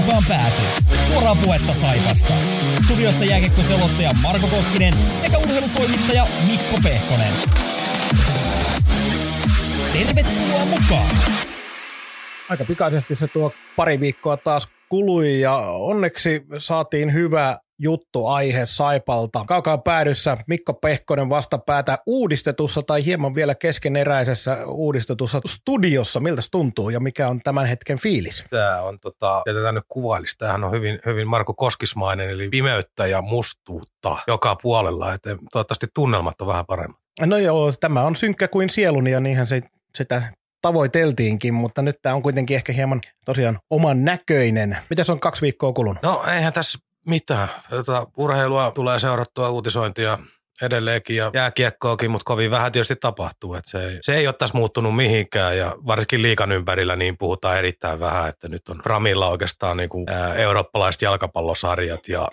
Kaukaan pääty. Suoraa puhetta Saipasta. Studiossa selostaja Marko Koskinen sekä urheilutoimittaja Mikko Pehkonen. Tervetuloa mukaan! Aika pikaisesti se tuo pari viikkoa taas kului ja onneksi saatiin hyvä juttu aihe Saipalta. Kaukaa päädyssä Mikko Pehkonen vastapäätä uudistetussa tai hieman vielä keskeneräisessä uudistetussa studiossa. Miltä tuntuu ja mikä on tämän hetken fiilis? Tämä on, tota, tätä nyt kuvailisi, tämähän on hyvin, hyvin Marko Koskismainen, eli pimeyttä ja mustuutta joka puolella. Että toivottavasti tunnelmat on vähän paremmat. No joo, tämä on synkkä kuin sieluni ja niinhän se sitä tavoiteltiinkin, mutta nyt tämä on kuitenkin ehkä hieman tosiaan oman näköinen. Miten se on kaksi viikkoa kulunut? No eihän tässä mitään. Tota, urheilua tulee seurattua uutisointia edelleenkin ja jääkiekkoakin, mutta kovin vähän tietysti tapahtuu. Et se, ei, se ei ole tässä muuttunut mihinkään ja varsinkin liikan ympärillä niin puhutaan erittäin vähän, että nyt on Framilla oikeastaan niin kuin, ää, eurooppalaiset jalkapallosarjat ja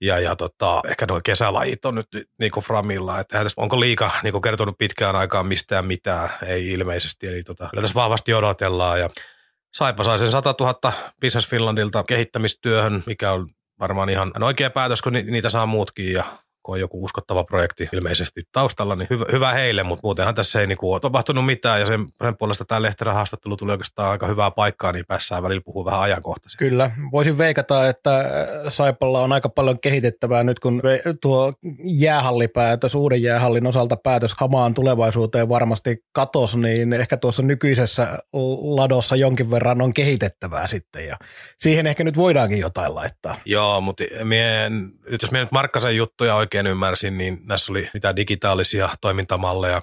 ja, ja tota, ehkä nuo kesälajit on nyt niin kuin Framilla, että onko liika niin kuin kertonut pitkään aikaan mistään mitään, ei ilmeisesti, eli tota, kyllä tässä vahvasti odotellaan ja Saipa sai sen 100 000 Business Finlandilta kehittämistyöhön, mikä on varmaan ihan oikea päätös, kun niitä saa muutkin ja kun on joku uskottava projekti ilmeisesti taustalla, niin hyvä, hyvä heille, mutta muutenhan tässä ei niinku ole tapahtunut mitään ja sen, sen puolesta tämä Lehterän haastattelu tuli oikeastaan aika hyvää paikkaa, niin päässään välillä puhuu vähän ajankohtaisesti. Kyllä, voisin veikata, että Saipalla on aika paljon kehitettävää nyt, kun tuo jäähallipäätös, uuden jäähallin osalta päätös hamaan tulevaisuuteen varmasti katos, niin ehkä tuossa nykyisessä ladossa jonkin verran on kehitettävää sitten ja siihen ehkä nyt voidaankin jotain laittaa. Joo, mutta mie, nyt jos me nyt Markkasen juttuja oikein oikein ymmärsin, niin näissä oli mitä digitaalisia toimintamalleja,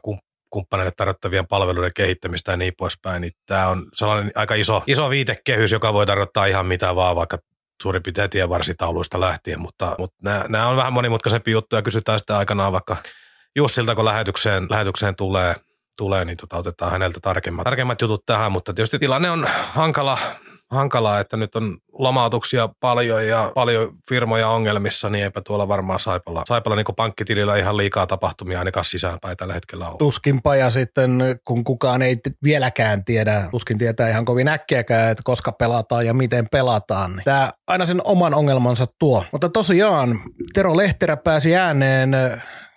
kumppaneille tarjottavien palveluiden kehittämistä ja niin poispäin, niin tämä on sellainen aika iso, iso viitekehys, joka voi tarkoittaa ihan mitä vaan, vaikka suurin piirtein tienvarsitauluista lähtien, mutta, mutta nämä, nämä on vähän monimutkaisempi juttu ja kysytään sitä aikanaan vaikka Jussilta, kun lähetykseen, lähetykseen tulee, tulee niin tota, otetaan häneltä tarkemmat, tarkemmat jutut tähän, mutta tietysti tilanne on hankala hankalaa, että nyt on lomautuksia paljon ja paljon firmoja ongelmissa, niin eipä tuolla varmaan Saipalla, Saipalla niin pankkitilillä ihan liikaa tapahtumia ainakaan sisäänpäin tällä hetkellä on. Tuskinpa ja sitten kun kukaan ei vieläkään tiedä, tuskin tietää ihan kovin äkkiäkään, että koska pelataan ja miten pelataan. Niin tämä aina sen oman ongelmansa tuo. Mutta tosiaan Tero Lehterä pääsi ääneen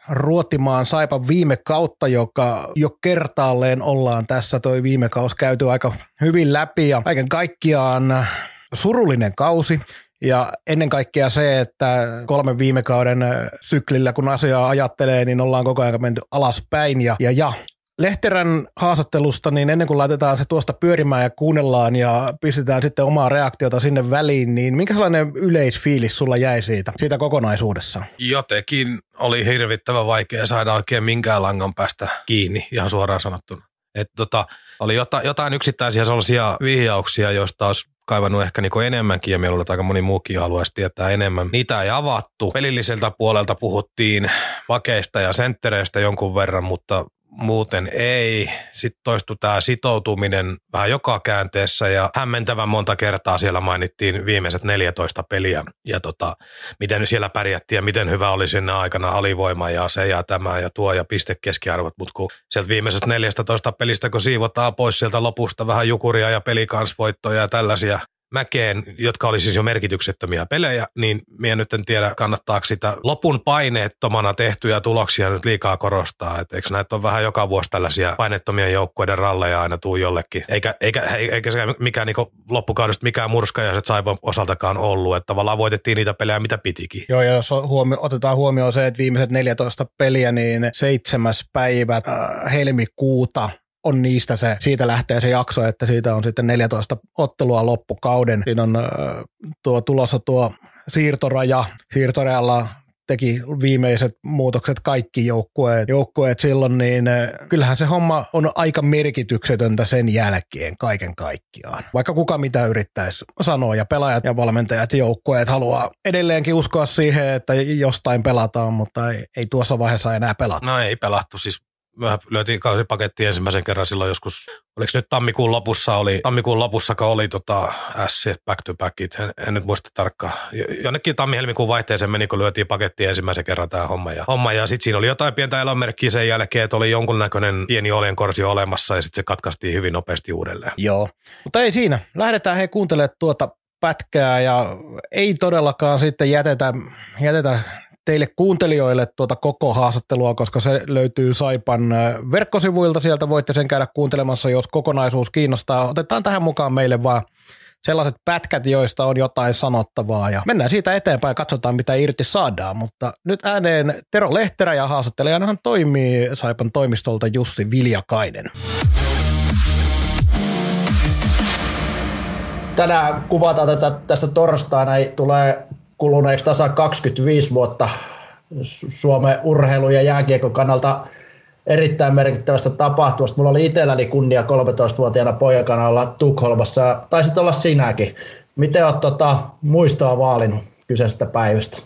ruotimaan Saipan viime kautta, joka jo kertaalleen ollaan tässä toi viime kaus käyty aika hyvin läpi ja kaiken kaikkiaan surullinen kausi. Ja ennen kaikkea se, että kolmen viime kauden syklillä, kun asiaa ajattelee, niin ollaan koko ajan menty alaspäin. Ja, ja, ja Lehterän haastattelusta, niin ennen kuin laitetaan se tuosta pyörimään ja kuunnellaan ja pistetään sitten omaa reaktiota sinne väliin, niin minkä sellainen yleisfiilis sulla jäi siitä, siitä kokonaisuudessa? Jotenkin oli hirvittävän vaikea saada oikein minkään langan päästä kiinni, ihan suoraan sanottuna. Että tota, oli jotain, yksittäisiä sellaisia vihjauksia, joista olisi kaivannut ehkä niin enemmänkin ja mieluulla aika moni muukin haluaisi tietää enemmän. Niitä ei avattu. Pelilliseltä puolelta puhuttiin vakeista ja senttereistä jonkun verran, mutta muuten ei. Sitten toistui tämä sitoutuminen vähän joka käänteessä ja hämmentävän monta kertaa siellä mainittiin viimeiset 14 peliä ja tota, miten siellä pärjättiin ja miten hyvä oli sinne aikana alivoima ja se ja tämä ja tuo ja pistekeskiarvot, mutta kun sieltä viimeisestä 14 pelistä, kun siivotaan pois sieltä lopusta vähän jukuria ja pelikansvoittoja ja tällaisia mäkeen, jotka oli siis jo merkityksettömiä pelejä, niin minä nyt en tiedä, kannattaako sitä lopun paineettomana tehtyjä tuloksia nyt liikaa korostaa. Et eikö näitä ole vähän joka vuosi tällaisia painettomia joukkueiden ralleja aina tuu jollekin. Eikä, eikä, eikä se mikään niin loppukaudesta mikään murskajaiset Saipan osaltakaan ollut, että tavallaan voitettiin niitä pelejä, mitä pitikin. Joo, ja jos huomio, otetaan huomioon se, että viimeiset 14 peliä, niin seitsemäs päivä äh, helmikuuta on niistä se, siitä lähtee se jakso, että siitä on sitten 14 ottelua loppukauden. Siinä on tuo tulossa tuo siirtoraja. Siirtorajalla teki viimeiset muutokset kaikki joukkueet, joukkueet silloin, niin äh, kyllähän se homma on aika merkityksetöntä sen jälkeen kaiken kaikkiaan. Vaikka kuka mitä yrittäisi sanoa ja pelaajat ja valmentajat ja joukkueet haluaa edelleenkin uskoa siihen, että jostain pelataan, mutta ei, ei tuossa vaiheessa enää pelata. No ei pelattu, siis me lyötiin kausipaketti ensimmäisen kerran silloin joskus, oliko nyt tammikuun lopussa, oli, tammikuun lopussa, kun oli tota S back to backit, en, en, nyt muista tarkkaan. Jonnekin tammi-helmikuun vaihteeseen meni, kun lyötiin paketti ensimmäisen kerran tämä homma. Ja, homma, ja sitten siinä oli jotain pientä elomerkkiä sen jälkeen, että oli jonkunnäköinen pieni korsi olemassa ja sitten se katkaistiin hyvin nopeasti uudelleen. Joo, mutta ei siinä. Lähdetään he kuuntelemaan tuota pätkää ja ei todellakaan sitten jätetä, jätetä teille kuuntelijoille tuota koko haastattelua, koska se löytyy Saipan verkkosivuilta. Sieltä voitte sen käydä kuuntelemassa, jos kokonaisuus kiinnostaa. Otetaan tähän mukaan meille vaan sellaiset pätkät, joista on jotain sanottavaa ja mennään siitä eteenpäin ja katsotaan, mitä irti saadaan. Mutta nyt ääneen Tero Lehterä ja haastattelijanahan toimii Saipan toimistolta Jussi Viljakainen. Tänään kuvataan tätä tässä torstaina, tulee kuluneeksi tasa 25 vuotta Suomen urheilu- ja jääkiekon kannalta erittäin merkittävästä tapahtumasta. Mulla oli itselläni kunnia 13-vuotiaana pojakana olla Tukholmassa taisit olla sinäkin. Miten olet tota, muistoa vaalinut kyseisestä päivästä?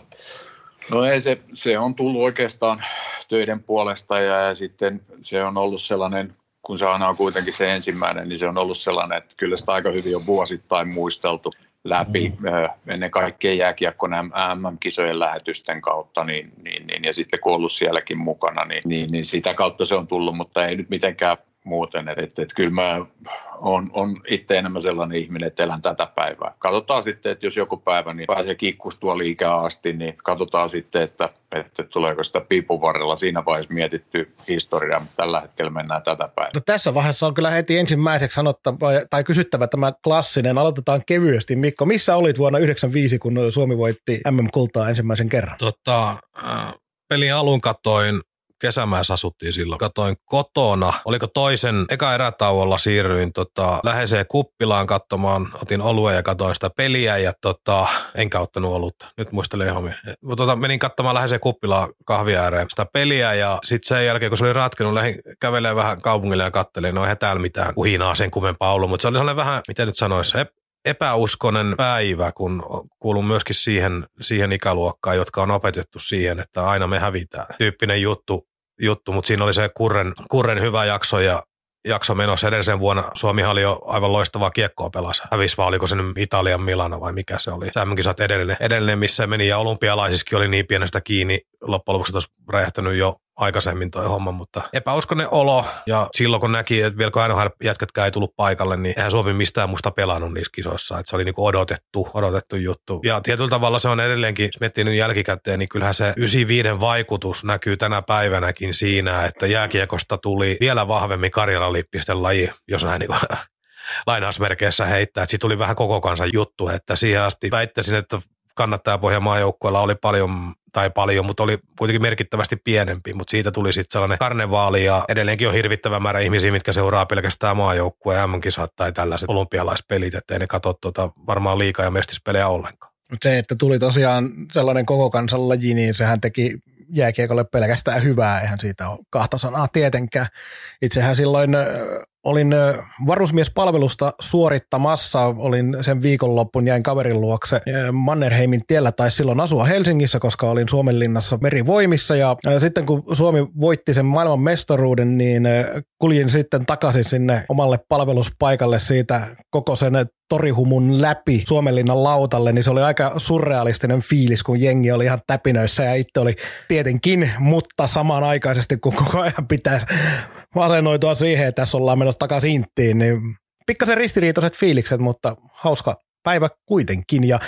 No ei, se, se on tullut oikeastaan töiden puolesta ja, ja sitten se on ollut sellainen, kun se aina on kuitenkin se ensimmäinen, niin se on ollut sellainen, että kyllä sitä aika hyvin on vuosittain muisteltu läpi mm. ennen kaikkea jääkiekko MM-kisojen lähetysten kautta, niin, niin, niin, ja sitten kun ollut sielläkin mukana, niin, niin, niin sitä kautta se on tullut, mutta ei nyt mitenkään muuten. Että et, et kyllä mä on, on itse enemmän sellainen ihminen, että elän tätä päivää. Katsotaan sitten, että jos joku päivä niin pääsee kikkustua liikaa asti, niin katsotaan sitten, että, että tuleeko sitä piipun varrella siinä vaiheessa mietitty historiaa, mutta tällä hetkellä mennään tätä päivää. No tässä vaiheessa on kyllä heti ensimmäiseksi sanottava tai kysyttävä tämä klassinen. Aloitetaan kevyesti. Mikko, missä olit vuonna 1995, kun Suomi voitti MM-kultaa ensimmäisen kerran? Tota, äh, pelin alun katoin kesämäessä asuttiin silloin. Katoin kotona, oliko toisen, eka erätauolla siirryin tota, läheiseen kuppilaan katsomaan, otin oluen ja katoin sitä peliä ja tota, enkä ottanut olutta. Nyt muistelen ihan tota, menin katsomaan läheiseen kuppilaan kahvia ääreen sitä peliä ja sitten sen jälkeen, kun se oli ratkennut, lähdin kävelemään vähän kaupungille ja kattelin, no eihän täällä mitään kuhinaa sen kummempaa ollut, mutta se oli sellainen vähän, miten nyt sanoisi, epäuskonen päivä, kun kuulun myöskin siihen, siihen ikäluokkaan, jotka on opetettu siihen, että aina me hävitään. Tyyppinen juttu, juttu mutta siinä oli se Kurren, Kurren hyvä jakso ja jakso menossa edellisen vuonna. Suomi oli jo aivan loistavaa kiekkoa pelasi. Hävisi vaan, oliko se nyt Italian Milano vai mikä se oli. MM-kisat edellinen, edellinen, missä meni ja olympialaisiskin oli niin pienestä kiinni. Loppujen lopuksi olisi räjähtänyt jo aikaisemmin toi homma, mutta epäuskonen olo. Ja silloin kun näki, että vielä kun aina jätkätkään ei tullut paikalle, niin eihän Suomi mistään musta pelannut niissä kisoissa. Että se oli niinku odotettu, odotettu juttu. Ja tietyllä tavalla se on edelleenkin, jos miettii nyt jälkikäteen, niin kyllähän se 95 vaikutus näkyy tänä päivänäkin siinä, että jääkiekosta tuli vielä vahvemmin Karjalan lippisten laji, jos näin niin lainausmerkeissä heittää. Että siitä tuli vähän koko kansan juttu, että siihen asti väittäisin, että kannattajapohjan maajoukkueella oli paljon, tai paljon, mutta oli kuitenkin merkittävästi pienempi, mutta siitä tuli sitten sellainen karnevaali ja edelleenkin on hirvittävä määrä ihmisiä, mitkä seuraa pelkästään maajoukkueen MM-kisat tai tällaiset olympialaispelit, että ne katso tuota varmaan liikaa ja mestispelejä ollenkaan. Se, että tuli tosiaan sellainen koko kansan laji, niin sehän teki jääkiekolle pelkästään hyvää, eihän siitä ole kahta sanaa tietenkään. Itsehän silloin olin varusmiespalvelusta suorittamassa, olin sen viikonloppun, jäin kaverin luokse Mannerheimin tiellä tai silloin asua Helsingissä, koska olin Suomenlinnassa merivoimissa. Ja sitten kun Suomi voitti sen maailman mestaruuden, niin kuljin sitten takaisin sinne omalle palveluspaikalle siitä koko sen torihumun läpi Suomenlinnan lautalle, niin se oli aika surrealistinen fiilis, kun jengi oli ihan täpinöissä ja itse oli tietenkin, mutta samanaikaisesti kun koko ajan pitäisi asennoitua siihen, että tässä ollaan menossa takaisin inttiin, niin pikkasen ristiriitoiset fiilikset, mutta hauska päivä kuitenkin. Ja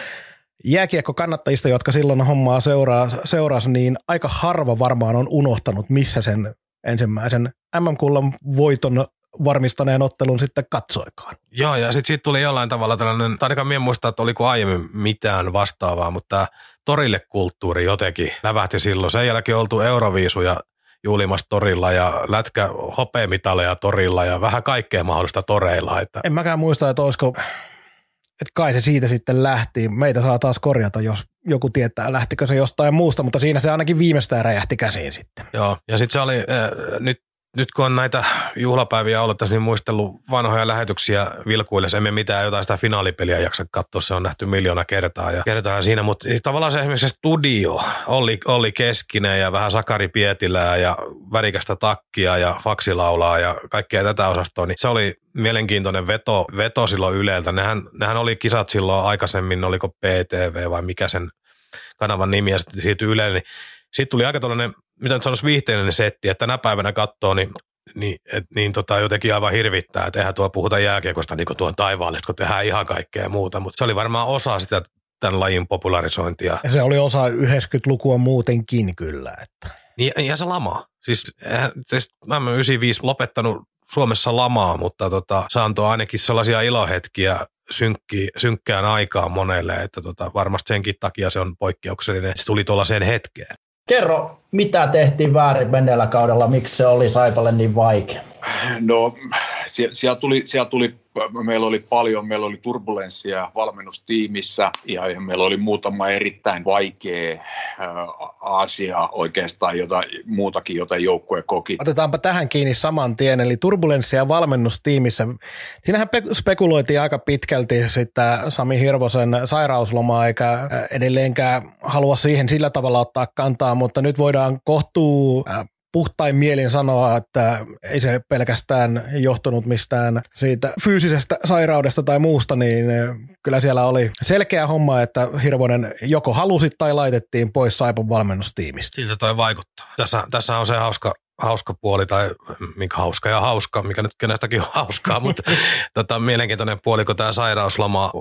jääkiekko kannattajista, jotka silloin hommaa seuraa, seurasi, niin aika harva varmaan on unohtanut, missä sen ensimmäisen MM-kullan voiton varmistaneen ottelun sitten katsoikaan. Joo, ja sitten siitä tuli jollain tavalla tällainen, tai ainakaan minä muista, että oliko aiemmin mitään vastaavaa, mutta tämä torille kulttuuri jotenkin lävähti silloin. Sen jälkeen oltu Euroviisuja juulimassa torilla ja lätkä hopeamitaleja torilla ja vähän kaikkea mahdollista toreilla. Että. En mäkään muista, että olisiko, että kai se siitä sitten lähti. Meitä saa taas korjata, jos joku tietää, lähtikö se jostain muusta, mutta siinä se ainakin viimeistään räjähti käsiin sitten. Joo, ja sitten se oli, äh, nyt nyt kun on näitä juhlapäiviä ollut tässä, niin muistellut vanhoja lähetyksiä vilkuille. Emme mitään jotain sitä finaalipeliä jaksa katsoa, se on nähty miljoona kertaa. Ja kertaa siinä, mutta tavallaan se esimerkiksi studio, oli, oli Keskinen ja vähän Sakari Pietilää ja värikästä takkia ja faksilaulaa ja kaikkea tätä osastoa, niin se oli mielenkiintoinen veto, veto silloin Yleltä. Nehän, nehän oli kisat silloin aikaisemmin, oliko PTV vai mikä sen kanavan nimi ja sitten siirtyi Ylelle, niin sitten tuli aika tällainen mitä nyt sanoisi viihteellinen setti, että tänä päivänä katsoo, niin niin, et, niin tota, jotenkin aivan hirvittää, että eihän tuo puhuta jääkiekosta niin tuon taivaallista, kun tehdään ihan kaikkea ja muuta, mutta se oli varmaan osa sitä tämän lajin popularisointia. Ja se oli osa 90-lukua muutenkin kyllä. Että. Niin, ja se lama. Siis, siis mä olen 95 lopettanut Suomessa lamaa, mutta tota, se antoi ainakin sellaisia ilohetkiä synkki, synkkään aikaan monelle, että tota, varmasti senkin takia se on poikkeuksellinen. Se tuli tuollaiseen hetkeen. Kerro, mitä tehtiin väärin menneellä kaudella, miksi se oli Saipalle niin vaikea? No, siellä, siellä, tuli, siellä tuli, meillä oli paljon, meillä oli turbulenssia valmennustiimissä ja meillä oli muutama erittäin vaikea asia oikeastaan, jota, muutakin, jota joukkue koki. Otetaanpa tähän kiinni saman tien, eli turbulenssia valmennustiimissä. Siinähän spekuloitiin aika pitkälti sitä Sami Hirvosen sairauslomaa, eikä edelleenkään halua siihen sillä tavalla ottaa kantaa, mutta nyt voidaan kohtuu puhtain mielin sanoa, että ei se pelkästään johtunut mistään siitä fyysisestä sairaudesta tai muusta, niin kyllä siellä oli selkeä homma, että Hirvonen joko halusi tai laitettiin pois Saipan valmennustiimistä. Siltä toi vaikuttaa. Tässä, tässä on se hauska, hauska puoli, tai mikä hauska ja hauska, mikä nyt kenestäkin on hauskaa, mutta tota, mielenkiintoinen puoli, kun tämä sairausloma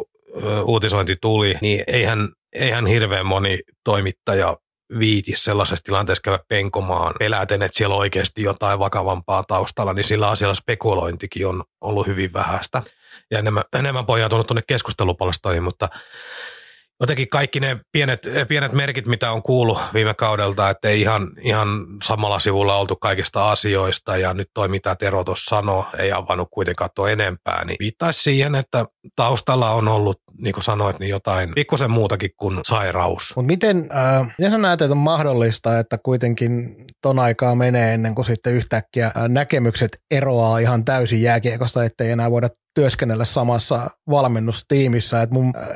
uutisointi tuli, niin eihän, eihän hirveän moni toimittaja viiti sellaisessa tilanteessa käydä penkomaan peläten, että siellä on oikeasti jotain vakavampaa taustalla, niin sillä asialla spekulointikin on ollut hyvin vähäistä. Ja enemmän, enemmän pohjautunut tuonne keskustelupalstoihin, mutta jotenkin kaikki ne pienet, pienet merkit, mitä on kuullut viime kaudelta, että ei ihan, ihan samalla sivulla oltu kaikista asioista ja nyt toi mitä Tero tuossa sanoi, ei avannut kuitenkaan tuo enempää, niin viittaisi siihen, että taustalla on ollut, niin kuin sanoit, niin jotain pikkusen muutakin kuin sairaus. Mutta miten, äh, miten sä näet, että on mahdollista, että kuitenkin ton aikaa menee ennen kuin sitten yhtäkkiä äh, näkemykset eroaa ihan täysin jääkiekosta, ettei enää voida työskennellä samassa valmennustiimissä. Et mun äh,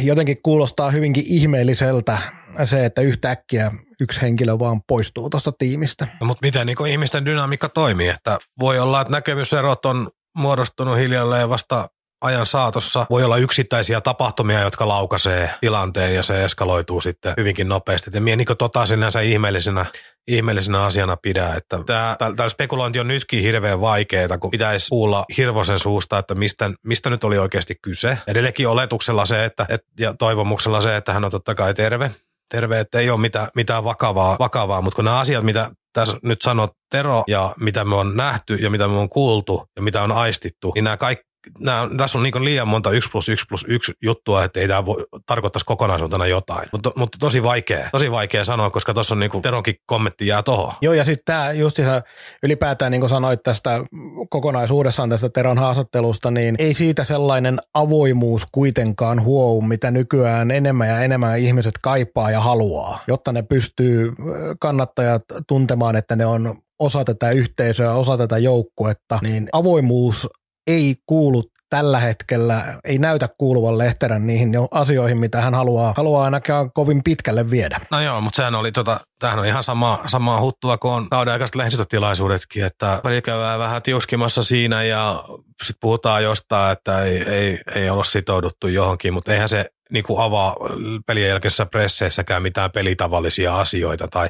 jotenkin kuulostaa hyvinkin ihmeelliseltä se, että yhtäkkiä yksi henkilö vaan poistuu tuosta tiimistä. No, mutta miten niin ihmisten dynamiikka toimii? Että voi olla, että näkemyserot on muodostunut hiljalleen vasta ajan saatossa voi olla yksittäisiä tapahtumia, jotka laukaisee tilanteen ja se eskaloituu sitten hyvinkin nopeasti. Ja minä niin tota sinänsä ihmeellisenä, ihmeellisenä asiana pidä, että tämä, tämä spekulointi on nytkin hirveän vaikeaa, kun pitäisi kuulla Hirvosen suusta, että mistä, mistä nyt oli oikeasti kyse. Edelleenkin oletuksella se, että, et, ja toivomuksella se, että hän on totta kai terve, terve, että ei ole mitään, mitään vakavaa, vakavaa, mutta kun nämä asiat, mitä tässä nyt sanot Tero ja mitä me on nähty ja mitä me on kuultu ja mitä on aistittu, niin nämä kaikki nämä, tässä on niin liian monta 1 plus 1 plus 1 juttua, että ei tämä voi, tarkoittaisi kokonaisuutena jotain. Mutta, mutta tosi vaikea, tosi vaikea sanoa, koska tuossa on niin Teronkin kommentti jää tuohon. Joo, ja sitten tämä just ylipäätään, niin kuin sanoit tästä kokonaisuudessaan tästä Teron haastattelusta, niin ei siitä sellainen avoimuus kuitenkaan huou, mitä nykyään enemmän ja enemmän ihmiset kaipaa ja haluaa, jotta ne pystyy kannattajat tuntemaan, että ne on osa tätä yhteisöä, osa tätä joukkuetta, niin avoimuus ei kuulu tällä hetkellä, ei näytä kuuluvan Lehterän niihin asioihin, mitä hän haluaa, haluaa ainakaan kovin pitkälle viedä. No joo, mutta sehän oli tota, tämähän on ihan sama, samaa huttua kuin on kauden aikaiset lehdistötilaisuudetkin, että välillä vähän tiuskimassa siinä ja sitten puhutaan jostain, että ei, ei, ei olla sitouduttu johonkin, mutta eihän se niinku avaa pelien jälkeisessä presseissäkään mitään pelitavallisia asioita tai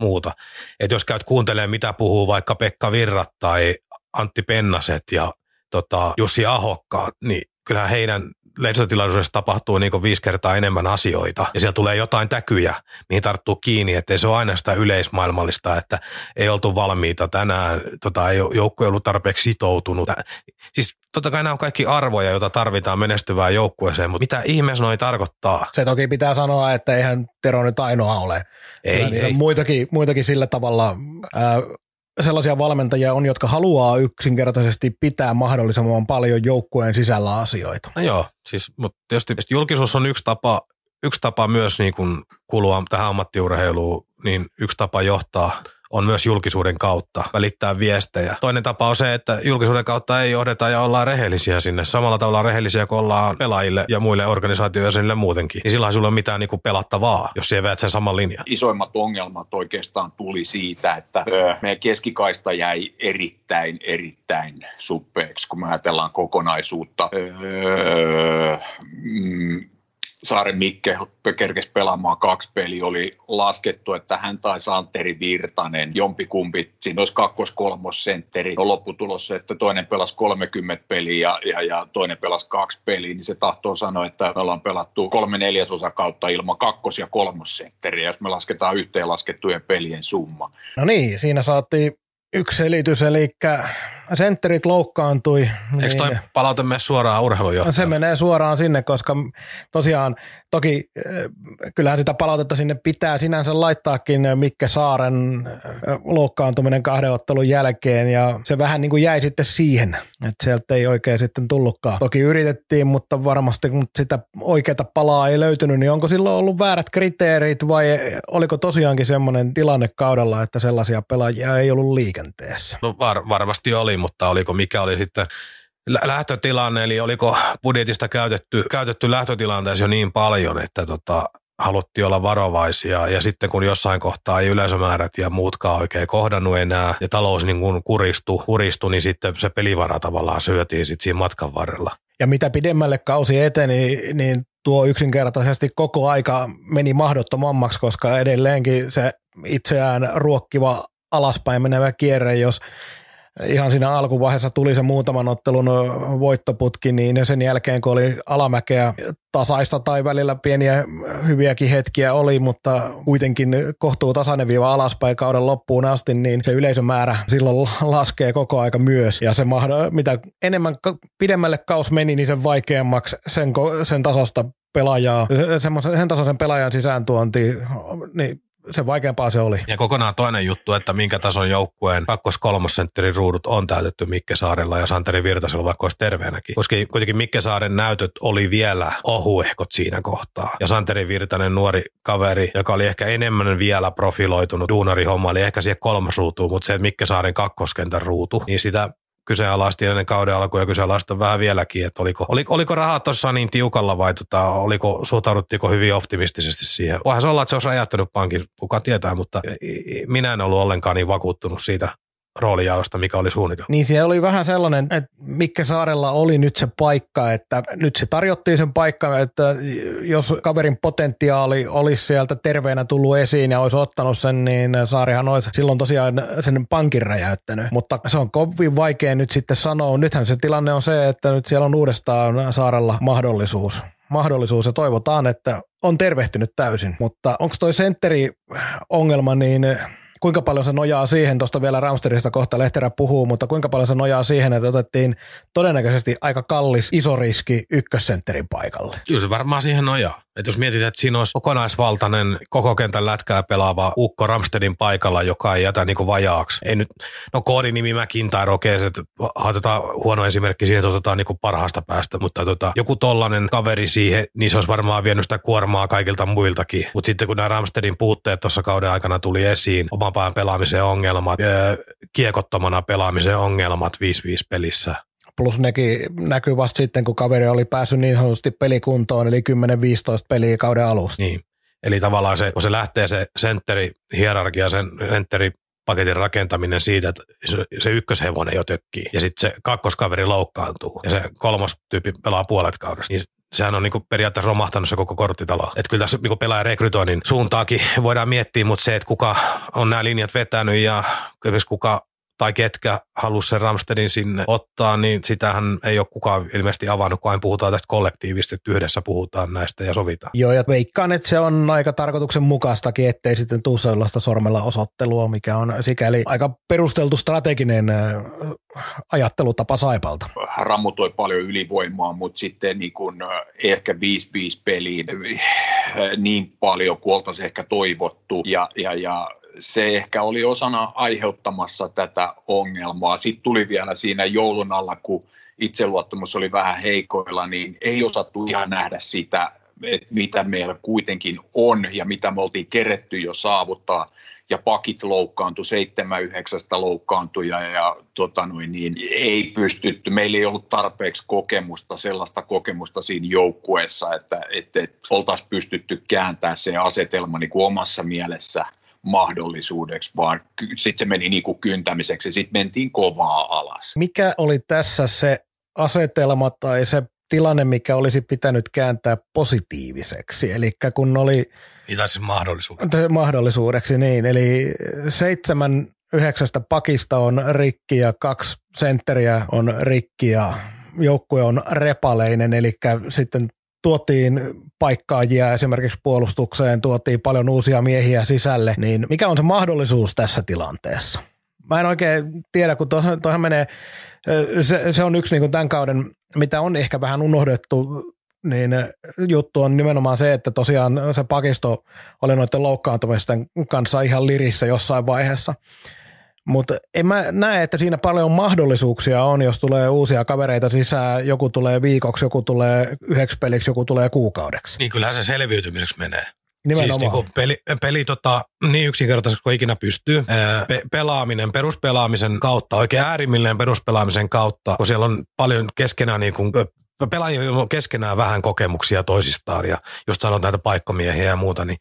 muuta. Että jos käyt kuuntelemaan, mitä puhuu vaikka Pekka Virrat tai Antti Pennaset ja tota, Jussi Ahokkaat, niin kyllähän heidän lehdistötilaisuudessa tapahtuu niin viisi kertaa enemmän asioita ja siellä tulee jotain täkyjä, mihin tarttuu kiinni, ettei se ole aina sitä yleismaailmallista, että ei oltu valmiita tänään, tota, ei joukkue ollut tarpeeksi sitoutunut. Siis totta kai nämä on kaikki arvoja, joita tarvitaan menestyvään joukkueeseen, mutta mitä ihmeessä noi tarkoittaa? Se toki pitää sanoa, että eihän Tero nyt ainoa ole. Ei, ei. Muitakin, muitakin sillä tavalla sellaisia valmentajia on, jotka haluaa yksinkertaisesti pitää mahdollisimman paljon joukkueen sisällä asioita. No joo, siis, mutta tietysti julkisuus on yksi tapa, yksi tapa myös niin kuin kulua tähän ammattiurheiluun, niin yksi tapa johtaa on myös julkisuuden kautta välittää viestejä. Toinen tapa on se, että julkisuuden kautta ei johdeta ja ollaan rehellisiä sinne. Samalla tavalla rehellisiä kuin ollaan pelaajille ja muille organisaatioille muutenkin. Niin silloin sulla ei ole mitään niin kuin pelattavaa, jos sä veät sen saman linjan. Isoimmat ongelmat oikeastaan tuli siitä, että meidän keskikaista jäi erittäin, erittäin suppeeksi, kun me ajatellaan kokonaisuutta. Öö, Saaren Mikke kerkesi pelaamaan kaksi peliä, oli laskettu, että hän tai Santeri Virtanen, jompikumpi, siinä olisi kakkos sentteri. No lopputulos että toinen pelasi 30 peliä ja, ja, ja toinen pelasi kaksi peliä, niin se tahtoo sanoa, että me ollaan pelattu kolme neljäsosa kautta ilman kakkos- ja kolmossentteriä, jos me lasketaan yhteenlaskettujen pelien summa. No niin, siinä saatiin yksi selitys, eli sentterit loukkaantui. Eikö niin, toi palaute mene suoraan urheilujohtajalle? Se menee suoraan sinne, koska tosiaan toki eh, kyllähän sitä palautetta sinne pitää sinänsä laittaakin Mikke Saaren eh, loukkaantuminen kahden ottelun jälkeen ja se vähän niin kuin jäi sitten siihen, että sieltä ei oikein sitten tullutkaan. Toki yritettiin, mutta varmasti kun sitä oikeata palaa ei löytynyt, niin onko silloin ollut väärät kriteerit vai oliko tosiaankin semmoinen tilanne kaudella, että sellaisia pelaajia ei ollut liikenteessä? No var, varmasti oli, mutta oliko mikä oli sitten lähtötilanne, eli oliko budjetista käytetty, käytetty lähtötilanteessa jo niin paljon, että tota, haluttiin olla varovaisia ja sitten kun jossain kohtaa ei yleisömäärät ja muutkaan oikein kohdannut enää ja talous niin kuin kuristui, kuristui, niin sitten se pelivara tavallaan syötiin sitten siinä matkan varrella. Ja mitä pidemmälle kausi eteni, niin tuo yksinkertaisesti koko aika meni mahdottomammaksi, koska edelleenkin se itseään ruokkiva alaspäin menevä kierre, jos ihan siinä alkuvaiheessa tuli se muutaman ottelun voittoputki, niin sen jälkeen kun oli alamäkeä tasaista tai välillä pieniä hyviäkin hetkiä oli, mutta kuitenkin kohtuu tasainen viiva alaspäin kauden loppuun asti, niin se yleisömäärä silloin laskee koko aika myös. Ja se mitä enemmän pidemmälle kaus meni, niin sen vaikeammaksi sen, sen tasosta pelaajaa, sen tasoisen pelaajan sisääntuonti, niin se vaikeampaa se oli. Ja kokonaan toinen juttu, että minkä tason joukkueen kakkos kolmosentterin ruudut on täytetty Mikke Saarella ja Santeri Virtasella vaikka olisi terveenäkin. Koska kuitenkin Mikke Saaren näytöt oli vielä ohuehkot siinä kohtaa. Ja Santeri Virtanen nuori kaveri, joka oli ehkä enemmän vielä profiloitunut duunarihomma, oli ehkä siihen kolmosruutuun, mutta se Mikke Saaren kakkoskentän ruutu, niin sitä kyseenalaisti ennen kauden alkua ja kyseenalaista vähän vieläkin, että oliko, oliko, oliko rahat tuossa niin tiukalla vai tota, oliko, suhtauduttiinko hyvin optimistisesti siihen. Voihan se olla, että se olisi räjähtänyt pankin, kuka tietää, mutta minä en ollut ollenkaan niin vakuuttunut siitä roolijaosta, mikä oli suunniteltu. Niin siellä oli vähän sellainen, että Mikke Saarella oli nyt se paikka, että nyt se tarjottiin sen paikka, että jos kaverin potentiaali olisi sieltä terveenä tullut esiin ja olisi ottanut sen, niin Saarihan olisi silloin tosiaan sen pankin räjäyttänyt. Mutta se on kovin vaikea nyt sitten sanoa. Nythän se tilanne on se, että nyt siellä on uudestaan Saarella mahdollisuus mahdollisuus ja toivotaan, että on tervehtynyt täysin. Mutta onko toi sentteri ongelma, niin kuinka paljon se nojaa siihen, tuosta vielä Ramsterista kohta Lehterä puhuu, mutta kuinka paljon se nojaa siihen, että otettiin todennäköisesti aika kallis iso riski ykkössentterin paikalle? Kyllä se varmaan siihen nojaa. Et jos mietitään, että siinä olisi kokonaisvaltainen koko kentän lätkää pelaava Ukko Ramstedin paikalla, joka ei jätä niinku vajaaksi. Ei nyt, no koodinimi tai okei, okay, että otetaan huono esimerkki siihen, että otetaan niinku parhaasta päästä, mutta tota, joku tollanen kaveri siihen, niin se olisi varmaan vienyt sitä kuormaa kaikilta muiltakin. Mutta sitten kun nämä Ramstedin puutteet tuossa kauden aikana tuli esiin, oman pään pelaamisen ongelmat, kiekottomana pelaamisen ongelmat 5-5 pelissä, Plus nekin näkyy vasta sitten, kun kaveri oli päässyt niin sanotusti pelikuntoon, eli 10-15 peliä kauden alusta. Niin. Eli tavallaan se, kun se lähtee se sentteri hierarkia, sen sentteri paketin rakentaminen siitä, että se ykköshevonen jo tökkii ja sitten se kakkoskaveri loukkaantuu ja se kolmas tyyppi pelaa puolet kaudesta, niin sehän on niinku periaatteessa romahtanut se koko korttitalo. Että kyllä tässä niinku pelaa rekrytoinnin suuntaakin voidaan miettiä, mutta se, että kuka on nämä linjat vetänyt ja kuka tai ketkä halusi sen Ramstedin sinne ottaa, niin sitähän ei ole kukaan ilmeisesti avannut, kun aina puhutaan tästä kollektiivisesti, että yhdessä puhutaan näistä ja sovitaan. Joo, ja veikkaan, että se on aika tarkoituksenmukaistakin, ettei sitten tule sellaista sormella osoittelua, mikä on sikäli aika perusteltu strateginen ajattelutapa Saipalta. Rammutoi paljon ylivoimaa, mutta sitten niin kun, ehkä 5-5 peliin niin paljon kuin oltaisiin ehkä toivottu. Ja, ja, ja se ehkä oli osana aiheuttamassa tätä ongelmaa. Sitten tuli vielä siinä joulun alla, kun itseluottamus oli vähän heikoilla, niin ei osattu ihan nähdä sitä, että mitä meillä kuitenkin on ja mitä me oltiin keretty jo saavuttaa. Ja pakit loukkaantui, seitsemän yhdeksästä loukkaantui ja, ja tota noin, niin ei pystytty, meillä ei ollut tarpeeksi kokemusta, sellaista kokemusta siinä joukkueessa, että, että, että oltaisiin pystytty kääntämään se asetelma niin kuin omassa mielessä – mahdollisuudeksi, vaan sitten se meni niin kuin kyntämiseksi ja sitten mentiin kovaa alas. Mikä oli tässä se asetelma tai se tilanne, mikä olisi pitänyt kääntää positiiviseksi. Eli kun oli... Niin tai siis mahdollisuudeksi. Mahdollisuudeksi, niin. Eli seitsemän yhdeksästä pakista on rikki ja kaksi sentteriä on rikki ja joukkue on repaleinen, eli sitten tuotiin paikkaajia esimerkiksi puolustukseen, tuotiin paljon uusia miehiä sisälle, niin mikä on se mahdollisuus tässä tilanteessa? Mä en oikein tiedä, kun tuohon menee, se, se on yksi niin kuin tämän kauden, mitä on ehkä vähän unohdettu, niin juttu on nimenomaan se, että tosiaan se pakisto oli noiden loukkaantumisten kanssa ihan lirissä jossain vaiheessa. Mutta en mä näe, että siinä paljon mahdollisuuksia on, jos tulee uusia kavereita sisään. Joku tulee viikoksi, joku tulee yhdeksi peliksi, joku tulee kuukaudeksi. Niin kyllähän se selviytymiseksi menee. Nimenomaan. Siis niin peli, peli tota, niin yksinkertaisesti kuin ikinä pystyy. Pe- pelaaminen, peruspelaamisen kautta, oikein äärimmilleen peruspelaamisen kautta, kun siellä on paljon keskenään niin kuin pelaajilla on keskenään vähän kokemuksia toisistaan ja just sanot näitä paikkomiehiä ja muuta, niin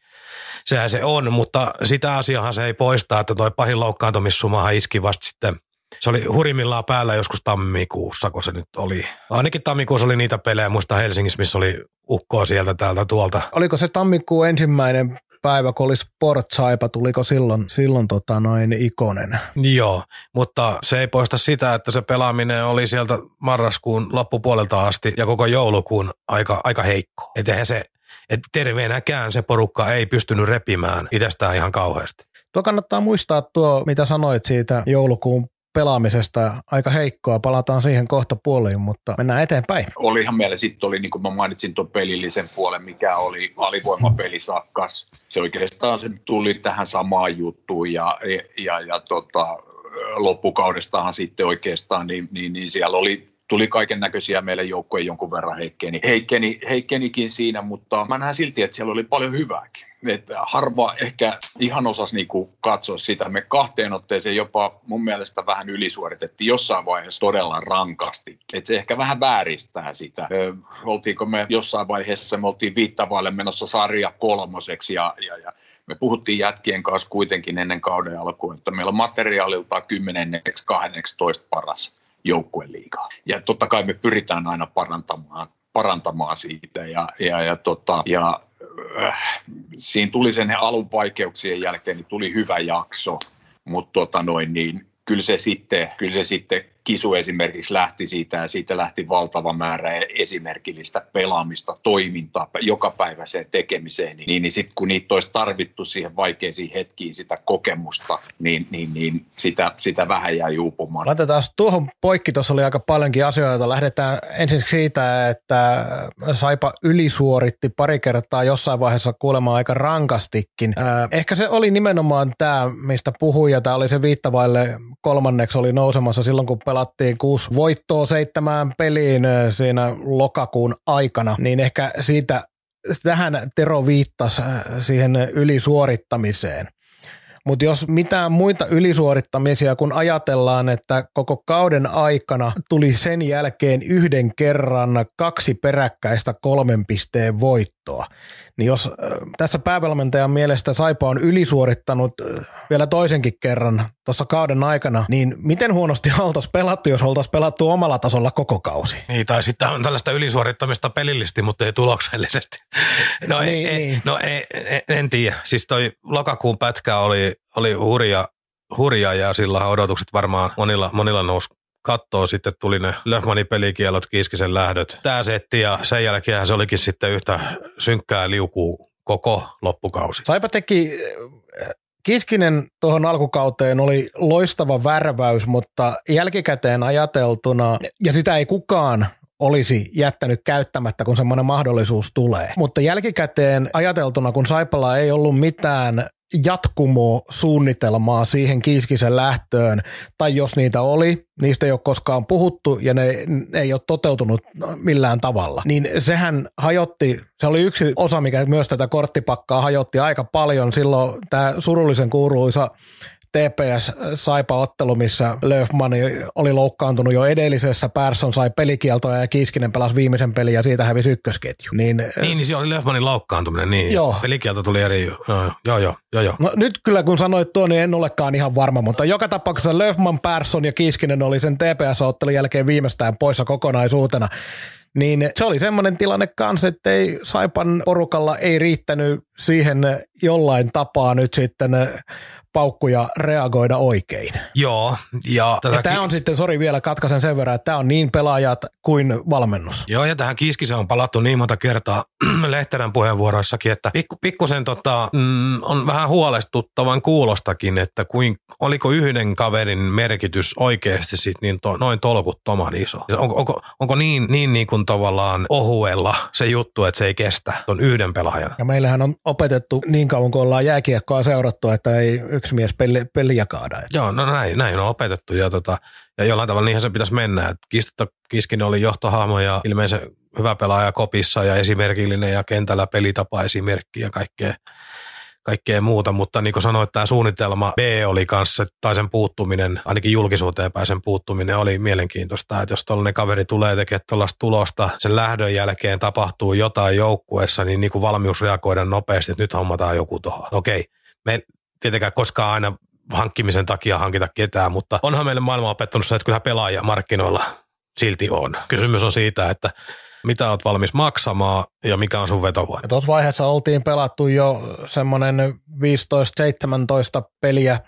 sehän se on, mutta sitä asiahan se ei poista, että toi pahin loukkaantumissumahan iski vasta sitten se oli hurimmillaan päällä joskus tammikuussa, kun se nyt oli. Ainakin tammikuussa oli niitä pelejä, muista Helsingissä, missä oli ukkoa sieltä täältä tuolta. Oliko se tammikuun ensimmäinen päivä, kun oli Sportsaipa, tuliko silloin, silloin tota noin ikonen? Joo, mutta se ei poista sitä, että se pelaaminen oli sieltä marraskuun loppupuolelta asti ja koko joulukuun aika, aika heikko. Että se, että terveenäkään se porukka ei pystynyt repimään itsestään ihan kauheasti. Tuo kannattaa muistaa tuo, mitä sanoit siitä joulukuun pelaamisesta aika heikkoa. Palataan siihen kohta puoliin, mutta mennään eteenpäin. Olihan meillä sitten oli, niin kuin mä mainitsin tuon pelillisen puolen, mikä oli alivoimapelisakkas. Se oikeastaan se tuli tähän samaan juttuun ja, ja, ja tota, loppukaudestahan sitten oikeastaan, niin, niin, niin siellä oli tuli kaiken näköisiä meille joukkojen jonkun verran heikkeni, heikkeni, heikkenikin siinä, mutta mä näen silti, että siellä oli paljon hyvääkin että harva ehkä ihan osasi niinku katsoa sitä. Me kahteen otteeseen jopa mun mielestä vähän ylisuoritettiin jossain vaiheessa todella rankasti. Että se ehkä vähän vääristää sitä. Ö, oltiinko me jossain vaiheessa, me oltiin viittavaille menossa sarja kolmoseksi ja, ja, ja me puhuttiin jätkien kanssa kuitenkin ennen kauden alkuun, että meillä on materiaalilta 10 12 paras joukkueliigaa. Ja totta kai me pyritään aina parantamaan, parantamaan siitä ja, ja, ja, tota, ja äh, siinä tuli sen alun vaikeuksien jälkeen, niin tuli hyvä jakso, mutta tota noin, niin kyllä se sitten, kyllä se sitten kisu esimerkiksi lähti siitä ja siitä lähti valtava määrä esimerkillistä pelaamista, toimintaa, joka päivä se tekemiseen, niin, niin sitten kun niitä olisi tarvittu siihen vaikeisiin hetkiin sitä kokemusta, niin, niin, niin sitä, sitä vähän jää juupumaan. Laitetaan tuohon poikki, tuossa oli aika paljonkin asioita. Lähdetään ensin siitä, että Saipa ylisuoritti pari kertaa jossain vaiheessa kuulemaan aika rankastikin. Ehkä se oli nimenomaan tämä, mistä puhuja, tämä oli se viittavaille kolmanneksi oli nousemassa silloin, kun pelattiin kuusi voittoa seitsemään peliin siinä lokakuun aikana, niin ehkä siitä tähän Tero viittasi siihen ylisuorittamiseen. Mutta jos mitään muita ylisuorittamisia, kun ajatellaan, että koko kauden aikana tuli sen jälkeen yhden kerran kaksi peräkkäistä kolmen pisteen voittoa, niin jos tässä päävalmentajan mielestä Saipa on ylisuorittanut vielä toisenkin kerran tuossa kauden aikana, niin miten huonosti oltaisiin pelattu, jos oltaisiin pelattu omalla tasolla koko kausi? Niin, tai sitten on tällaista ylisuorittamista pelillisesti, mutta ei tuloksellisesti. No, niin, ei, niin. no ei, en, en tiedä. Siis toi lokakuun pätkä oli, oli hurja, hurja ja sillä odotukset varmaan monilla, monilla nousi kattoo, sitten tuli ne Löfmanin pelikielot, Kiiskisen lähdöt. Tämä setti ja sen jälkeen se olikin sitten yhtä synkkää liukuu koko loppukausi. Saipa teki Kiskinen tuohon alkukauteen oli loistava värväys, mutta jälkikäteen ajateltuna, ja sitä ei kukaan olisi jättänyt käyttämättä, kun semmoinen mahdollisuus tulee. Mutta jälkikäteen ajateltuna, kun Saipalla ei ollut mitään jatkumo suunnitelmaa siihen Kiiskisen lähtöön, tai jos niitä oli, niistä ei ole koskaan puhuttu ja ne, ne ei ole toteutunut millään tavalla. Niin sehän hajotti, se oli yksi osa, mikä myös tätä korttipakkaa hajotti aika paljon. Silloin tämä surullisen kuuluisa TPS-Saipa-ottelu, missä Löfman oli loukkaantunut jo edellisessä, Persson sai pelikieltoja ja Kiiskinen pelasi viimeisen pelin ja siitä hävisi ykkösketju. Niin, niin, niin se oli Löfmanin loukkaantuminen, niin joo. pelikielto tuli eri, joo, joo, joo, joo. No, nyt kyllä kun sanoit tuo, niin en olekaan ihan varma, mutta joka tapauksessa Löfman, Persson ja Kiiskinen oli sen TPS-ottelun jälkeen viimeistään poissa kokonaisuutena Niin se oli semmoinen tilanne kanssa, että ei Saipan porukalla ei riittänyt siihen jollain tapaa nyt sitten paukkuja reagoida oikein. Joo. Ja, ja tämä on sitten, sori vielä katkaisen sen verran, että tämä on niin pelaajat kuin valmennus. Joo, ja tähän kiskiseen on palattu niin monta kertaa Lehterän puheenvuoroissakin, että pikku, pikkusen tota, mm, on vähän huolestuttavan kuulostakin, että kuin, oliko yhden kaverin merkitys oikeasti sit niin to, noin tolkuttoman iso. Onko, onko, onko niin, niin, niin kuin tavallaan ohuella se juttu, että se ei kestä ton yhden pelaajan? Ja meillähän on opetettu niin kauan, kun ollaan jääkiekkoa seurattu, että ei yksi mies peli, peliä kaada. Että. Joo, no näin, näin on opetettu ja, tota, ja jollain tavalla niinhän se pitäisi mennä. Et Kistettä Kiskinen oli johtohahmo ja ilmeisen hyvä pelaaja kopissa ja esimerkillinen ja kentällä pelitapa esimerkki ja kaikkea, kaikkea muuta, mutta niin kuin sanoit, tämä suunnitelma B oli kanssa, tai sen puuttuminen, ainakin julkisuuteen pääsen puuttuminen oli mielenkiintoista, että jos tuollainen kaveri tulee tekemään tuollaista tulosta, sen lähdön jälkeen tapahtuu jotain joukkueessa, niin, niin kuin valmius reagoida nopeasti, että nyt hommataan joku tuohon. Okei, me tietenkään koskaan aina hankkimisen takia hankita ketään, mutta onhan meille maailma opettanut se, että kyllä pelaajia markkinoilla silti on. Kysymys on siitä, että mitä olet valmis maksamaan ja mikä on sun vetovoima. Tuossa vaiheessa oltiin pelattu jo semmoinen 15-17 peliä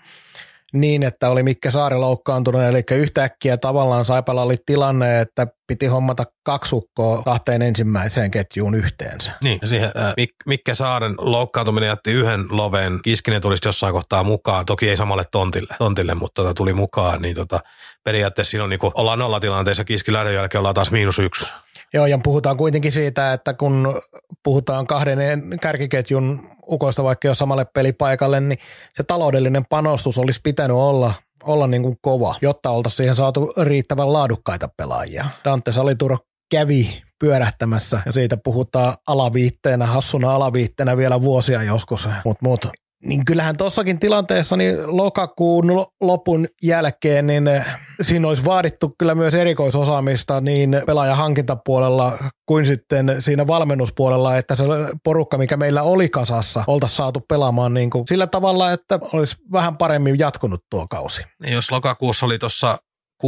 niin, että oli Mikke Saari loukkaantunut, eli yhtäkkiä tavallaan Saipalla oli tilanne, että piti hommata kaksukkoa kahteen ensimmäiseen ketjuun yhteensä. Niin, ja siihen äh, Mik- Mikke Saaren loukkaantuminen jätti yhden loven, Kiskinen tulisi jossain kohtaa mukaan, toki ei samalle tontille, tontille mutta tota, tuli mukaan, niin tota, periaatteessa siinä on niin kuin, ollaan nollatilanteessa, Kiskin lähdön jälkeen ollaan taas miinus yksi. Joo, ja puhutaan kuitenkin siitä, että kun puhutaan kahden kärkiketjun ukoista vaikka jo samalle pelipaikalle, niin se taloudellinen panostus olisi pitänyt olla olla niin kuin kova, jotta oltaisiin siihen saatu riittävän laadukkaita pelaajia. Dante Salituro kävi pyörähtämässä ja siitä puhutaan alaviitteenä, hassuna alaviitteenä vielä vuosia joskus, mutta mut, niin kyllähän tuossakin tilanteessa niin lokakuun lopun jälkeen, niin eh, siinä olisi vaadittu kyllä myös erikoisosaamista niin pelaajahankintapuolella kuin sitten siinä valmennuspuolella, että se porukka, mikä meillä oli kasassa, oltaisiin saatu pelaamaan niin kuin sillä tavalla, että olisi vähän paremmin jatkunut tuo kausi. Niin jos lokakuussa oli tuossa 6-3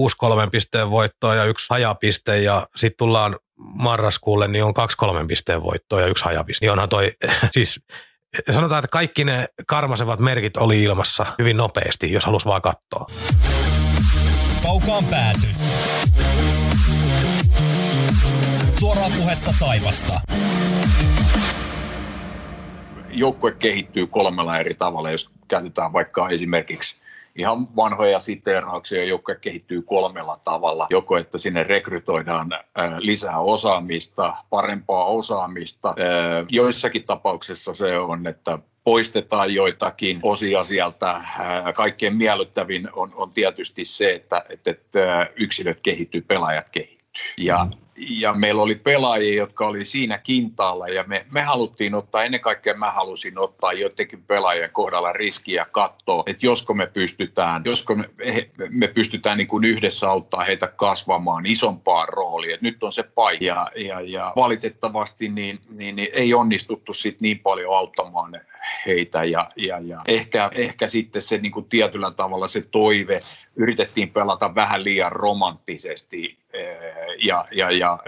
pisteen voittoa ja yksi hajapiste ja sitten tullaan marraskuulle, niin on kaksi kolmen pisteen voittoa ja yksi hajapiste. Niin onhan toi, siis sanotaan, että kaikki ne karmasevat merkit oli ilmassa hyvin nopeasti, jos halus vaan katsoa. Kaukaan pääty. Suoraa puhetta Saivasta. Joukkue kehittyy kolmella eri tavalla, jos käytetään vaikka esimerkiksi ihan vanhoja siteerauksia, jotka kehittyy kolmella tavalla. Joko, että sinne rekrytoidaan lisää osaamista, parempaa osaamista. Joissakin tapauksissa se on, että poistetaan joitakin osia sieltä. Kaikkein miellyttävin on, on tietysti se, että, että yksilöt kehittyy, pelaajat kehittyy. Ja ja meillä oli pelaajia, jotka oli siinä kintaalla ja me, me haluttiin ottaa, ennen kaikkea mä halusin ottaa jotenkin pelaajien kohdalla riskiä katsoa, että josko me pystytään, josko me, me pystytään niin kuin yhdessä auttaa heitä kasvamaan isompaan rooliin, että nyt on se paikka. Ja, ja, ja valitettavasti niin, niin, niin ei onnistuttu sit niin paljon auttamaan heitä ja, ja, ja ehkä, ehkä sitten se niin kuin tietyllä tavalla se toive, yritettiin pelata vähän liian romanttisesti eh, ja, ja, ja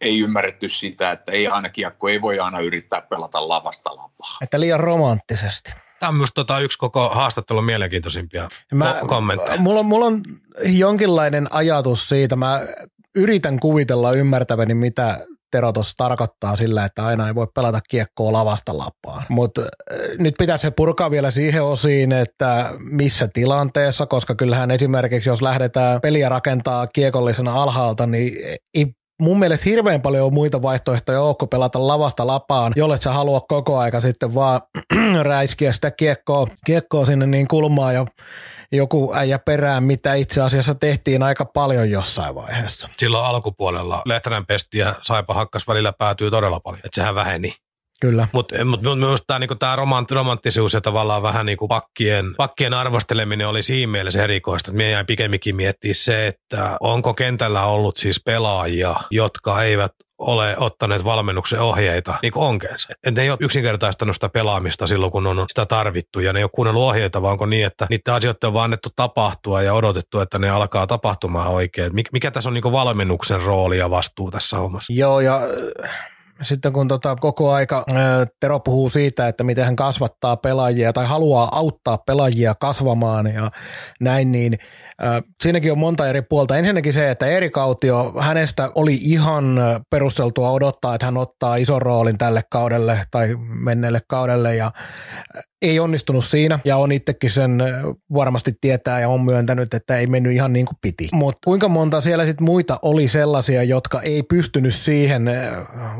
ei ymmärretty sitä, että ei aina kiekko ei voi aina yrittää pelata lavasta lapaa. Että liian romanttisesti. Tämä on myös tota yksi koko haastattelun mielenkiintoisimpia mä, kommentteja. Mulla on, mulla on jonkinlainen ajatus siitä. Mä yritän kuvitella ymmärtäväni, mitä Tero tuossa tarkoittaa sillä, että aina ei voi pelata kiekkoa lavasta lapaan. Mutta nyt pitäisi se purkaa vielä siihen osiin, että missä tilanteessa, koska kyllähän esimerkiksi jos lähdetään peliä rakentaa kiekollisena alhaalta, niin ei mun mielestä hirveän paljon on muita vaihtoehtoja ole pelata lavasta lapaan, jolle sä halua koko aika sitten vaan räiskiä sitä kiekkoa, kiekkoa sinne niin kulmaan ja joku äijä perään, mitä itse asiassa tehtiin aika paljon jossain vaiheessa. Silloin alkupuolella Lehterän pesti ja Saipa hakkas välillä päätyy todella paljon, että sehän väheni. Kyllä. Mutta mut, mut myös tämä niinku, tää romant, romanttisuus ja tavallaan vähän niinku pakkien, pakkien arvosteleminen oli siinä mielessä erikoista. Että jäin pikemminkin miettiä se, että onko kentällä ollut siis pelaajia, jotka eivät ole ottaneet valmennuksen ohjeita niin onkeensa. Et ne ei ole yksinkertaistanut sitä pelaamista silloin, kun on sitä tarvittu ja ne ei ole kuunnellut ohjeita, vaan onko niin, että niiden asioiden on vaan annettu tapahtua ja odotettu, että ne alkaa tapahtumaan oikein. Mik, mikä tässä on niin valmennuksen rooli ja vastuu tässä hommassa? Joo, ja sitten kun tota koko aika Tero puhuu siitä, että miten hän kasvattaa pelaajia tai haluaa auttaa pelaajia kasvamaan ja näin, niin siinäkin on monta eri puolta. Ensinnäkin se, että Eri Kautio, hänestä oli ihan perusteltua odottaa, että hän ottaa ison roolin tälle kaudelle tai menneelle kaudelle ja ei onnistunut siinä ja on itsekin sen varmasti tietää ja on myöntänyt, että ei mennyt ihan niin kuin piti. Mutta kuinka monta siellä sitten muita oli sellaisia, jotka ei pystynyt siihen.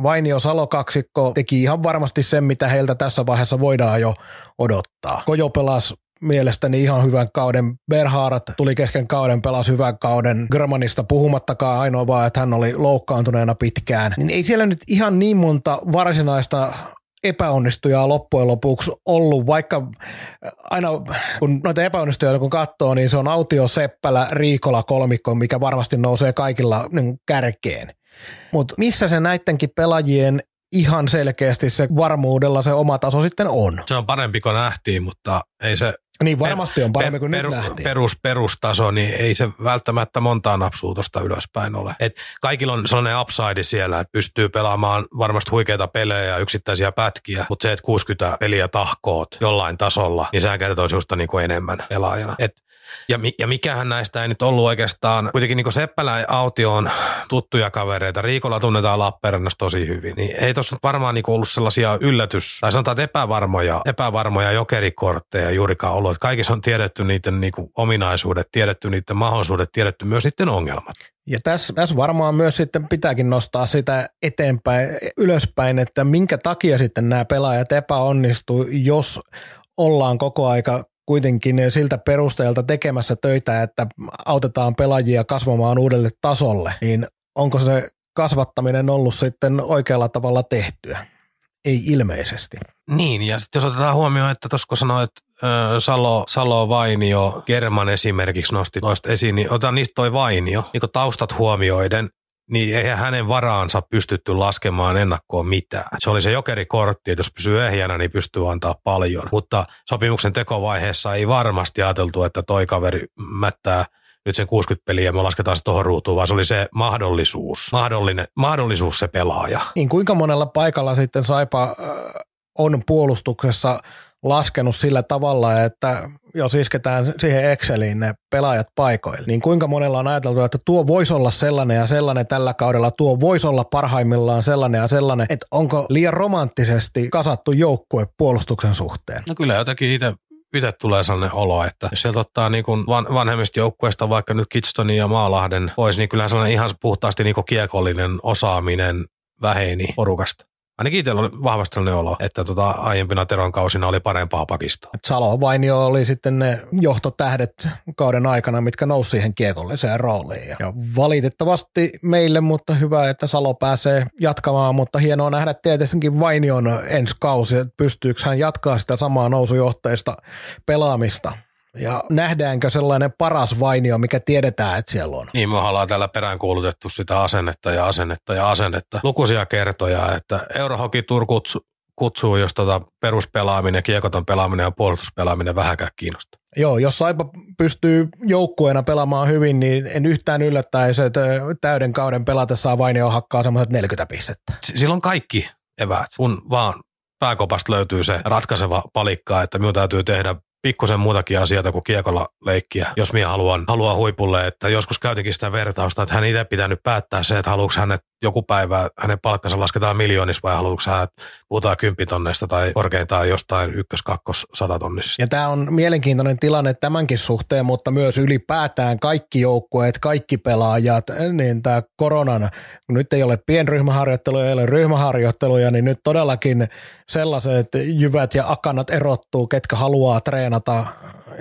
Vainio Salo kaksikko teki ihan varmasti sen, mitä heiltä tässä vaiheessa voidaan jo odottaa. Kojo pelasi mielestäni ihan hyvän kauden. Berhaarat tuli kesken kauden, pelasi hyvän kauden. Grmanista puhumattakaan ainoa vaan, että hän oli loukkaantuneena pitkään. Niin ei siellä nyt ihan niin monta varsinaista epäonnistujaa loppujen lopuksi ollut, vaikka aina kun noita epäonnistuja kun katsoo, niin se on Autio, Seppälä, Riikola, kolmikko, mikä varmasti nousee kaikilla niin kärkeen. Mutta missä se näidenkin pelaajien ihan selkeästi se varmuudella se oma taso sitten on? Se on parempi kuin nähtiin, mutta ei se niin varmasti on parempi kuin per, nyt nähtiin. Perus, perustaso, niin ei se välttämättä montaa napsua tuosta ylöspäin ole. Et kaikilla on sellainen upside siellä, että pystyy pelaamaan varmasti huikeita pelejä ja yksittäisiä pätkiä, mutta se, että 60 peliä tahkoot jollain tasolla, niin sehän kertoo sinusta niin kuin enemmän pelaajana. Et ja, ja mikähän näistä ei nyt ollut oikeastaan, kuitenkin niin Seppälä ja Autio on tuttuja kavereita, Riikolla tunnetaan Lappeenrannassa tosi hyvin, niin ei tuossa varmaan niin ollut sellaisia yllätys, tai sanotaan, että epävarmoja, epävarmoja jokerikortteja juurikaan ollut, että kaikissa on tiedetty niiden niin kuin ominaisuudet, tiedetty niiden mahdollisuudet, tiedetty myös niiden ongelmat. Ja tässä, tässä varmaan myös sitten pitääkin nostaa sitä eteenpäin, ylöspäin, että minkä takia sitten nämä pelaajat epäonnistuu, jos ollaan koko aika kuitenkin siltä perusteelta tekemässä töitä, että autetaan pelaajia kasvamaan uudelle tasolle, niin onko se kasvattaminen ollut sitten oikealla tavalla tehtyä? Ei ilmeisesti. Niin, ja sitten jos otetaan huomioon, että tuossa kun sanoit, Salo, Salo Vainio, German esimerkiksi nosti noista esiin, niin otan niistä toi Vainio, niin taustat huomioiden, niin eihän hänen varaansa pystytty laskemaan ennakkoon mitään. Se oli se jokerikortti, että jos pysyy ehjänä, niin pystyy antaa paljon. Mutta sopimuksen tekovaiheessa ei varmasti ajateltu, että toi kaveri mättää nyt sen 60 peliä me lasketaan se tuohon ruutuun, vaan se oli se mahdollisuus, mahdollinen, mahdollisuus se pelaaja. Niin kuinka monella paikalla sitten Saipa on puolustuksessa laskenut sillä tavalla, että jos isketään siihen Exceliin ne pelaajat paikoille, niin kuinka monella on ajateltu, että tuo voisi olla sellainen ja sellainen tällä kaudella, tuo voisi olla parhaimmillaan sellainen ja sellainen, että onko liian romanttisesti kasattu joukkue puolustuksen suhteen? No kyllä jotenkin itse itse tulee sellainen olo, että jos sieltä ottaa niin kuin van, vanhemmista joukkueista vaikka nyt Kitstonin ja Maalahden pois, niin kyllä sellainen ihan puhtaasti niin kuin kiekollinen osaaminen väheni porukasta. Ainakin itsellä oli vahvasti sellainen olo, että tota, aiempina Teron kausina oli parempaa pakistoa. Salo Vainio oli sitten ne johtotähdet kauden aikana, mitkä nousi siihen kiekolliseen rooliin. Ja valitettavasti meille, mutta hyvä, että Salo pääsee jatkamaan, mutta hienoa nähdä tietenkin Vainion ensi kausi, että pystyykö hän jatkaa sitä samaa nousujohteista pelaamista. Ja nähdäänkö sellainen paras vainio, mikä tiedetään, että siellä on? Niin, me ollaan täällä peräänkuulutettu sitä asennetta ja asennetta ja asennetta. Lukuisia kertoja, että Eurohoki Turku kutsuu, jos tota peruspelaaminen, kiekoton pelaaminen ja puolustuspelaaminen vähäkään kiinnostaa. Joo, jos Saipa pystyy joukkueena pelaamaan hyvin, niin en yhtään yllättäisi, että täyden kauden pelatessaan Vainio hakkaa semmoiset 40 pistettä. S- silloin kaikki eväät, kun vaan pääkopasta löytyy se ratkaiseva palikka, että minun täytyy tehdä pikkusen muutakin asioita kuin kiekolla leikkiä, jos minä haluan, haluan huipulle. Että joskus käytinkin sitä vertausta, että hän itse pitänyt päättää se, että haluatko hänet joku päivä, hänen palkkansa lasketaan miljoonissa vai haluatko hän puhutaan kymppitonneista tai korkeintaan jostain ykkös, kakkos, satatonnisista. Ja tämä on mielenkiintoinen tilanne tämänkin suhteen, mutta myös ylipäätään kaikki joukkueet, kaikki pelaajat, niin tämä koronan, kun nyt ei ole pienryhmäharjoitteluja, ei ole ryhmäharjoitteluja, niin nyt todellakin sellaiset jyvät ja akanat erottuu, ketkä haluaa treenata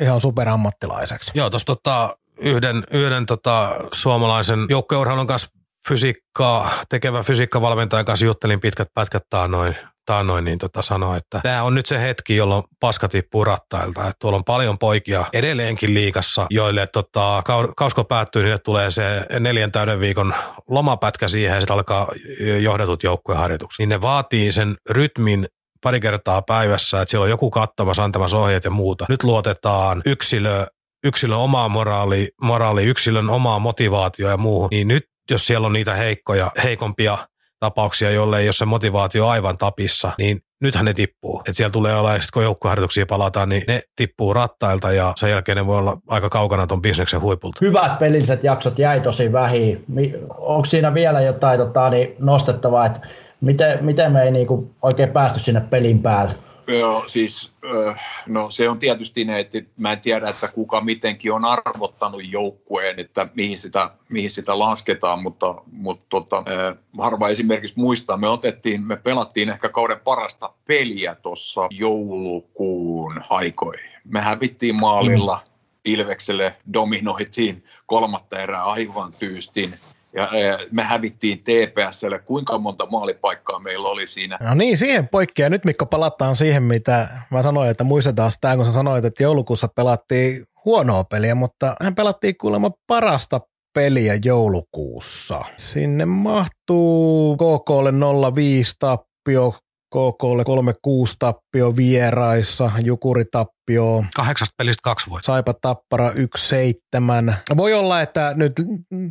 ihan superammattilaiseksi. Joo, tuossa tota, yhden, yhden tota, suomalaisen joukkueurheilun kanssa fysiikkaa, tekevä fysiikkavalmentajan kanssa juttelin pitkät pätkät taannoin, taannoin niin tota sanoi, että tämä on nyt se hetki, jolloin paska tippuu rattailta. Että tuolla on paljon poikia edelleenkin liikassa, joille tota, kausko päättyy, niille tulee se neljän täyden viikon lomapätkä siihen ja sitten alkaa johdetut joukkueharjoitukset. Niin ne vaatii sen rytmin pari kertaa päivässä, että siellä on joku kattamassa antamassa ohjeet ja muuta. Nyt luotetaan yksilö, yksilön omaa moraali, moraali, yksilön omaa motivaatio ja muuhun, niin nyt jos siellä on niitä heikkoja, heikompia tapauksia, jolle ei ole se motivaatio aivan tapissa, niin nythän ne tippuu. Että siellä tulee olla, kun joukkueharjoituksia palataan, niin ne tippuu rattailta ja sen jälkeen ne voi olla aika kaukana tuon bisneksen huipulta. Hyvät pelilliset jaksot jäi tosi vähin. Onko siinä vielä jotain tota, niin nostettavaa, että miten, miten me ei niinku oikein päästy sinne pelin päälle? Joo, siis no se on tietysti ne, että mä en tiedä, että kuka mitenkin on arvottanut joukkueen, että mihin sitä, mihin sitä lasketaan, mutta, mutta tota, harva esimerkiksi muistaa, me otettiin, me pelattiin ehkä kauden parasta peliä tuossa joulukuun aikoihin. Me hävittiin maalilla, mm. Ilvekselle dominoitiin kolmatta erää aivan tyystin ja me hävittiin TPSlle. Kuinka monta maalipaikkaa meillä oli siinä? No niin, siihen poikkeaa. Nyt Mikko palataan siihen, mitä mä sanoin, että muistetaan sitä, kun sä sanoit, että joulukuussa pelattiin huonoa peliä, mutta hän pelattiin kuulemma parasta peliä joulukuussa. Sinne mahtuu KKlle 05 tappio, KKlle 3-6 tappio vieraissa, Jukuri tappio. Kahdeksasta pelistä kaksi voittoa. Saipa Tappara 1-7. Voi olla, että nyt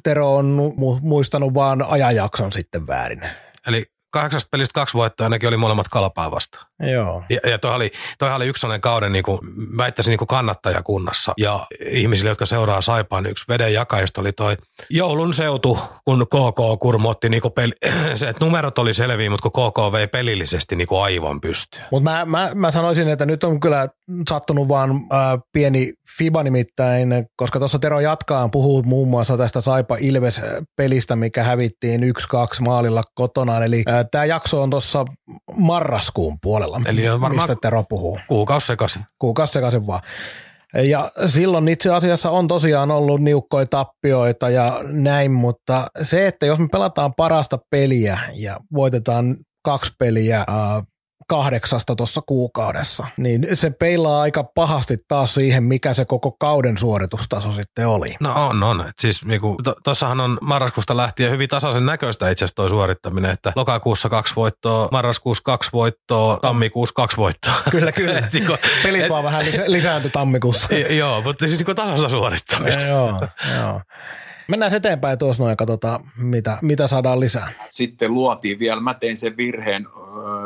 Tero on muistanut vaan ajanjakson sitten väärin. Eli kahdeksasta pelistä kaksi voittoa ainakin oli molemmat kalpaa vastaan. Joo. Ja, ja toi, oli, toi oli yksi sellainen kauden, niin kuin, väittäisin niin kuin kannattajakunnassa. Ja ihmisille, jotka seuraa Saipaan, niin yksi veden jakajista oli toi joulun seutu, kun KK kurmotti niin kuin peli, se, että numerot oli selviä, mutta kun KK vei pelillisesti niin kuin aivan pystyyn. Mutta mä, mä, mä, sanoisin, että nyt on kyllä sattunut vaan äh, pieni FIBA nimittäin, koska tuossa Tero jatkaa puhuu muun muassa tästä Saipa Ilves-pelistä, mikä hävittiin 1-2 maalilla kotona. Eli äh, tämä jakso on tuossa marraskuun puolella Eli on varmaan mistä Tero puhuu. Kuukausi sekaisin. Kuukausi sekaisin vaan. Ja silloin itse asiassa on tosiaan ollut niukkoja tappioita ja näin, mutta se, että jos me pelataan parasta peliä ja voitetaan kaksi peliä kahdeksasta tuossa kuukaudessa, niin se peilaa aika pahasti taas siihen, mikä se koko kauden suoritustaso sitten oli. No on, on. siis niinku, tuossahan on marraskuusta lähtien hyvin tasaisen näköistä itse asiassa toi suorittaminen, että lokakuussa kaksi voittoa, marraskuussa kaksi voittoa, tammikuussa kaksi voittoa. Kyllä, kyllä. et, niinku, Pelit et, vaan vähän lisääntyi tammikuussa. joo, mutta siis niinku tasasta suorittamista. joo, joo. Mennään eteenpäin tuossa noin ja katsotaan, mitä, mitä saadaan lisää. Sitten luotiin vielä, mä tein sen virheen,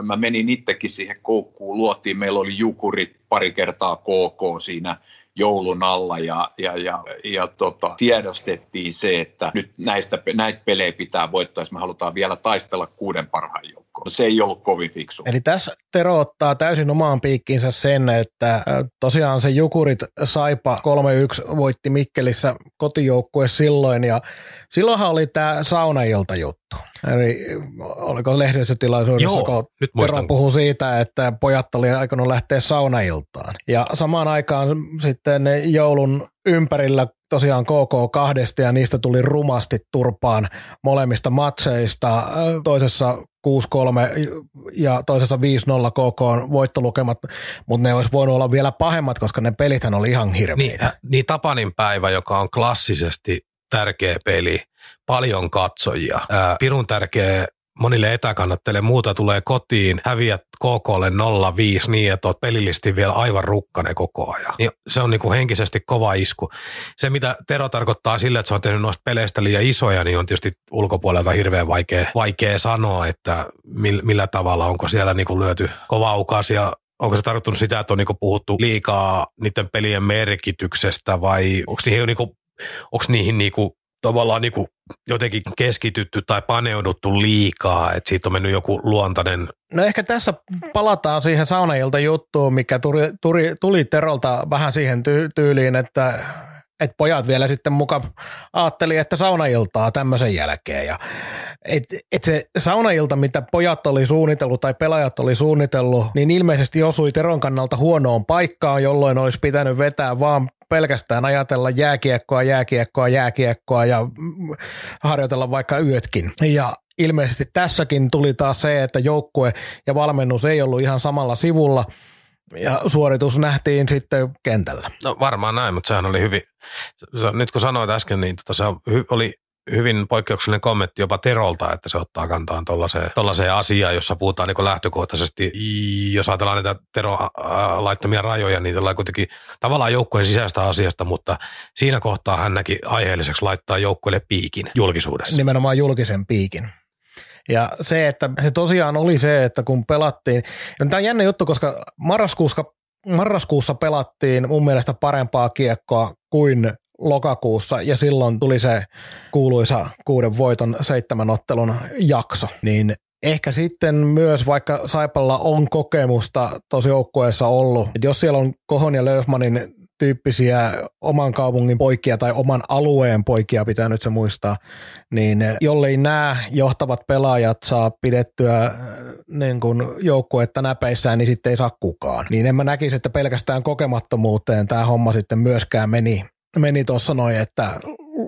mä menin itsekin siihen koukkuun, luotiin, meillä oli jukurit pari kertaa KK siinä joulun alla ja, ja, ja, ja tota, tiedostettiin se, että nyt näistä, näitä pelejä pitää voittaa, jos me halutaan vielä taistella kuuden parhaan joukkoon. Se ei ollut kovin fiksu. Eli tässä Tero ottaa täysin omaan piikkiinsä sen, että tosiaan se Jukurit Saipa 3-1 voitti Mikkelissä kotijoukkue silloin ja silloinhan oli tämä saunailta juttu. Eli oliko lehdistötilaisuudessa, Joo, kun nyt Tero puhui siitä, että pojat oli aikonut lähteä saunailtaan. Ja samaan aikaan sitten joulun ympärillä tosiaan KK kahdesta ja niistä tuli rumasti turpaan molemmista matseista. Toisessa 6-3 ja toisessa 5-0 KK on voittolukemat, mutta ne olisi voinut olla vielä pahemmat, koska ne pelithän oli ihan hirveitä. Niin, niin Tapanin päivä, joka on klassisesti tärkeä peli, paljon katsojia, ää, pirun tärkeä monille etäkannatteille muuta tulee kotiin, häviät KKlle 0-5 niin, että oot pelillisesti vielä aivan rukkane koko ajan. Niin se on niinku henkisesti kova isku. Se, mitä Tero tarkoittaa sille, että se on tehnyt noista peleistä liian isoja, niin on tietysti ulkopuolelta hirveän vaikea, vaikea sanoa, että millä, millä tavalla onko siellä niinku lyöty kova ukasia onko se tarkoittanut sitä, että on niinku puhuttu liikaa niiden pelien merkityksestä vai onko niihin, niinku, onko niihin niinku tavallaan niin kuin jotenkin keskitytty tai paneuduttu liikaa, että siitä on mennyt joku luontainen. No ehkä tässä palataan siihen saunailta juttuun, mikä tuli, tuli, tuli Terolta vähän siihen ty- tyyliin, että et pojat vielä sitten mukaan ajatteli, että saunailtaa tämmöisen jälkeen. Ja et, et se saunailta, mitä pojat oli suunnitellut tai pelaajat oli suunnitellut, niin ilmeisesti osui Teron kannalta huonoon paikkaan, jolloin olisi pitänyt vetää vaan pelkästään ajatella jääkiekkoa, jääkiekkoa, jääkiekkoa ja harjoitella vaikka yötkin. Ja ilmeisesti tässäkin tuli taas se, että joukkue ja valmennus ei ollut ihan samalla sivulla ja suoritus nähtiin sitten kentällä. No varmaan näin, mutta sehän oli hyvin, nyt kun sanoit äsken, niin tota se oli hyvin poikkeuksellinen kommentti jopa Terolta, että se ottaa kantaan tollaiseen asiaan, jossa puhutaan niin lähtökohtaisesti, jos ajatellaan näitä Tero laittamia rajoja, niin tällä kuitenkin tavallaan joukkueen sisäistä asiasta, mutta siinä kohtaa hän näki aiheelliseksi laittaa joukkueelle piikin julkisuudessa. Nimenomaan julkisen piikin. Ja se, että se tosiaan oli se, että kun pelattiin, tämä on jännä juttu, koska marraskuussa, marraskuussa pelattiin mun mielestä parempaa kiekkoa kuin lokakuussa ja silloin tuli se kuuluisa kuuden voiton seitsemän ottelun jakso, niin ehkä sitten myös, vaikka Saipalla on kokemusta tosi joukkueessa ollut, että jos siellä on Kohon ja Löfmanin tyyppisiä oman kaupungin poikia tai oman alueen poikia, pitää nyt se muistaa, niin jollei nämä johtavat pelaajat saa pidettyä niin kuin joukkuetta näpeissään, niin sitten ei saa kukaan. Niin en mä näkisi, että pelkästään kokemattomuuteen tämä homma sitten myöskään meni, meni tuossa noin, että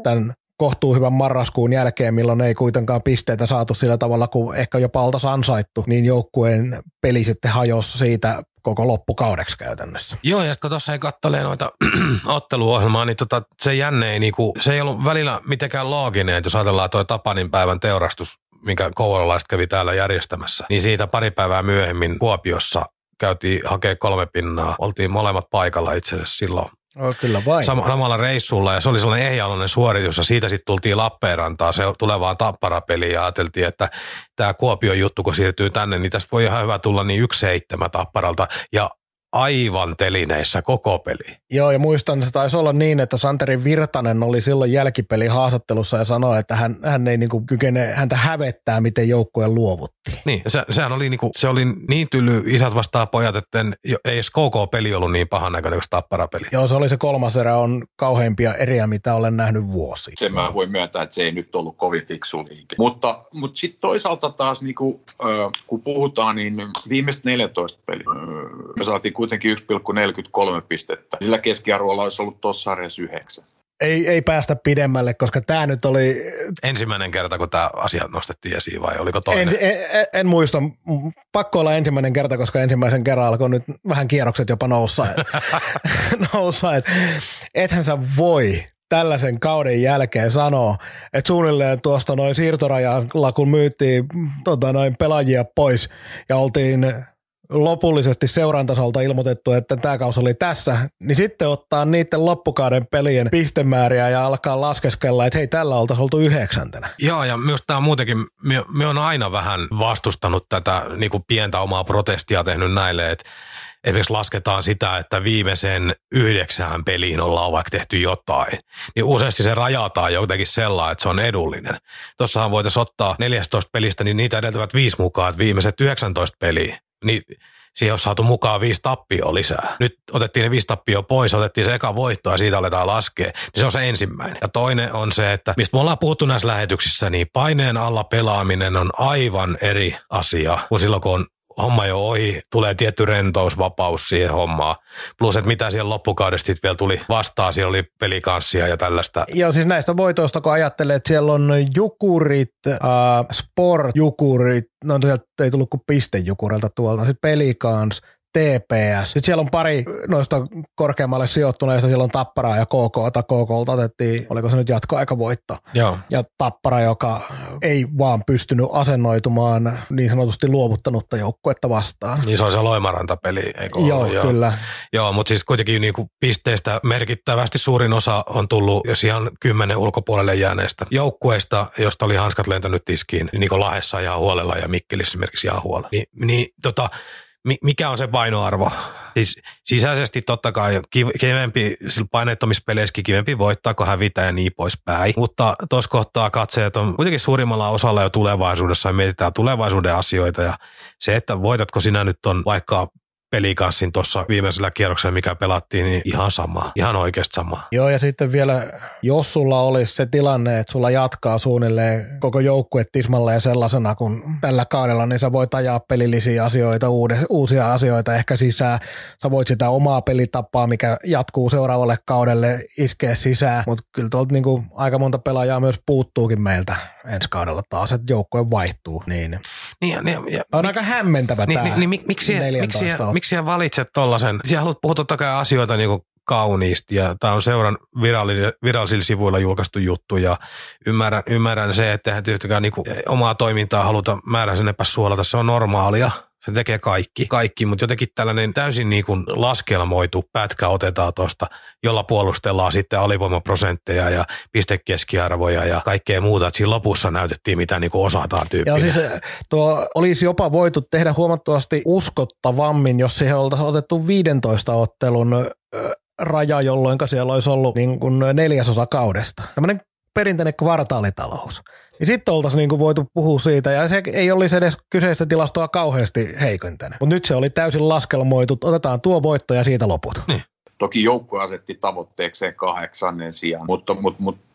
tämän kohtuu hyvän marraskuun jälkeen, milloin ei kuitenkaan pisteitä saatu sillä tavalla kuin ehkä jopa oltaisiin ansaittu, niin joukkueen peli sitten hajosi siitä koko loppukaudeksi käytännössä. Joo, ja kun tuossa ei kattelee noita otteluohjelmaa, niin tota, se jänne ei, niinku, se ei ollut välillä mitenkään looginen, että jos ajatellaan toi Tapanin päivän teurastus, minkä kouvolalaiset kävi täällä järjestämässä, niin siitä pari päivää myöhemmin Kuopiossa käytiin hakea kolme pinnaa. Oltiin molemmat paikalla itse asiassa silloin Oh, kyllä vain. Sam- samalla reissulla ja se oli sellainen ehjaloinen suoritus ja siitä sitten tultiin Lappeenrantaan se tulevaan tapparapeliin ja ajateltiin, että tämä Kuopion juttu kun siirtyy tänne, niin tästä voi ihan hyvä tulla niin yksi seitsemän tapparalta ja aivan telineissä koko peli. Joo, ja muistan, että se taisi olla niin, että Santeri Virtanen oli silloin jälkipeli haastattelussa ja sanoi, että hän, hän ei niin kuin kykene, häntä hävettää, miten joukkue luovutti. Niin, se, sehän oli, niin kuin, se oli niin tyly isät vastaan pojat, että ei edes KK-peli ollut niin pahan näköinen kuin tapparapeli. Joo, se oli se kolmas erä, on kauheimpia eriä, mitä olen nähnyt vuosi. Se mä voin myöntää, että se ei nyt ollut kovin fiksu liike. Mutta, mutta sitten toisaalta taas, niin kuin, äh, kun puhutaan, niin viimeiset 14 peliä, äh, me saatiin kuitenkin 1,43 pistettä. Sillä keskiarvolla olisi ollut tuossa sarjassa 9 ei, ei päästä pidemmälle, koska tämä nyt oli... Ensimmäinen kerta, kun tämä asia nostettiin esiin vai oliko toinen? En, en, en muista. Pakko olla ensimmäinen kerta, koska ensimmäisen kerran alkoi nyt vähän kierrokset jopa noussa. noussa et, ethän sä voi tällaisen kauden jälkeen sanoa, että suunnilleen tuosta noin siirtorajalla, kun myyttiin tota, noin pelaajia pois ja oltiin lopullisesti seurantasolta ilmoitettu, että tämä kausi oli tässä, niin sitten ottaa niiden loppukauden pelien pistemääriä ja alkaa laskeskella, että hei, tällä oltaisiin oltu yhdeksäntenä. Joo, ja myös tämä muutenkin, me, on aina vähän vastustanut tätä niin kuin pientä omaa protestia tehnyt näille, että esimerkiksi lasketaan sitä, että viimeisen yhdeksään peliin ollaan vaikka tehty jotain, niin useasti se rajataan jotenkin sellainen, että se on edullinen. Tuossahan voitaisiin ottaa 14 pelistä, niin niitä edeltävät viisi mukaan, että viimeiset 19 peliä niin siihen on saatu mukaan viisi tappioa lisää. Nyt otettiin ne viisi tappioa pois, otettiin se eka voitto ja siitä aletaan laskea. Niin se on se ensimmäinen. Ja toinen on se, että mistä me ollaan puhuttu näissä lähetyksissä, niin paineen alla pelaaminen on aivan eri asia kuin silloin, kun on homma jo ohi, tulee tietty rentous, vapaus siihen hommaan. Plus, että mitä siellä loppukaudesta vielä tuli vastaan, siellä oli pelikanssia ja tällaista. Joo, siis näistä voitoista, kun ajattelee, että siellä on jukurit, äh, sport, jukurit, no sieltä ei tullut kuin piste jukurilta tuolta, sitten pelikans, TPS. Sitten siellä on pari noista korkeammalle sijoittuneista, siellä on Tappara ja KK, tai KK otettiin, oliko se nyt jatkoaikavoitto. Joo. Ja Tappara, joka ei vaan pystynyt asennoitumaan niin sanotusti luovuttanutta joukkuetta vastaan. Niin se on se Loimaranta-peli, eikö Joo, ollut? kyllä. Joo, mutta siis kuitenkin niin kuin pisteistä merkittävästi suurin osa on tullut, jos ihan kymmenen ulkopuolelle jääneistä joukkueista, josta oli hanskat lentänyt tiskiin, niin kuin Lahessa ja huolella ja Mikkelissä esimerkiksi ihan huolella. Niin, niin tota, mikä on se painoarvo? Siis sisäisesti totta kai kivempi, sillä painettomispeleissä kivempi voittaa, kun hävitä ja niin poispäin. Mutta tuossa kohtaa katseet on kuitenkin suurimmalla osalla jo tulevaisuudessa ja mietitään tulevaisuuden asioita. Ja se, että voitatko sinä nyt on vaikka pelikanssin tuossa viimeisellä kierroksella, mikä pelattiin, niin ihan sama, ihan oikeasti sama. Joo, ja sitten vielä, jos sulla olisi se tilanne, että sulla jatkaa suunnilleen koko joukkue tismalleen sellaisena kuin tällä kaudella, niin sä voit ajaa pelillisiä asioita, uudes, uusia asioita ehkä sisään. Sä voit sitä omaa pelitapaa, mikä jatkuu seuraavalle kaudelle, iskeä sisään, mutta kyllä tuolta niinku aika monta pelaajaa myös puuttuukin meiltä ensi kaudella taas, että joukkue vaihtuu. Niin. Niin, ja, ja, ja, on aika hämmentävä niin, tämä niin, niin, miksi, miksi, miksi valitset tollasen? Sä haluat puhua totta kai asioita niin kuin kauniisti ja tämä on seuran virallisilla sivuilla julkaistu juttu ja ymmärrän, ymmärrän se, että eihän tietystikään niin omaa toimintaa haluta määräisen epäsuolata, se on normaalia, se tekee kaikki, kaikki mutta jotenkin tällainen täysin niin kuin laskelmoitu pätkä otetaan tuosta, jolla puolustellaan sitten alivoimaprosentteja ja pistekeskiarvoja ja kaikkea muuta. Että siinä lopussa näytettiin, mitä niin kuin osataan tyyppinen. Ja siis tuo olisi jopa voitu tehdä huomattavasti uskottavammin, jos siihen oltaisiin otettu 15 ottelun raja, jolloin siellä olisi ollut niin kuin neljäsosa kaudesta. Tämmöinen perinteinen kvartaalitalous. Ja sitten oltaisiin niinku voitu puhua siitä, ja se ei olisi edes kyseistä tilastoa kauheasti heikentänyt. Mutta nyt se oli täysin laskelmoitu, otetaan tuo voitto ja siitä loput. Niin. Toki joukkue asetti tavoitteekseen kahdeksannen sijaan, mutta, mutta, mutta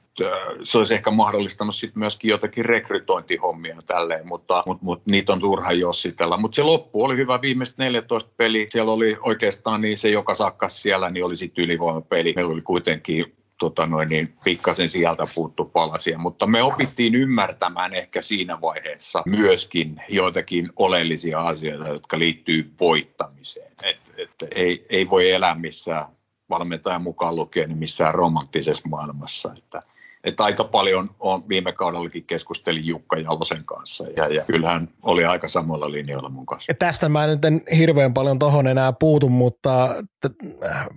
se olisi ehkä mahdollistanut sitten myöskin jotakin rekrytointihommia tälleen, mutta, mutta, mutta niitä on turha jossitella. Mutta se loppu oli hyvä viimeiset 14 peli. Siellä oli oikeastaan niin se, joka sakkas siellä, niin oli sitten ylivoimapeli. Meillä oli kuitenkin tota noin, niin pikkasen sieltä puuttu palasia, mutta me opittiin ymmärtämään ehkä siinä vaiheessa myöskin joitakin oleellisia asioita, jotka liittyy voittamiseen. Et, et ei, ei voi elää missään valmentajan mukaan lukien niin missään romanttisessa maailmassa. Että että aika paljon on viime kaudellakin keskustelin Jukka Jalosen kanssa ja, ja kyllähän oli aika samoilla linjoilla mun kanssa. Ja tästä mä nyt en hirveän paljon tohon enää puutu, mutta t-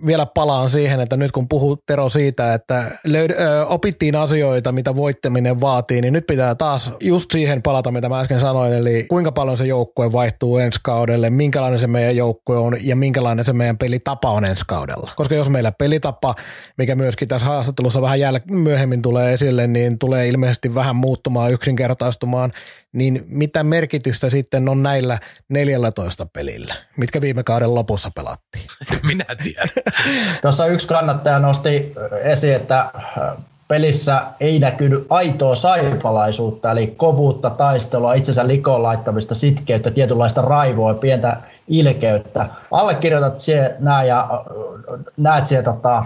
vielä palaan siihen, että nyt kun puhut Tero siitä, että löyd- ö, opittiin asioita, mitä voittaminen vaatii, niin nyt pitää taas just siihen palata, mitä mä äsken sanoin, eli kuinka paljon se joukkue vaihtuu ensi kaudelle, minkälainen se meidän joukkue on ja minkälainen se meidän pelitapa on ensi kaudella. Koska jos meillä pelitapa, mikä myöskin tässä haastattelussa vähän jäl- myöhemmin tulee tulee esille, niin tulee ilmeisesti vähän muuttumaan, yksinkertaistumaan, niin mitä merkitystä sitten on näillä 14 pelillä, mitkä viime kauden lopussa pelattiin? Minä tiedän. Tuossa yksi kannattaja nosti esiin, että äh, pelissä ei näkynyt aitoa saipalaisuutta, eli kovuutta, taistelua, itsensä likoon laittamista, sitkeyttä, tietynlaista raivoa, pientä ilkeyttä. Allekirjoitat nämä ja äh, näet siellä tota, äh,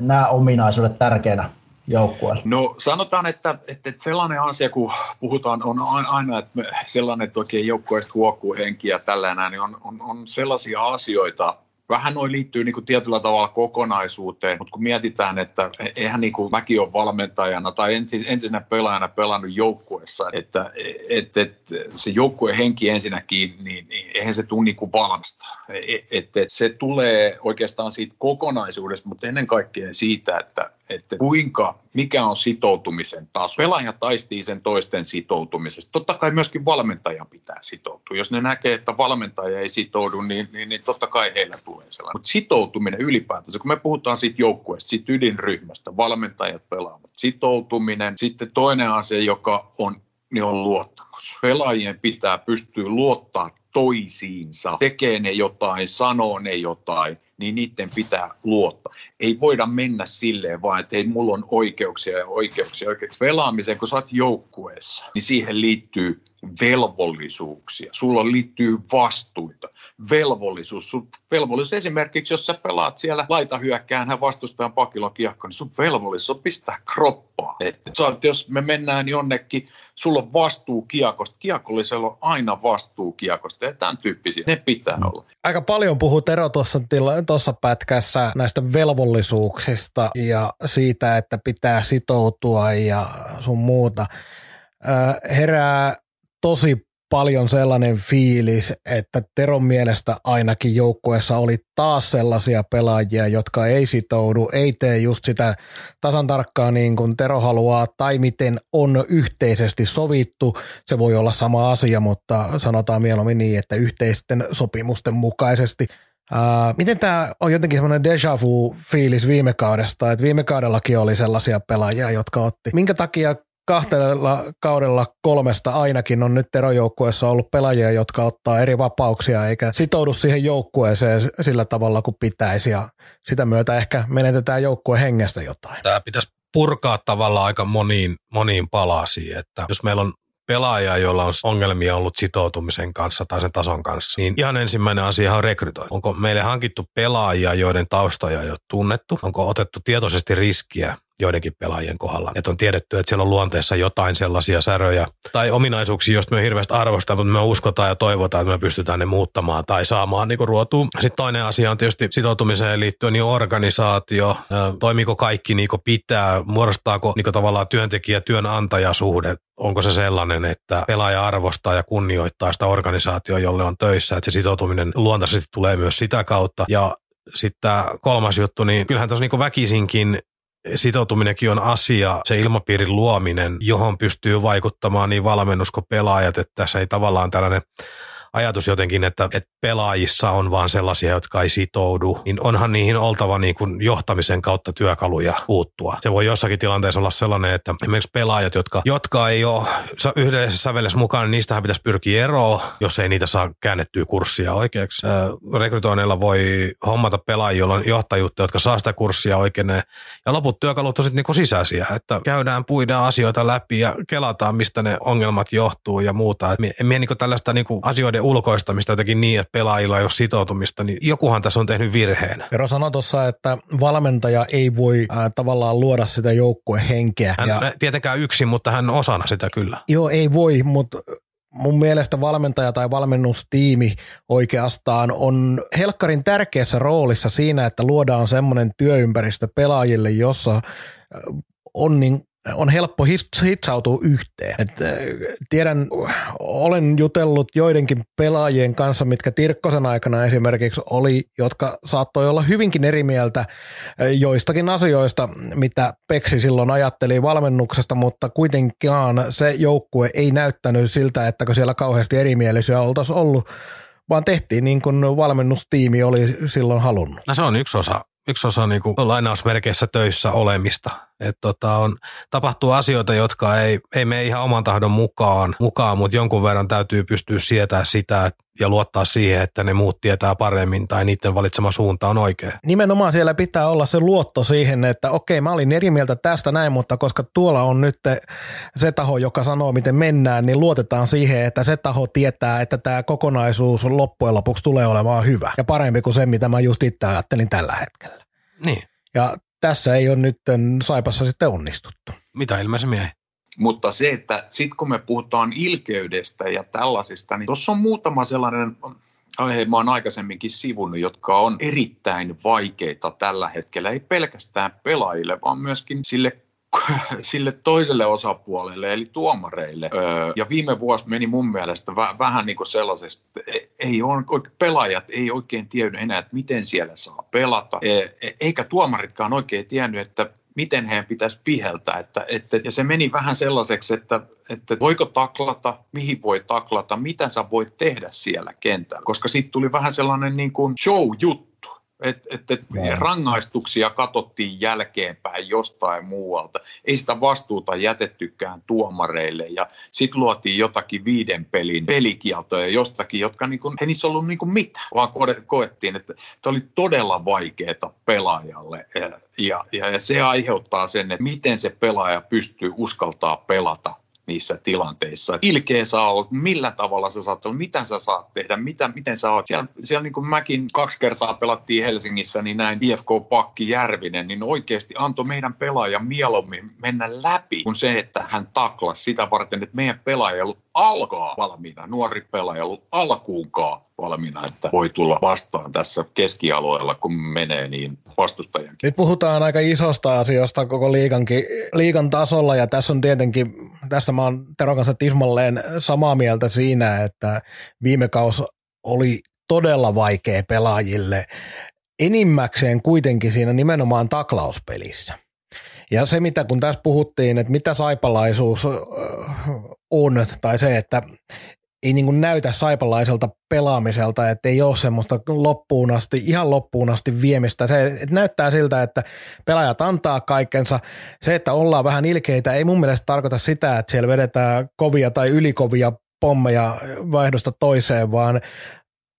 nämä ominaisuudet tärkeänä joukkueelle? No sanotaan, että, että sellainen asia, kun puhutaan, on aina että sellainen, että oikein joukkueesta huokkuu henkiä tällainen, niin on, on, on sellaisia asioita, vähän noin liittyy niin kuin tietyllä tavalla kokonaisuuteen, mutta kun mietitään, että eihän niin kuin mäkin ole valmentajana tai ensin, ensinnä pelaajana pelannut joukkueessa, että et, et, se joukkueen henki ensinnäkin, niin, niin eihän se tule niin kuin valmista. Et, et, et se tulee oikeastaan siitä kokonaisuudesta, mutta ennen kaikkea siitä, että että kuinka, mikä on sitoutumisen taso. Pelaaja taistii sen toisten sitoutumisesta. Totta kai myöskin valmentajan pitää sitoutua. Jos ne näkee, että valmentaja ei sitoudu, niin, niin, niin totta kai heillä tulee sellainen. Mutta sitoutuminen ylipäätänsä, kun me puhutaan siitä joukkueesta, siitä ydinryhmästä, valmentajat pelaavat. Sitoutuminen. Sitten toinen asia, joka on, niin on luottamus. Pelaajien pitää pystyä luottaa toisiinsa, tekee ne jotain, sanoo ne jotain, niin niiden pitää luottaa. Ei voida mennä silleen vaan, että hei, mulla on oikeuksia ja oikeuksia. oikeuksia. Pelaamiseen, kun sä oot joukkueessa, niin siihen liittyy velvollisuuksia. Sulla liittyy vastuita. Velvollisuus. Sun velvollisuus esimerkiksi, jos sä pelaat siellä laita hyökkään hän vastustajan pakilon kiekko, niin sun velvollisuus on pistää kroppaa. Että jos me mennään jonnekin, sulla on vastuu kiekosta. Kiekollisella on aina vastuu kiekosta ja tämän tyyppisiä. Ne pitää olla. Aika paljon puhuu Tero tuossa, tuossa pätkässä näistä velvollisuuksista ja siitä, että pitää sitoutua ja sun muuta. herää tosi paljon sellainen fiilis, että Teron mielestä ainakin joukkueessa oli taas sellaisia pelaajia, jotka ei sitoudu, ei tee just sitä tasan tarkkaan niin kuin Tero haluaa tai miten on yhteisesti sovittu. Se voi olla sama asia, mutta sanotaan mieluummin niin, että yhteisten sopimusten mukaisesti – Uh, miten tämä on jotenkin semmoinen deja vu fiilis viime kaudesta, että viime kaudellakin oli sellaisia pelaajia, jotka otti. Minkä takia kahtella kaudella kolmesta ainakin on nyt erojoukkueessa ollut pelaajia, jotka ottaa eri vapauksia eikä sitoudu siihen joukkueeseen sillä tavalla kuin pitäisi ja sitä myötä ehkä menetetään joukkueen hengestä jotain. Tämä pitäisi purkaa tavallaan aika moniin, moniin palasiin, että jos meillä on pelaajaa, jolla on ongelmia ollut sitoutumisen kanssa tai sen tason kanssa, niin ihan ensimmäinen asia on rekrytointi. Onko meille hankittu pelaajia, joiden taustoja ei ole tunnettu? Onko otettu tietoisesti riskiä joidenkin pelaajien kohdalla. Että on tiedetty, että siellä on luonteessa jotain sellaisia säröjä tai ominaisuuksia, joista me hirveästi arvostamme, mutta me uskotaan ja toivotaan, että me pystytään ne muuttamaan tai saamaan niin ruotuun. Sitten toinen asia on tietysti sitoutumiseen liittyen niin organisaatio. Toimiko kaikki niin kuin pitää? Muodostaako niin kuin tavallaan työntekijä-työnantajasuhde? Onko se sellainen, että pelaaja arvostaa ja kunnioittaa sitä organisaatioa, jolle on töissä, että se sitoutuminen luontaisesti tulee myös sitä kautta. Ja sitten kolmas juttu, niin kyllähän tuossa niin väkisinkin sitoutuminenkin on asia, se ilmapiirin luominen, johon pystyy vaikuttamaan niin valmennus kuin pelaajat, että tässä ei tavallaan tällainen ajatus jotenkin, että, että pelaajissa on vaan sellaisia, jotka ei sitoudu, niin onhan niihin oltava niin kuin johtamisen kautta työkaluja puuttua. Se voi jossakin tilanteessa olla sellainen, että esimerkiksi pelaajat, jotka, jotka ei ole yhdessä sävellessä mukaan, niin niistähän pitäisi pyrkiä eroon, jos ei niitä saa käännettyä kurssia oikeaksi. Rekrytoinnilla voi hommata pelaajia, joilla on johtajuutta, jotka saa sitä kurssia oikein. Ja loput työkalut on sitten niin sisäisiä, että käydään, puidaan asioita läpi ja kelataan, mistä ne ongelmat johtuu ja muuta. Et mie, mie niin tällaista niin asioiden asioiden ulkoistamista jotenkin niin, että pelaajilla ei ole sitoutumista, niin jokuhan tässä on tehnyt virheen. Pero sanoi tuossa, että valmentaja ei voi äh, tavallaan luoda sitä joukkuehenkeä. Hän ja... tietenkään yksin, mutta hän osana sitä kyllä. Joo, ei voi, mutta mun mielestä valmentaja tai valmennustiimi oikeastaan on helkkarin tärkeässä roolissa siinä, että luodaan semmoinen työympäristö pelaajille, jossa on niin on helppo hitsautua yhteen. Et, äh, tiedän, olen jutellut joidenkin pelaajien kanssa, mitkä Tirkkosen aikana esimerkiksi oli, jotka saattoi olla hyvinkin eri mieltä äh, joistakin asioista, mitä Peksi silloin ajatteli valmennuksesta, mutta kuitenkin se joukkue ei näyttänyt siltä, että siellä kauheasti erimielisiä oltaisiin ollut, vaan tehtiin niin kuin valmennustiimi oli silloin halunnut. No se on yksi osa, yksi osa niin kuin lainausmerkeissä töissä olemista että tota on, tapahtuu asioita, jotka ei, ei mene ihan oman tahdon mukaan, mukaan, mutta jonkun verran täytyy pystyä sietämään sitä ja luottaa siihen, että ne muut tietää paremmin tai niiden valitsema suunta on oikea. Nimenomaan siellä pitää olla se luotto siihen, että okei, mä olin eri mieltä tästä näin, mutta koska tuolla on nyt se taho, joka sanoo, miten mennään, niin luotetaan siihen, että se taho tietää, että tämä kokonaisuus loppujen lopuksi tulee olemaan hyvä ja parempi kuin se, mitä mä just itse ajattelin tällä hetkellä. Niin. Ja tässä ei ole nyt Saipassa sitten onnistuttu. Mitä ilmeisemmin ei. Mutta se, että sitten kun me puhutaan ilkeydestä ja tällaisista, niin tuossa on muutama sellainen aihe, mä oon aikaisemminkin sivunut, jotka on erittäin vaikeita tällä hetkellä, ei pelkästään pelaajille, vaan myöskin sille sille toiselle osapuolelle, eli tuomareille. Öö, ja viime vuosi meni mun mielestä väh, vähän niin kuin sellaisesta, e, ei on, pelaajat ei oikein tiedä enää, että miten siellä saa pelata, e, e, eikä tuomaritkaan oikein tiennyt, että miten heidän pitäisi piheltää. Että, että, ja se meni vähän sellaiseksi, että, että voiko taklata, mihin voi taklata, mitä sä voit tehdä siellä kentällä. Koska sitten tuli vähän sellainen niin kuin show-juttu että et, et rangaistuksia katsottiin jälkeenpäin jostain muualta. Ei sitä vastuuta jätettykään tuomareille. Ja sitten luotiin jotakin viiden pelin pelikieltoja jostakin, jotka niinku, ei niissä ollut niinku mitään, vaan koettiin, että tämä oli todella vaikeaa pelaajalle. Ja, ja, ja se aiheuttaa sen, että miten se pelaaja pystyy uskaltaa pelata niissä tilanteissa. Ilkeä saa olla, millä tavalla sä saat olla, mitä sä saat tehdä, mitä, miten sä oot. Siellä, siellä niin kuin mäkin kaksi kertaa pelattiin Helsingissä, niin näin IFK-pakki Järvinen, niin oikeasti antoi meidän pelaaja mieluummin mennä läpi kuin se, että hän taklasi sitä varten, että meidän pelaaja ei ollut alkaa valmiina, nuori pelaaja ei ollut alkuunkaan valmiina, että voi tulla vastaan tässä keskialueella, kun menee niin vastustajan. Nyt puhutaan aika isosta asioista koko liigankin, liigan tasolla ja tässä on tietenkin, tässä mä oon Teron kanssa tismalleen samaa mieltä siinä, että viime kaus oli todella vaikea pelaajille. Enimmäkseen kuitenkin siinä nimenomaan taklauspelissä. Ja se, mitä kun tässä puhuttiin, että mitä saipalaisuus on, tai se, että ei niin näytä saipalaiselta pelaamiselta, että ei ole semmoista loppuun asti, ihan loppuun asti viemistä. Se että näyttää siltä, että pelaajat antaa kaikkensa. Se, että ollaan vähän ilkeitä, ei mun mielestä tarkoita sitä, että siellä vedetään kovia tai ylikovia pommeja vaihdosta toiseen, vaan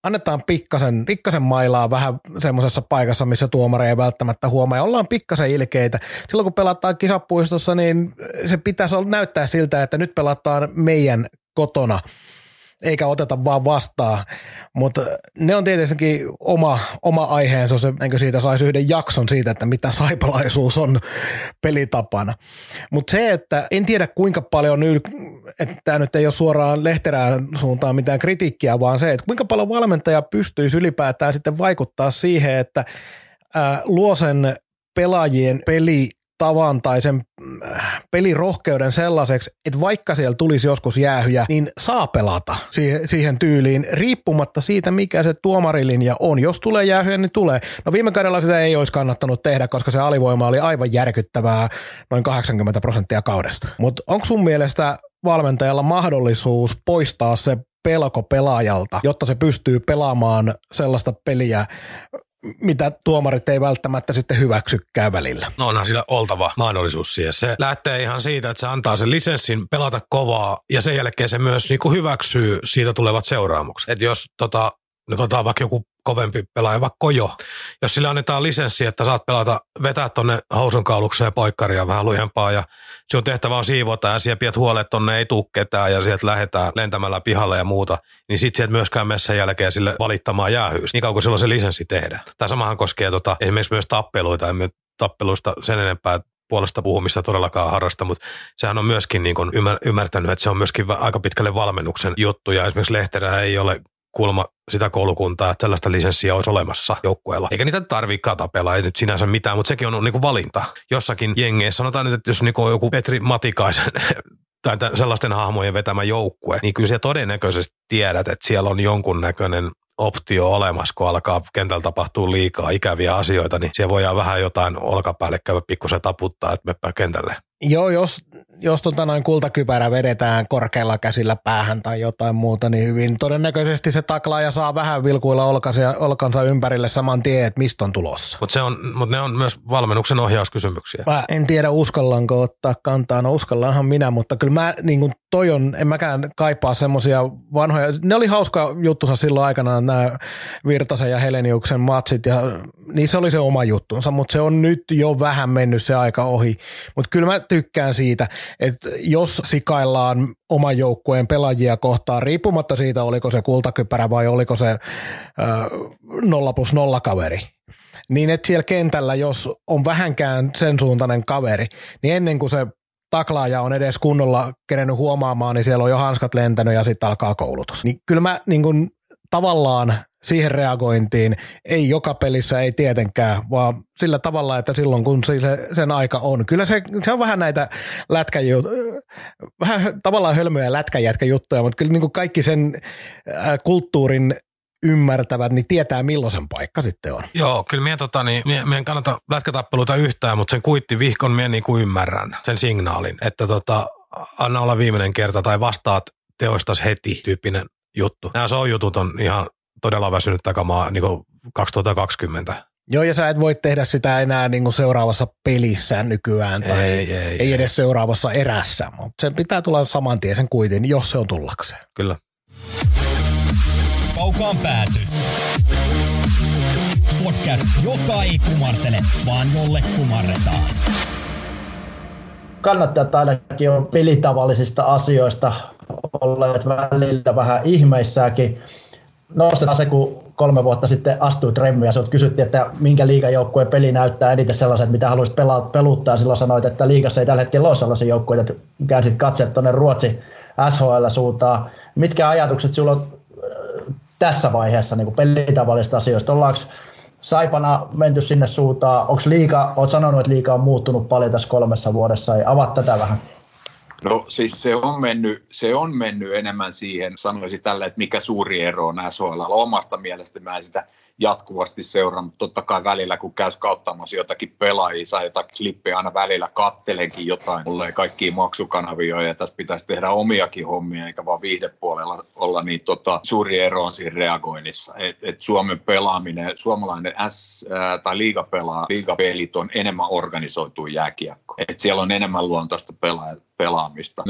annetaan pikkasen, pikkasen mailaa vähän semmoisessa paikassa, missä tuomari ei välttämättä huomaa ja ollaan pikkasen ilkeitä. Silloin kun pelataan kisapuistossa, niin se pitäisi näyttää siltä, että nyt pelataan meidän kotona – eikä oteta vaan vastaan. Mutta ne on tietenkin oma, oma aiheensa, se, enkö siitä saisi yhden jakson siitä, että mitä saipalaisuus on pelitapana. Mutta se, että en tiedä kuinka paljon, että tämä nyt ei ole suoraan lehterään suuntaan mitään kritiikkiä, vaan se, että kuinka paljon valmentaja pystyisi ylipäätään sitten vaikuttaa siihen, että ää, luo sen pelaajien peli tavan tai sen äh, pelirohkeuden sellaiseksi, että vaikka siellä tulisi joskus jäähyjä, niin saa pelata siihen, siihen tyyliin, riippumatta siitä, mikä se tuomarilinja on. Jos tulee jäähyjä, niin tulee. No viime kaudella sitä ei olisi kannattanut tehdä, koska se alivoima oli aivan järkyttävää noin 80 prosenttia kaudesta. Mutta onko sun mielestä valmentajalla mahdollisuus poistaa se pelko pelaajalta, jotta se pystyy pelaamaan sellaista peliä, mitä tuomarit ei välttämättä sitten hyväksykään välillä. No onhan sillä oltava mahdollisuus siihen. Se lähtee ihan siitä, että se antaa sen lisenssin pelata kovaa ja sen jälkeen se myös niin kuin hyväksyy siitä tulevat seuraamukset. Että jos tota, nyt otetaan vaikka joku kovempi pelaaja, vaikka Kojo. Jos sille annetaan lisenssi, että saat pelata, vetää tonne housunkaulukseen ja poikkaria vähän lujempaa ja sinun tehtävä on siivota ja siellä piet huolet tonne ei tuu ketään ja sieltä lähdetään lentämällä pihalle ja muuta, niin sit sieltä myöskään messan jälkeen sille valittamaan jäähyys, niin kauan kuin silloin se lisenssi tehdään. Tämä samahan koskee tota, esimerkiksi myös tappeluita, emme tappeluista sen enempää puolesta puhumista todellakaan harrasta, mutta sehän on myöskin niin ymmärtänyt, että se on myöskin aika pitkälle valmennuksen juttu ja esimerkiksi Lehterä ei ole kulma sitä koulukuntaa, että tällaista lisenssiä olisi olemassa joukkueella. Eikä niitä tarvitse tapella, ei nyt sinänsä mitään, mutta sekin on niinku valinta. Jossakin jengeissä, sanotaan nyt, että jos niinku joku Petri Matikaisen tai sellaisten hahmojen vetämä joukkue, niin kyllä se todennäköisesti tiedät, että siellä on jonkunnäköinen optio olemassa, kun alkaa kentällä tapahtuu liikaa ikäviä asioita, niin siellä voidaan vähän jotain olkapäälle käydä pikkusen taputtaa, että meppä kentälle. Joo, jos, jos tota noin kultakypärä vedetään korkealla käsillä päähän tai jotain muuta, niin hyvin todennäköisesti se taklaaja saa vähän vilkuilla olkansa, olkansa ympärille saman tien, että mistä on tulossa. Mutta mut ne on myös valmennuksen ohjauskysymyksiä. Mä en tiedä uskallanko ottaa kantaa, no uskallaanhan minä, mutta kyllä mä niin kuin toi on, en mäkään kaipaa semmoisia vanhoja, ne oli hauska juttusa silloin aikanaan nämä Virtasen ja Heleniuksen matsit ja niin se oli se oma juttunsa, mutta se on nyt jo vähän mennyt se aika ohi. Mutta kyllä mä tykkään siitä, että jos sikaillaan oman joukkueen pelaajia kohtaan, riippumatta siitä, oliko se kultakypärä vai oliko se nolla plus nolla kaveri, niin että siellä kentällä, jos on vähänkään sen suuntainen kaveri, niin ennen kuin se taklaaja on edes kunnolla kerennyt huomaamaan, niin siellä on jo hanskat lentänyt ja sitten alkaa koulutus. Niin kyllä mä niin kuin, tavallaan siihen reagointiin, ei joka pelissä, ei tietenkään, vaan sillä tavalla, että silloin kun se, sen aika on. Kyllä se, se on vähän näitä lätkäjut, vähän tavallaan hölmöjä lätkäjätkäjuttuja, mutta kyllä niin kuin kaikki sen äh, kulttuurin ymmärtävät, niin tietää milloin sen paikka sitten on. Joo, kyllä mie, tota, niin, mie, mie en kannata lätkätappeluita yhtään, mutta sen kuittivihkon mie niin kuin ymmärrän, sen signaalin, että tota, anna olla viimeinen kerta tai vastaat teoistas heti tyyppinen juttu. Nämä so-jutut on ihan todella väsynyt takamaa niin kuin 2020. Joo, ja sä et voi tehdä sitä enää niin kuin seuraavassa pelissä nykyään tai ei, ei, ei edes seuraavassa erässä, mutta sen pitää tulla saman tien sen kuitin, jos se on tullakseen. Kyllä. Kaukaan pääty. Podcast, joka ei kumartele, vaan jolle kumarretaan. Kannattajat ainakin on pelitavallisista asioista olleet välillä vähän ihmeissäkin nostetaan se, kun kolme vuotta sitten astui Remmi ja sinut kysyttiin, että minkä liigajoukkueen peli näyttää eniten sellaiset, mitä haluaisit pelaa, peluttaa. Silloin sanoit, että liigassa ei tällä hetkellä ole sellaisia joukkueita, että käänsit katseet tuonne Ruotsi SHL-suuntaan. Mitkä ajatukset sinulla on äh, tässä vaiheessa niin pelitavallisista asioista? Ollaanko Saipana menty sinne suuntaan? Onko liiga, olet sanonut, että liiga on muuttunut paljon tässä kolmessa vuodessa, ja avaat tätä vähän. No siis se on, mennyt, se on mennyt enemmän siihen, sanoisin tällä, että mikä suuri ero on SHL. Omasta mielestä mä en sitä jatkuvasti seuraa, mutta totta kai välillä kun käy kauttamassa jotakin pelaajia, saa jotakin klippiä aina välillä kattelenkin jotain, mulle kaikki maksukanavia ja tässä pitäisi tehdä omiakin hommia eikä vaan viihdepuolella olla, niin tota, suuri ero on siinä reagoinnissa. Et, et Suomen pelaaminen, suomalainen S- ää, tai liigapelaa, liigapelit on enemmän organisoitu jääkiekko. Et siellä on enemmän luontaista pelaa, pelaamista.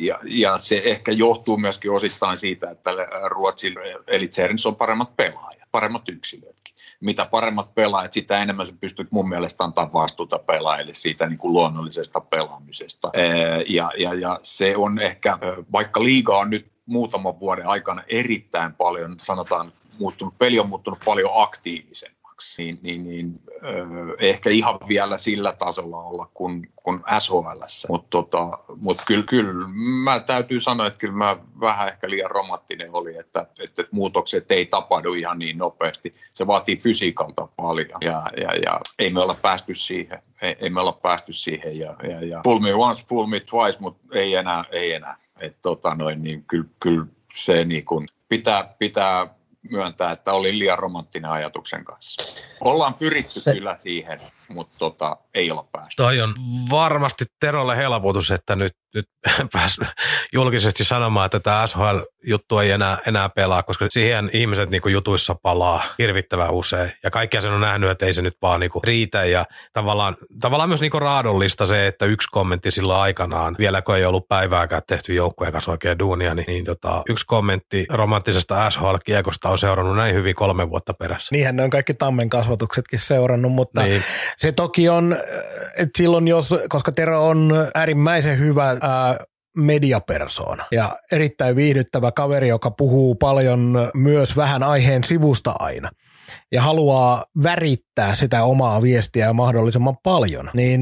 Ja, ja, se ehkä johtuu myöskin osittain siitä, että Ruotsin eli Tsernis on paremmat pelaajat, paremmat yksilötkin. Mitä paremmat pelaajat, sitä enemmän se pystyy mun mielestä antaa vastuuta pelaajille siitä niin kuin luonnollisesta pelaamisesta. Ja, ja, ja se on ehkä, vaikka liiga on nyt muutaman vuoden aikana erittäin paljon, sanotaan, muuttunut, peli on muuttunut paljon aktiivisemmin niin, niin, niin öö, ehkä ihan vielä sillä tasolla olla kuin, kuin SHL. Mutta tota, mut kyllä, kyllä mä täytyy sanoa, että kyllä mä vähän ehkä liian romanttinen oli, että, että, että muutokset ei tapahdu ihan niin nopeasti. Se vaatii fysiikalta paljon ja, ja, ja ei me olla päästy siihen. Ei, ei me olla päästy siihen ja, ja, ja pull me once, pull me twice, mutta ei enää, ei enää. Et tota noin, niin kyllä, kyllä se niin kun pitää, pitää myöntää, että oli liian romanttinen ajatuksen kanssa. Ollaan pyritty se... kyllä siihen, mutta tota, ei olla päästy. Toi on varmasti Terolle helpotus, että nyt, nyt pääs julkisesti sanomaan, että tämä SHL-juttu ei enää, enää pelaa, koska siihen ihmiset niin jutuissa palaa hirvittävän usein. Ja kaikkia sen on nähnyt, että ei se nyt vaan niin riitä. Ja tavallaan, tavallaan myös niin raadollista se, että yksi kommentti silloin aikanaan, vielä kun ei ollut päivääkään tehty joukkueen kanssa oikein duunia, niin, niin tota, yksi kommentti romanttisesta SHL-kiekosta on seurannut näin hyvin kolme vuotta perässä. Niinhän ne on kaikki tammen kasvatuksetkin seurannut, mutta niin. se toki on, että silloin jos, koska Tero on äärimmäisen hyvä ää, mediapersoona ja erittäin viihdyttävä kaveri, joka puhuu paljon myös vähän aiheen sivusta aina ja haluaa värittää sitä omaa viestiä mahdollisimman paljon, niin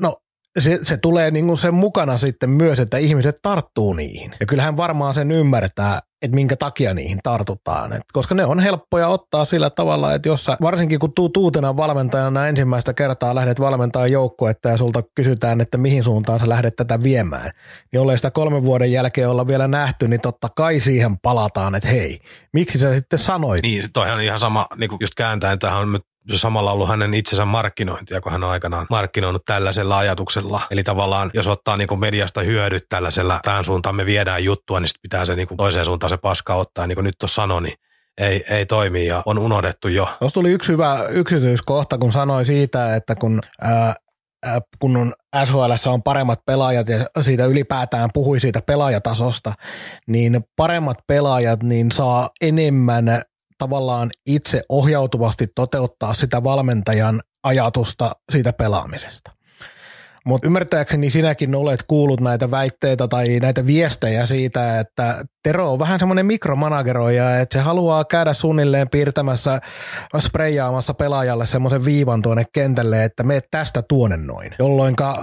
no se, se tulee niin kuin sen mukana sitten myös, että ihmiset tarttuu niihin. Ja kyllähän varmaan sen ymmärtää, että minkä takia niihin tartutaan. Et koska ne on helppoja ottaa sillä tavalla, että jos sä, varsinkin kun tuu tuutena valmentajana ensimmäistä kertaa lähdet valmentaa joukkuetta ja sulta kysytään, että mihin suuntaan sä lähdet tätä viemään, niin olle sitä kolmen vuoden jälkeen olla vielä nähty, niin totta kai siihen palataan, että hei, miksi sä sitten sanoit? Niin, toihan on ihan sama, niin just kääntäen, tähän on se samalla ollut hänen itsensä markkinointia, kun hän on aikanaan markkinoinut tällaisella ajatuksella. Eli tavallaan, jos ottaa niin kuin mediasta hyödyt tällaisella, tähän suuntaan me viedään juttua, niin sitten pitää se niin kuin toiseen suuntaan se paska ottaa. Niin kuin nyt tuossa sanoi, niin ei, ei toimi ja on unohdettu jo. Tuossa tuli yksi hyvä yksityiskohta, kun sanoi siitä, että kun ää, kun on SHL on paremmat pelaajat ja siitä ylipäätään puhui siitä pelaajatasosta, niin paremmat pelaajat niin saa enemmän tavallaan itse ohjautuvasti toteuttaa sitä valmentajan ajatusta siitä pelaamisesta. Mutta ymmärtääkseni sinäkin olet kuullut näitä väitteitä tai näitä viestejä siitä, että Tero on vähän semmoinen mikromanageroija, että se haluaa käydä suunnilleen piirtämässä, spreijaamassa pelaajalle semmoisen viivan tuonne kentälle, että me tästä tuonne noin. Jolloin äh,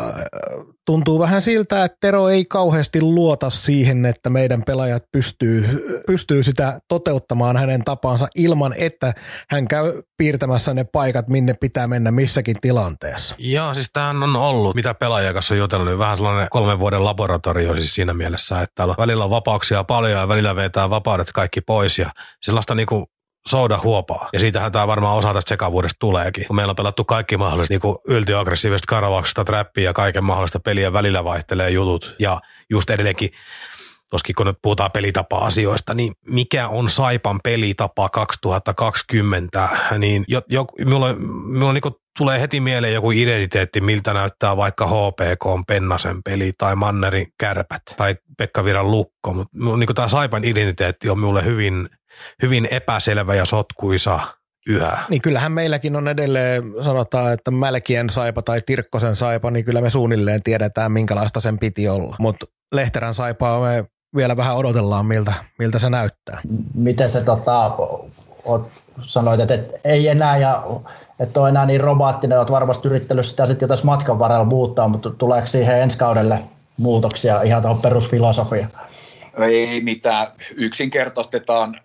tuntuu vähän siltä, että Tero ei kauheasti luota siihen, että meidän pelaajat pystyy, pystyy sitä toteuttamaan hänen tapansa ilman, että hän käy piirtämässä ne paikat, minne pitää mennä missäkin tilanteessa. Joo, siis tämähän on ollut, mitä pelaajan kanssa on jutellut, niin vähän sellainen kolmen vuoden laboratorio siis siinä mielessä, että välillä on vapauksia paljon ja välillä vetää vapaudet kaikki pois ja sellaista niinku souda huopaa. Ja siitähän tämä varmaan osa tästä sekavuudesta tuleekin. Kun meillä on pelattu kaikki mahdolliset niin yltiaggressiivista karavauksesta, trappia ja kaiken mahdollista peliä välillä vaihtelee jutut. Ja just edelleenkin Toskin kun nyt puhutaan pelitapa-asioista, niin mikä on Saipan pelitapa 2020, niin jo, jo, minulla, minulla niin tulee heti mieleen joku identiteetti, miltä näyttää vaikka HPK on Pennasen peli tai Mannerin kärpät tai Pekka Viran lukko, mutta niin tämä Saipan identiteetti on minulle hyvin, hyvin epäselvä ja sotkuisa yhä. Niin kyllähän meilläkin on edelleen, sanotaan, että Mälkien saipa tai Tirkkosen saipa, niin kyllä me suunnilleen tiedetään, minkälaista sen piti olla. Mutta Lehterän saipaa me vielä vähän odotellaan, miltä, miltä se näyttää. Miten se tota, oot, sanoit, että, että ei enää ja että on enää niin robaattinen, olet varmasti yrittänyt sitä sitten tässä matkan varrella muuttaa, mutta tuleeko siihen ensi kaudelle muutoksia ihan tuohon perusfilosofiaan? Ei mitään. Yksinkertaistetaan,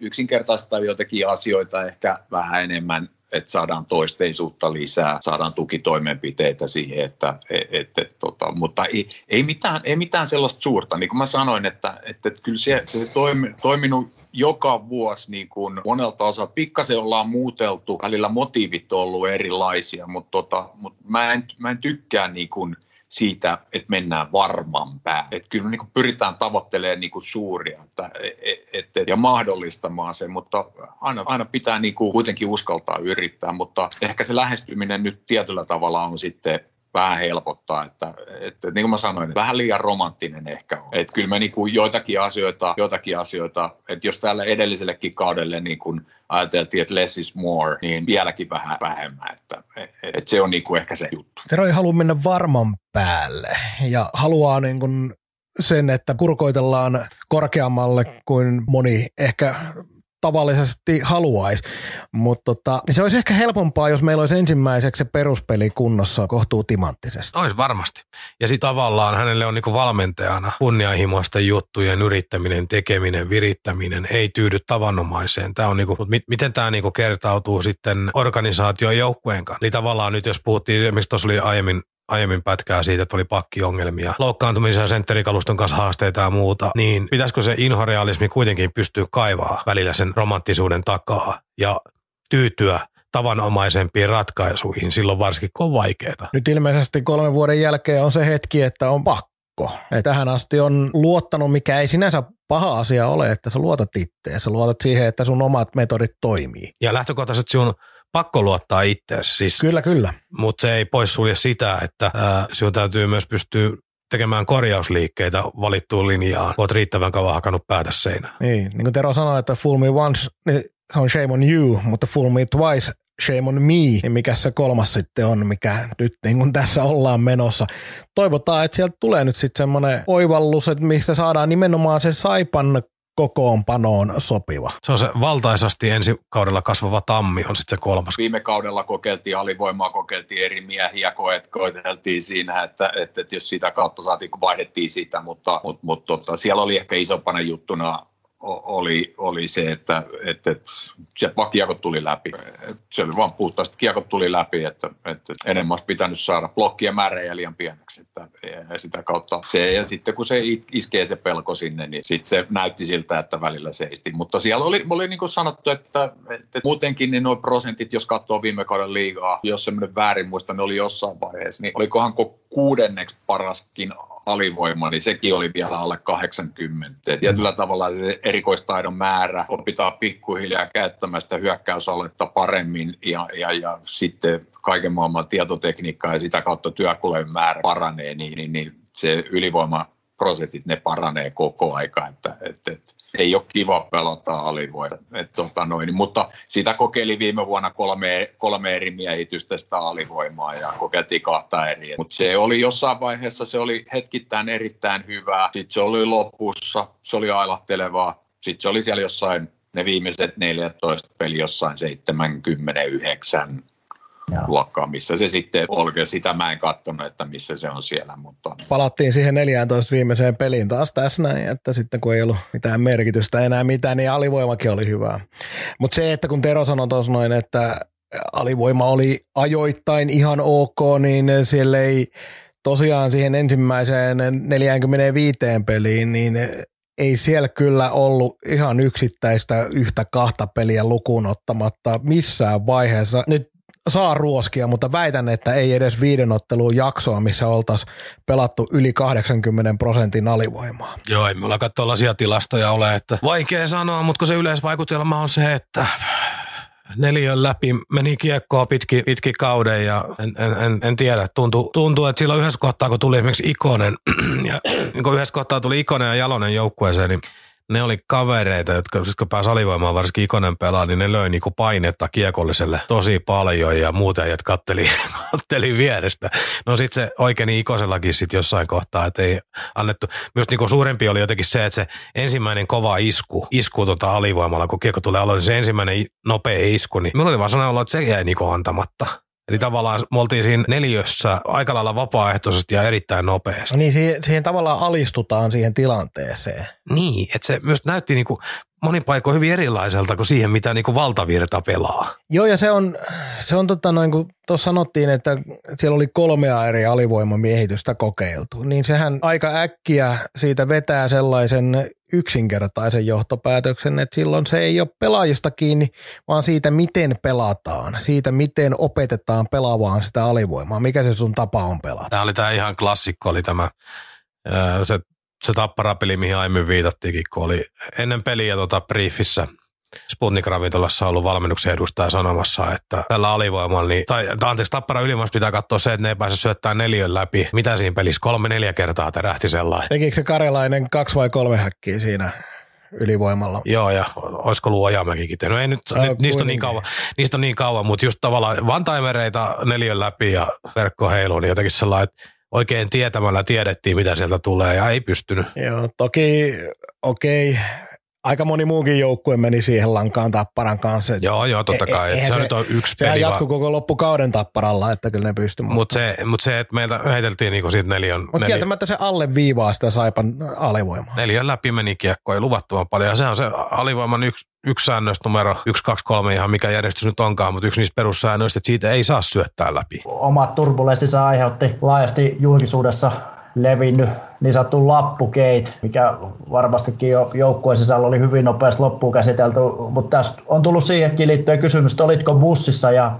yksinkertaistetaan jotakin asioita ehkä vähän enemmän, että saadaan toisteisuutta lisää, saadaan tukitoimenpiteitä siihen, että et, et, tota, mutta ei, ei, mitään, ei mitään sellaista suurta. Niin kuin mä sanoin, että, että, että kyllä se, se toimi, toiminut joka vuosi niin kuin monelta osa. Pikkasen ollaan muuteltu, välillä motiivit on ollut erilaisia, mutta, tota, mutta mä, en, mä en tykkää niin kuin – siitä, että mennään varman päälle. Että kyllä me niin pyritään tavoittelemaan niin suuria että, et, et, et, ja mahdollistamaan se, mutta aina, aina pitää niin kuitenkin uskaltaa yrittää, mutta ehkä se lähestyminen nyt tietyllä tavalla on sitten vähän helpottaa, että, että niin kuin mä sanoin, vähän liian romanttinen ehkä on. Että kyllä me niin kuin joitakin asioita, joitakin asioita, että jos täällä edellisellekin kaudelle niin kuin ajateltiin, että less is more, niin vieläkin vähän vähemmän, että, että se on niin kuin ehkä se juttu. Tero ei halua mennä varman päälle ja haluaa niin kuin sen, että kurkoitellaan korkeammalle kuin moni ehkä tavallisesti haluaisi. Mutta tota, se olisi ehkä helpompaa, jos meillä olisi ensimmäiseksi se peruspeli kunnossa kohtuu timanttisesti. Olisi varmasti. Ja sitten tavallaan hänelle on niinku valmentajana kunnianhimoista juttujen yrittäminen, tekeminen, virittäminen ei tyydy tavanomaiseen. Tämä on niinku, mit, miten tämä niinku kertautuu sitten organisaation joukkueen kanssa. Eli tavallaan nyt jos puhuttiin, esimerkiksi tuossa oli aiemmin aiemmin pätkää siitä, että oli pakkiongelmia, loukkaantumisia, sentterikaluston kanssa haasteita ja muuta, niin pitäisikö se inhorealismi kuitenkin pystyä kaivaa välillä sen romanttisuuden takaa ja tyytyä tavanomaisempiin ratkaisuihin, silloin varsinkin kun on vaikeaa. Nyt ilmeisesti kolmen vuoden jälkeen on se hetki, että on pakko. Ja tähän asti on luottanut, mikä ei sinänsä paha asia ole, että sä luotat itseä. Sä luotat siihen, että sun omat metodit toimii. Ja lähtökohtaisesti sun pakko luottaa itseäsi. Siis, kyllä, kyllä. Mutta se ei poissulje sitä, että ää, sinun täytyy myös pystyä tekemään korjausliikkeitä valittuun linjaan, kun olet riittävän kauan hakannut päätä seinään. Niin, niin kuin Tero sanoi, että fool me once, niin se on shame on you, mutta fool me twice, shame on me, niin mikä se kolmas sitten on, mikä nyt niin kuin tässä ollaan menossa. Toivotaan, että sieltä tulee nyt sitten semmoinen oivallus, että mistä saadaan nimenomaan se Saipan kokoonpanoon sopiva. Se on se valtaisasti ensi kaudella kasvava tammi on sitten se kolmas. Viime kaudella kokeiltiin alivoimaa, kokeiltiin eri miehiä, koeteltiin siinä, että, että, että jos sitä kautta saatiin, kun vaihdettiin sitä, mutta, mutta, mutta tota, siellä oli ehkä isompana juttuna oli, oli se, että, että, että sieltä vaan kiekot tuli läpi. Se oli vaan puhtaasti, kiekot tuli läpi, että, että enemmän olisi pitänyt saada blokkien määrä ja liian pieneksi. Että, ja sitä kautta se, ja sitten kun se iskee se pelko sinne, niin sitten se näytti siltä, että välillä seisti. Mutta siellä oli, oli niin kuin sanottu, että, että muutenkin niin nuo prosentit, jos katsoo viime kauden liigaa, jos semmoinen väärin muista, ne oli jossain vaiheessa, niin olikohan kuudenneksi paraskin alivoima, niin sekin oli vielä alle 80. Tietyllä tavalla se erikoistaidon määrä opitaan pikkuhiljaa käyttämään sitä hyökkäysaletta paremmin ja, ja, ja sitten kaiken maailman tietotekniikkaa ja sitä kautta työkuleen määrä paranee, niin, niin, niin se ylivoima prosentit, ne paranee koko aika, että, että, että ei ole kiva pelata alivoita. Että, tota noin, mutta sitä kokeili viime vuonna kolme, kolme eri miehitystä sitä alivoimaa ja kokeiltiin kahta eri. Mutta se oli jossain vaiheessa, se oli hetkittäin erittäin hyvää. Sitten se oli lopussa, se oli ailahtelevaa. Sitten se oli siellä jossain ne viimeiset 14 peli jossain 79 luokkaa, missä se sitten oli. Sitä mä en katsonut, että missä se on siellä. Mutta... Palattiin siihen 14 viimeiseen peliin taas tässä näin, että sitten kun ei ollut mitään merkitystä enää mitään, niin alivoimakin oli hyvää. Mutta se, että kun Tero sanoi tuossa noin, että alivoima oli ajoittain ihan ok, niin siellä ei tosiaan siihen ensimmäiseen 45 peliin, niin ei siellä kyllä ollut ihan yksittäistä yhtä kahta peliä lukuun ottamatta missään vaiheessa. Nyt saa ruoskia, mutta väitän, että ei edes viiden otteluun jaksoa, missä oltaisiin pelattu yli 80 prosentin alivoimaa. Joo, ei mulla tuollaisia tilastoja ole, että vaikea sanoa, mutta kun se yleisvaikutelma on se, että neljän läpi meni kiekkoa pitki, pitki kauden ja en, en, en, en tiedä. Tuntuu, tuntuu, että silloin yhdessä kohtaa, kun tuli esimerkiksi Ikonen, ja kun yhdessä kohtaa tuli Ikonen ja Jalonen joukkueeseen, niin ne oli kavereita, jotka siis kun pääsi alivoimaan, varsinkin Ikonen pelaa, niin ne löi niinku painetta kiekolliselle tosi paljon ja muuten ajat katteli, katteli vierestä. No sit se oikein Ikosellakin sit jossain kohtaa, että ei annettu. Myös niinku suurempi oli jotenkin se, että se ensimmäinen kova isku, isku tota alivoimalla, kun kiekko tulee aloin, niin se ensimmäinen nopea isku, niin minulla oli vaan sanoa että se jäi niinku antamatta. Eli tavallaan me oltiin siinä neljössä aika lailla vapaaehtoisesti ja erittäin nopeasti. Niin siihen, siihen tavallaan alistutaan siihen tilanteeseen. Niin, että se myös näytti niinku monin paikoin hyvin erilaiselta kuin siihen, mitä niinku valtavirta pelaa. Joo, ja se on, se on tota noin, kun tuossa sanottiin, että siellä oli kolmea eri alivoimamiehitystä kokeiltu, niin sehän aika äkkiä siitä vetää sellaisen yksinkertaisen johtopäätöksen, että silloin se ei ole pelaajista kiinni, vaan siitä, miten pelataan, siitä, miten opetetaan pelaavaan sitä alivoimaa, mikä se sun tapa on pelata. Tämä oli tämä ihan klassikko, oli tämä se, se tapparapeli, mihin aiemmin viitattiinkin, kun oli ennen peliä tota briefissä Sputnik-ravintolassa ollut valmennuksen edustaja sanomassa, että tällä alivoimalla, niin, tai anteeksi, tappara ylivoimassa pitää katsoa se, että ne ei pääse syöttämään neljön läpi. Mitä siinä pelissä? Kolme, neljä kertaa tärähti sellainen. Tekikö se karelainen kaksi vai kolme häkkiä siinä ylivoimalla? Joo, ja olisiko ollut Ojamäkikin tehnyt. No ei nyt, Aa, nyt niistä, on niin kauan, niistä on niin kauan, mutta just tavallaan vantaimereita neljön läpi ja verkko heiluun, niin jotenkin sellainen, että oikein tietämällä tiedettiin, mitä sieltä tulee, ja ei pystynyt. Joo, toki okei, aika moni muukin joukkue meni siihen lankaan tapparan kanssa. Et Joo, joo, totta E- kai. e- Et eihän se, se- nyt on yksi Sehän peli. jatkuu koko loppukauden tapparalla, että kyllä ne pystyi. Mutta Mutta se, mut se, että meiltä heiteltiin niinku siitä neljön, mut neljön, kieltämättä se alle viivaa sitä Saipan alivoimaa. neljön läpi meni kiekko, ei luvattoman paljon. Ja se on se alivoiman yksi, yksi säännös numero 1, 2, 3, ihan mikä järjestys nyt onkaan, mutta yksi niistä perussäännöistä, että siitä ei saa syöttää läpi. Omat turbulenssinsa aiheutti laajasti julkisuudessa levinnyt niin sanottu lappukeit, mikä varmastikin jo joukkueen sisällä oli hyvin nopeasti loppuun käsitelty, mutta tässä on tullut siihenkin liittyen kysymys, että olitko bussissa ja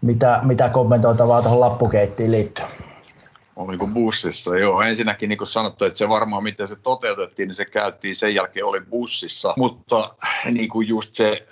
mitä, mitä kommentoitavaa tuohon lappukeittiin liittyen? Oliko bussissa? Joo, ensinnäkin niin kuin sanottu, että se varmaan miten se toteutettiin, niin se käytiin sen jälkeen oli bussissa. Mutta niin kuin just se,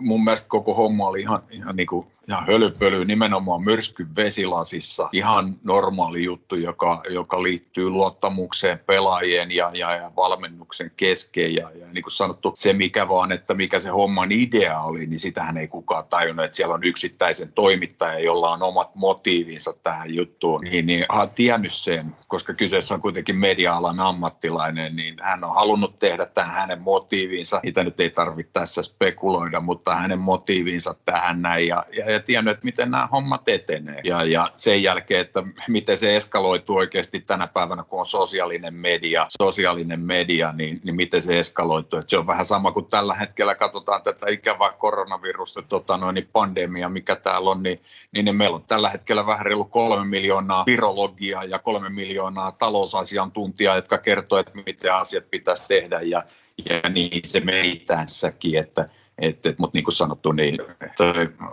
mun mielestä koko homma oli ihan, ihan, niin kuin, ihan hölöpöly, nimenomaan myrsky vesilasissa. Ihan normaali juttu, joka, joka liittyy luottamukseen pelaajien ja, ja, ja valmennuksen kesken. Ja, ja niin kuin sanottu, se mikä vaan, että mikä se homman idea oli, niin sitähän ei kukaan tajunnut, että siellä on yksittäisen toimittaja, jolla on omat motiivinsa tähän juttuun. Niin, niin hän on tiennyt sen, koska kyseessä on kuitenkin media-alan ammattilainen, niin hän on halunnut tehdä tämän hänen motiivinsa. Niitä nyt ei tarvitse tässä spekuloida, mutta hänen motiivinsa tähän näin ja, ja, ja tiennyt, että miten nämä hommat etenee. Ja, ja sen jälkeen, että miten se eskaloituu oikeasti tänä päivänä, kun on sosiaalinen media, sosiaalinen media, niin, niin miten se eskaloituu. Että se on vähän sama kuin tällä hetkellä katsotaan tätä ikävää koronavirusta, tota noin, niin pandemia, mikä täällä on, niin, niin, niin meillä on tällä hetkellä vähän reilu kolme miljoonaa virologiaa ja kolme miljoonaa talousasiantuntijaa, jotka kertoo, että miten asiat pitäisi tehdä ja, ja niin se meni tässäkin, että et, et, mutta niin kuin sanottu, niin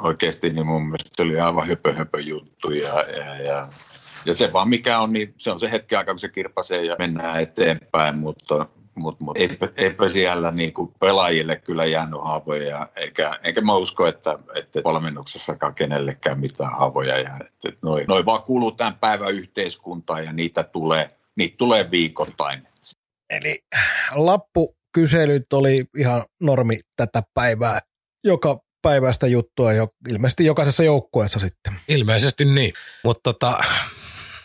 oikeasti niin mun mielestä se oli aivan höpö, höpö juttu ja, ja, ja, ja, se vaan mikä on, niin se on se hetki aika, kun se kirpasee ja mennään eteenpäin, mutta mutta mut, eipä, eipä siellä niinku pelaajille kyllä jäänyt haavoja, eikä, eikä mä usko, että, että valmennuksessakaan kenellekään mitään haavoja jää. Et, et noi, noi vaan kuuluu tämän päivän yhteiskuntaan ja niitä tulee, niitä tulee viikoittain. Eli lappukyselyt oli ihan normi tätä päivää. Joka päivästä juttua jo, ilmeisesti jokaisessa joukkueessa sitten. Ilmeisesti niin. Mutta tota,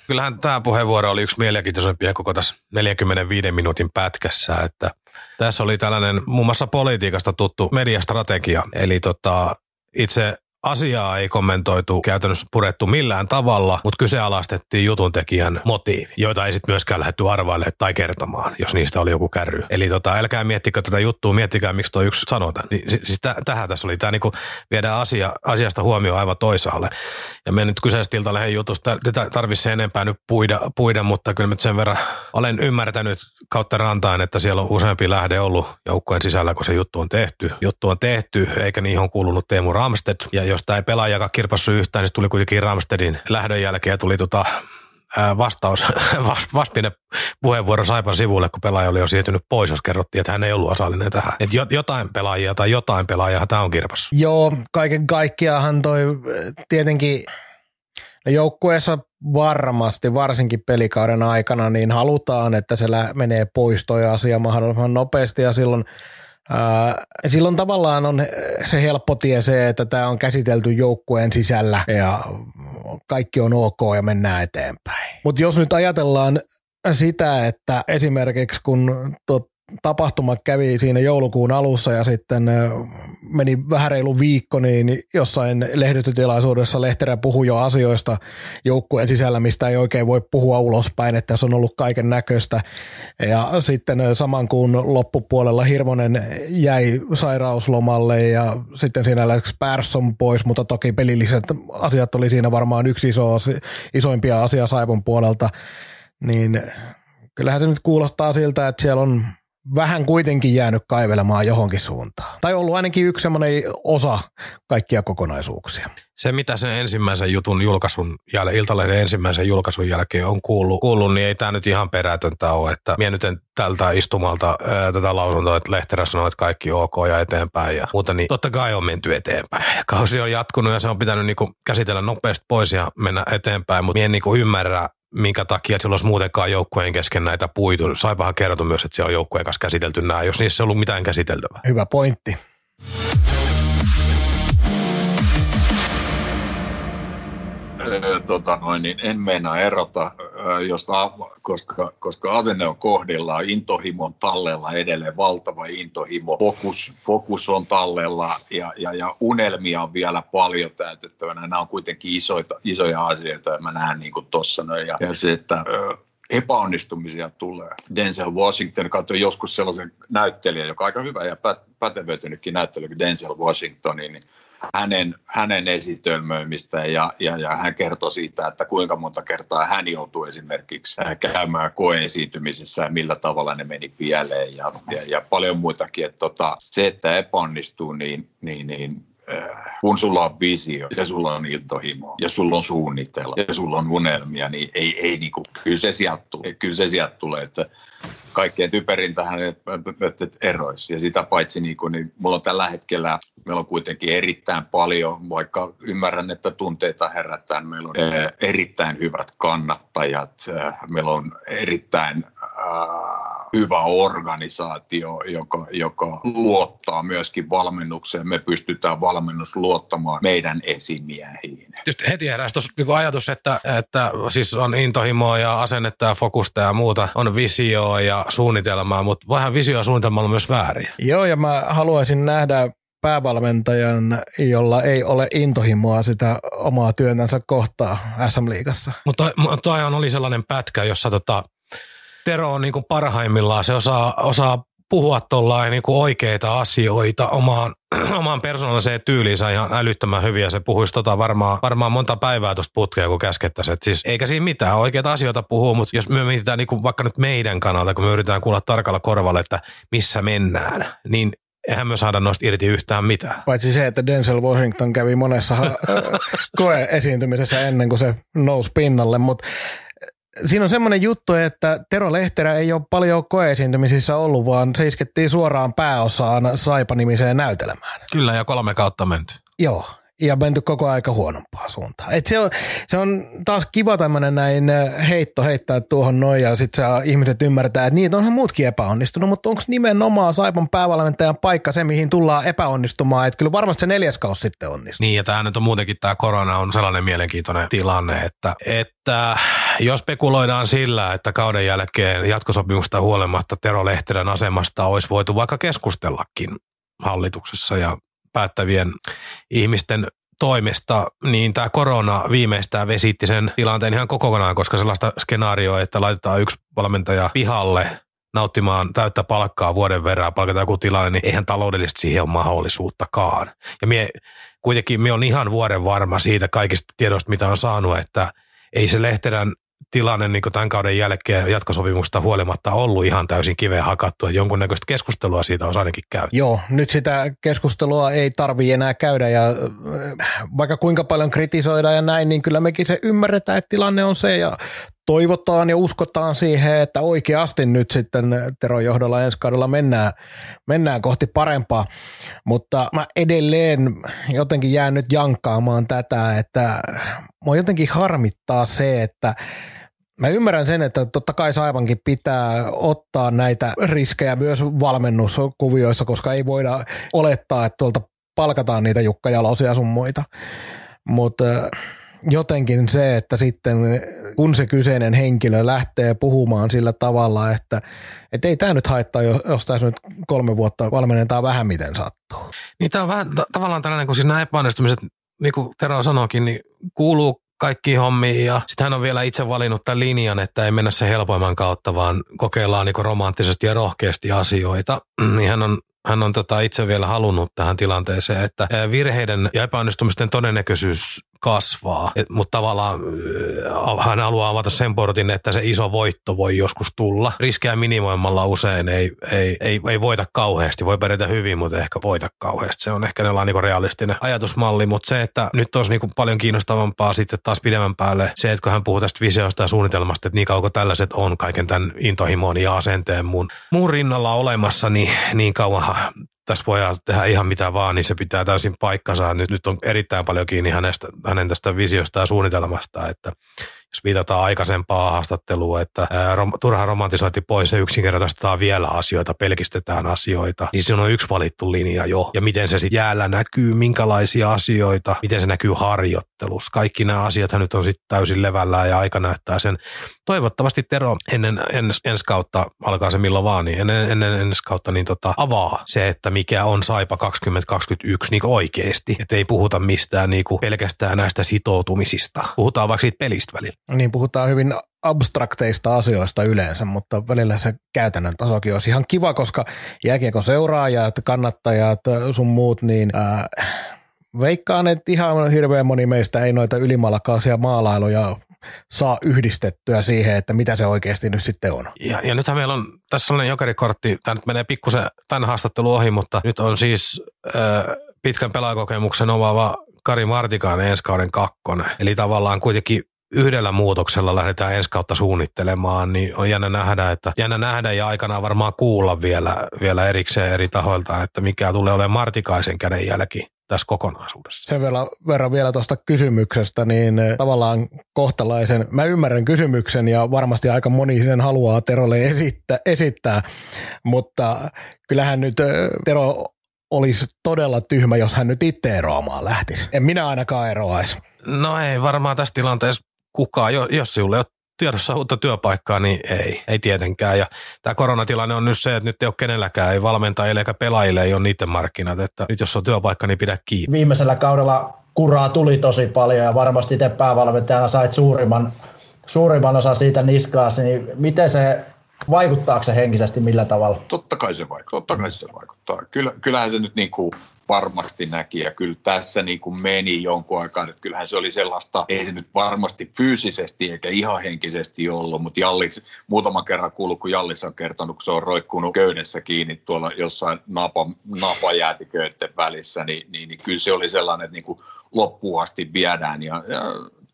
kyllähän tämä puheenvuoro oli yksi mielenkiintoisempia koko tässä 45 minuutin pätkässä, että tässä oli tällainen muun muassa politiikasta tuttu mediastrategia, eli tota, itse asiaa ei kommentoitu, käytännössä purettu millään tavalla, mutta kyseenalaistettiin jutuntekijän motiivi, joita ei sitten myöskään lähdetty arvailemaan tai kertomaan, jos niistä oli joku kärry. Eli tota, älkää miettikö tätä juttua, miettikää miksi tuo yksi sanoo tämän. Niin, si- siis tä- tähän tässä oli, tämä niinku viedään asia, asiasta huomioon aivan toisaalle. Ja me nyt kyseisestä Iltalehden jutusta, tätä tarvitsisi enempää nyt puida, puida, mutta kyllä nyt sen verran olen ymmärtänyt kautta rantain, että siellä on useampi lähde ollut joukkueen sisällä, kun se juttu on tehty. Juttu on tehty, eikä niihin on kuulunut Teemu Ramsted. Ja jos tämä ei pelaajakaan kirpassu yhtään, niin tuli kuitenkin Ramstedin lähdön jälkeen ja tuli tota, vastaus, vast, vastine puheenvuoro Saipan sivulle, kun pelaaja oli jo siirtynyt pois, jos kerrottiin, että hän ei ollut osallinen tähän. Et jo, jotain pelaajia tai jotain pelaajaa tämä on kirpassu. Joo, kaiken kaikkiaanhan toi tietenkin no joukkueessa varmasti, varsinkin pelikauden aikana, niin halutaan, että se menee pois toi asia mahdollisimman nopeasti ja silloin silloin tavallaan on se helppo tie se, että tämä on käsitelty joukkueen sisällä ja kaikki on ok ja mennään eteenpäin. Mutta jos nyt ajatellaan sitä, että esimerkiksi kun tapahtuma kävi siinä joulukuun alussa ja sitten meni vähän reilu viikko, niin jossain lehdistötilaisuudessa Lehterä puhui jo asioista joukkueen sisällä, mistä ei oikein voi puhua ulospäin, että se on ollut kaiken näköistä. Ja sitten saman kuun loppupuolella Hirvonen jäi sairauslomalle ja sitten siinä läksi Persson pois, mutta toki pelilliset asiat oli siinä varmaan yksi iso, isoimpia asia Saipon puolelta. Niin kyllähän se nyt kuulostaa siltä, että siellä on vähän kuitenkin jäänyt kaivelemaan johonkin suuntaan. Tai ollut ainakin yksi semmoinen osa kaikkia kokonaisuuksia. Se, mitä sen ensimmäisen jutun julkaisun jälkeen, Iltalehden ensimmäisen julkaisun jälkeen on kuullut, kuullut niin ei tämä nyt ihan perätöntä ole. Että minä nyt en tältä istumalta ää, tätä lausuntoa, että Lehterä sanoo, että kaikki ok ja eteenpäin ja muuta, niin totta kai on menty eteenpäin. Kausi on jatkunut ja se on pitänyt niinku käsitellä nopeasti pois ja mennä eteenpäin, mutta minä en niinku ymmärrä, minkä takia siellä olisi muutenkaan joukkueen kesken näitä puitu. Saipahan kertoa myös, että siellä on joukkueen kanssa käsitelty nämä, jos niissä ei ollut mitään käsiteltävää. Hyvä pointti. Tota noin, niin en meinaa erota, josta, koska, koska asenne on kohdillaan, intohimo on tallella edelleen, valtava intohimo, fokus, fokus on tallella ja, ja, ja unelmia on vielä paljon täytettävänä. Nämä on kuitenkin isoita, isoja asioita ja mä näen niin tuossa. Ja, ja se, että epäonnistumisia tulee. Denzel Washington katsoi joskus sellaisen näyttelijän, joka on aika hyvä ja pätevöitynytkin näyttelijä kuin Denzel Washington, niin hänen, hänen esitelmöimistä ja, ja, ja hän kertoi siitä, että kuinka monta kertaa hän joutuu esimerkiksi äh, käymään koeesiintymisissä ja millä tavalla ne meni pieleen ja, ja, ja paljon muitakin. Että tota, se, että epäonnistuu, niin, niin, niin kun sulla on visio ja sulla on iltohimo ja sulla on suunnitella ja sulla on unelmia, niin ei, ei niinku, kyllä se sieltä tulee. Kyllä se sieltä tulee, että kaikkein typerintähän että eroisi. Ja sitä paitsi niin, kuin, niin mulla on tällä hetkellä, meillä on kuitenkin erittäin paljon, vaikka ymmärrän, että tunteita herättää, meillä on erittäin hyvät kannattajat, meillä on erittäin äh, hyvä organisaatio, joka, joka luottaa myöskin valmennukseen. Me pystytään valmennus luottamaan meidän esimiehiin. Just heti heräsi tuossa niin ajatus, että, että siis on intohimoa ja asennetta ja fokusta ja muuta, on visioa ja suunnitelmaa, mutta vähän visio ja suunnitelma on myös väärin. Joo, ja mä haluaisin nähdä päävalmentajan, jolla ei ole intohimoa sitä omaa työntänsä kohtaa SM-liigassa. Mutta toi, toi oli sellainen pätkä, jossa tota, Tero on niinku parhaimmillaan, se osaa, osaa puhua tuollain niinku oikeita asioita omaan, omaan persoonalliseen tyyliinsä ihan älyttömän hyvin ja se puhuisi tota varmaan, varmaan monta päivää tuosta putkea, kun käskettäisiin. Siis eikä siinä mitään, oikeita asioita puhuu, mutta jos me mietitään niinku vaikka nyt meidän kannalta, kun me yritetään kuulla tarkalla korvalla, että missä mennään, niin eihän me saada noista irti yhtään mitään. Paitsi se, että Denzel Washington kävi monessa koe-esiintymisessä ennen kuin se nousi pinnalle, mutta siinä on semmoinen juttu, että Tero Lehterä ei ole paljon koeesiintymisissä ollut, vaan se iskettiin suoraan pääosaan Saipa-nimiseen näytelmään. Kyllä, ja kolme kautta menty. Joo, ja menty koko aika huonompaa suuntaan. Et se, on, se on taas kiva tämmöinen näin äh, heitto heittää tuohon noin ja sitten ihmiset ymmärtää, että niin, onhan muutkin epäonnistunut, mutta onko nimenomaan Saipan päävalmentajan paikka se, mihin tullaan epäonnistumaan, että kyllä varmasti se neljäs kausi sitten onnistuu. Niin ja tämä nyt on muutenkin tämä korona on sellainen mielenkiintoinen tilanne, että, että jos spekuloidaan sillä, että kauden jälkeen jatkosopimusta huolimatta Tero Lehterän asemasta olisi voitu vaikka keskustellakin hallituksessa ja päättävien ihmisten toimesta, niin tämä korona viimeistään vesitti sen tilanteen ihan kokonaan, koska sellaista skenaarioa, että laitetaan yksi valmentaja pihalle nauttimaan täyttä palkkaa vuoden verran, palkataan joku tilanne, niin eihän taloudellisesti siihen ole mahdollisuuttakaan. Ja mie, kuitenkin me on ihan vuoden varma siitä kaikista tiedoista, mitä on saanut, että ei se Lehterän tilanne niin tämän kauden jälkeen jatkosopimuksesta huolimatta ollut ihan täysin kiveen hakattu, että jonkunnäköistä keskustelua siitä on ainakin käyty. Joo, nyt sitä keskustelua ei tarvi enää käydä ja äh, vaikka kuinka paljon kritisoida ja näin, niin kyllä mekin se ymmärretään, että tilanne on se ja toivotaan ja uskotaan siihen, että oikeasti nyt sitten Teron johdolla ensi kaudella mennään, mennään kohti parempaa. Mutta mä edelleen jotenkin jään nyt jankkaamaan tätä, että mua jotenkin harmittaa se, että Mä ymmärrän sen, että totta kai Saivankin pitää ottaa näitä riskejä myös valmennuskuvioissa, koska ei voida olettaa, että tuolta palkataan niitä Jukka Jalosia sun muita. Mutta jotenkin se, että sitten kun se kyseinen henkilö lähtee puhumaan sillä tavalla, että et ei tämä nyt haittaa, jos tässä nyt kolme vuotta valmennetaan vähän miten sattuu. Niin tämä on vähän t- tavallaan tällainen, kun siis nämä epäonnistumiset, niin kuin Tero sanoikin, niin kuuluu kaikki hommiin ja sitten hän on vielä itse valinnut tämän linjan, että ei mennä se helpoimman kautta, vaan kokeillaan niin romanttisesti ja rohkeasti asioita. Niin hän on hän on tota itse vielä halunnut tähän tilanteeseen, että virheiden ja epäonnistumisten todennäköisyys kasvaa, mutta tavallaan hän haluaa avata sen portin, että se iso voitto voi joskus tulla. Riskejä minimoimalla usein ei, ei, ei, ei voita kauheasti, voi pärjätä hyvin, mutta ehkä voita kauheasti. Se on ehkä niin realistinen ajatusmalli, mutta se, että nyt olisi niin paljon kiinnostavampaa sitten taas pidemmän päälle se, että kun hän puhuu tästä visiosta ja suunnitelmasta, että niin kauan tällaiset on kaiken tämän intohimon ja asenteen muun, muun rinnalla olemassa, niin, niin kauan tässä voidaan tehdä ihan mitä vaan, niin se pitää täysin paikkansa. Nyt, nyt on erittäin paljon kiinni hänestä, hänen tästä visiosta ja suunnitelmasta, että jos viitataan aikaisempaa haastattelua, että rom, turha romantisointi pois ja yksinkertaistetaan vielä asioita, pelkistetään asioita, niin se on yksi valittu linja jo. Ja miten se sitten jäällä näkyy, minkälaisia asioita, miten se näkyy harjoittelussa. Kaikki nämä asiat nyt on sitten täysin levällään ja aika näyttää sen. Toivottavasti Tero ennen ens, ensi kautta, alkaa se milloin vaan, niin ennen, ennen ensi kautta niin tota, avaa se, että mikä on Saipa 2021 niin oikeasti. Että ei puhuta mistään niin pelkästään näistä sitoutumisista. Puhutaan vaikka siitä pelistä välillä. Niin puhutaan hyvin abstrakteista asioista yleensä, mutta välillä se käytännön tasokin olisi ihan kiva, koska jääkiekon seuraajat, kannattajat, sun muut, niin ää, veikkaan, että ihan hirveän moni meistä ei noita ylimalkaisia maalailuja saa yhdistettyä siihen, että mitä se oikeasti nyt sitten on. Ja, ja nythän meillä on tässä sellainen jokerikortti, tämä nyt menee pikkusen tämän haastattelun ohi, mutta nyt on siis äh, pitkän pelaajakokemuksen omaava Kari Martikainen ensi kauden kakkonen. Eli tavallaan kuitenkin yhdellä muutoksella lähdetään ensi kautta suunnittelemaan, niin on jännä nähdä, että jännä nähdä ja aikanaan varmaan kuulla vielä, vielä erikseen eri tahoilta, että mikä tulee olemaan Martikaisen kädenjälki tässä kokonaisuudessa. Sen verran, verran vielä tuosta kysymyksestä, niin eh, tavallaan kohtalaisen, mä ymmärrän kysymyksen ja varmasti aika moni sen haluaa Terolle esittää, esittää mutta kyllähän nyt eh, Tero olisi todella tyhmä, jos hän nyt itse eroamaan lähtisi. En minä ainakaan eroaisi. No ei varmaan tässä tilanteessa kukaan, jos sinulle ei ole tiedossa uutta työpaikkaa, niin ei, ei tietenkään. Ja tämä koronatilanne on nyt se, että nyt ei ole kenelläkään, ei valmentajille eikä pelaajille, ei ole niiden markkinat. Että nyt jos on työpaikka, niin pidä kiinni. Viimeisellä kaudella kuraa tuli tosi paljon ja varmasti te päävalmentajana sait suurimman, suurimman osan siitä niskaasi, niin miten se Vaikuttaako se henkisesti millä tavalla? Totta kai se vaikuttaa. Totta kai se vaikuttaa. Kyllä, kyllähän se nyt niin kuin varmasti näki. Ja kyllä tässä niin kuin meni jonkun aikaa, että kyllähän se oli sellaista, ei se nyt varmasti fyysisesti eikä ihan henkisesti ollut, mutta Jallis, muutama kerran kuullut, kun Jallis on kertonut, kun se on roikkunut köydessä kiinni tuolla jossain napa, napajäätiköiden välissä, niin, niin, niin kyllä se oli sellainen, että niin kuin loppuun asti viedään. Ja, ja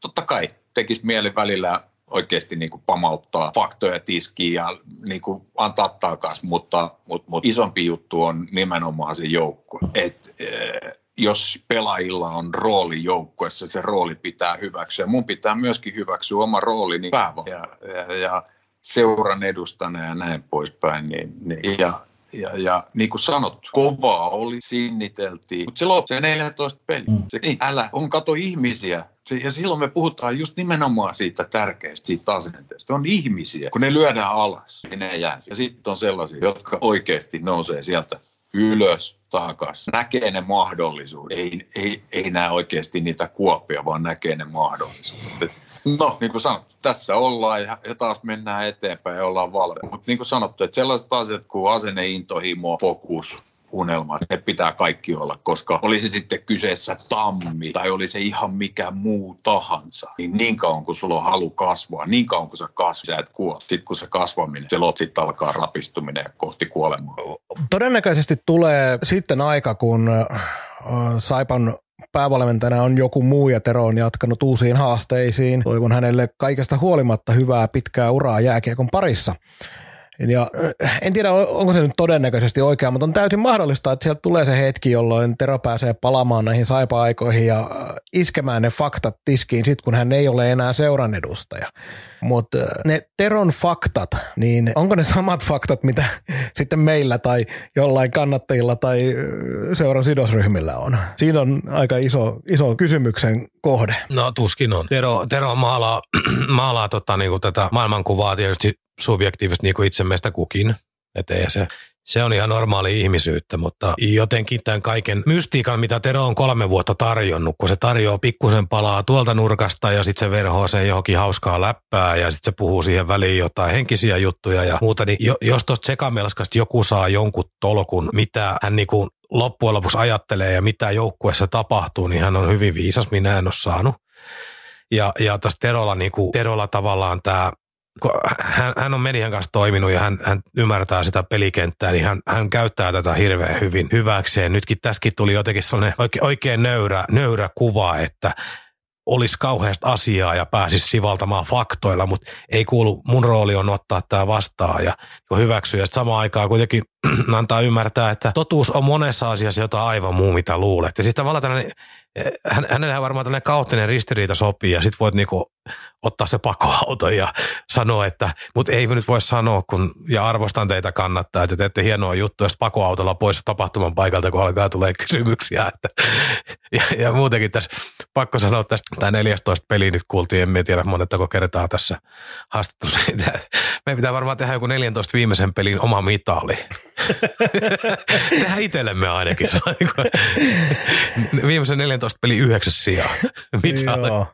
totta kai tekisi mieli välillä oikeasti niin kuin pamauttaa faktoja tiskiin ja niin kuin antaa takaisin, mutta, mutta, mutta isompi juttu on nimenomaan se joukko. Et, eh, jos pelaajilla on rooli joukkueessa, se rooli pitää hyväksyä. Mun pitää myöskin hyväksyä oma roolini ja, ja, ja seuran edustana ja näin poispäin. Niin, niin, ja ja, ja niin kuin sanottu, kovaa oli, sinniteltiin, mutta se loppui se 14 peli. Mm. Se, ei, älä, on kato ihmisiä. Se, ja silloin me puhutaan just nimenomaan siitä tärkeästä, siitä asenteesta. On ihmisiä, kun ne lyödään alas, niin ne jää. Ja sitten on sellaisia, jotka oikeasti nousee sieltä ylös, takas, näkee ne mahdollisuudet. Ei, ei, ei näe oikeasti niitä kuoppia, vaan näkee ne mahdollisuudet. No, niin kuin sanottu, tässä ollaan ja, ja taas mennään eteenpäin ja ollaan valmiita. Mutta niin kuin sanottu, että sellaiset asiat kuin asenne, intohimo, fokus, unelmat, ne pitää kaikki olla, koska olisi sitten kyseessä tammi tai oli se ihan mikä muu tahansa, niin niin kauan kun sulla on halu kasvaa, niin kauan kun sä kasvat, sä et kuole. Sitten kun se kasvaminen, se lopsit alkaa rapistuminen kohti kuolemaa. Todennäköisesti tulee sitten aika, kun Saipan päävalmentajana on joku muu ja Tero on jatkanut uusiin haasteisiin. Toivon hänelle kaikesta huolimatta hyvää pitkää uraa jääkiekon parissa. Ja äh, en tiedä, onko se nyt todennäköisesti oikea, mutta on täysin mahdollista, että sieltä tulee se hetki, jolloin Tero pääsee palaamaan näihin saipa-aikoihin ja äh, iskemään ne faktat tiskiin sit, kun hän ei ole enää seuran edustaja. Mutta äh, ne Teron faktat, niin onko ne samat faktat, mitä sitten meillä tai jollain kannattajilla tai seuran sidosryhmillä on? Siinä on aika iso, iso kysymyksen kohde. No tuskin on. Tero, Tero maalaa, maalaa tota, niinku tätä maailmankuvaa tietysti subjektiivisesti niin kuin itse meistä kukin. Että se, se on ihan normaali ihmisyyttä, mutta jotenkin tämän kaiken mystiikan, mitä Tero on kolme vuotta tarjonnut, kun se tarjoaa pikkusen palaa tuolta nurkasta ja sitten se verhoo sen johonkin hauskaa läppää ja sitten se puhuu siihen väliin jotain henkisiä juttuja ja muuta, niin jos tuosta sekamelskasta joku saa jonkun tolkun, mitä hän niinku loppujen lopuksi ajattelee ja mitä joukkueessa tapahtuu, niin hän on hyvin viisas, minä en ole saanut. Ja, ja tässä Terolla, niin kuin, Terolla tavallaan tämä hän, hän on median kanssa toiminut ja hän, hän ymmärtää sitä pelikenttää, niin hän, hän käyttää tätä hirveän hyvin hyväkseen. Nytkin tässäkin tuli jotenkin sellainen oikein, oikein nöyrä, nöyrä kuva, että olisi kauheasta asiaa ja pääsisi sivaltamaan faktoilla, mutta ei kuulu, mun rooli on ottaa tämä vastaan ja hyväksyä. Ja samaan aikaan kuitenkin antaa ymmärtää, että totuus on monessa asiassa jotain aivan muu, mitä luulet. Ja sitten tavallaan tällainen hänellä varmaan tällainen kaoottinen ristiriita sopii ja sitten voit niinku ottaa se pakoauto ja sanoa, että mut ei nyt voi sanoa, kun, ja arvostan teitä kannattaa, että teette hienoa juttua, jos pakoautolla pois tapahtuman paikalta, kun alkaa tulee kysymyksiä. Että, ja, ja, muutenkin tässä pakko sanoa tästä, tämä 14 peli nyt kuultiin, en tiedä monettako kertaa tässä haastattelussa. Meidän pitää varmaan tehdä joku 14 viimeisen pelin oma mitali. Tehdään itsellemme ainakin. Viimeisen 14 peli yhdeksäs sijaan. Mitä Joo.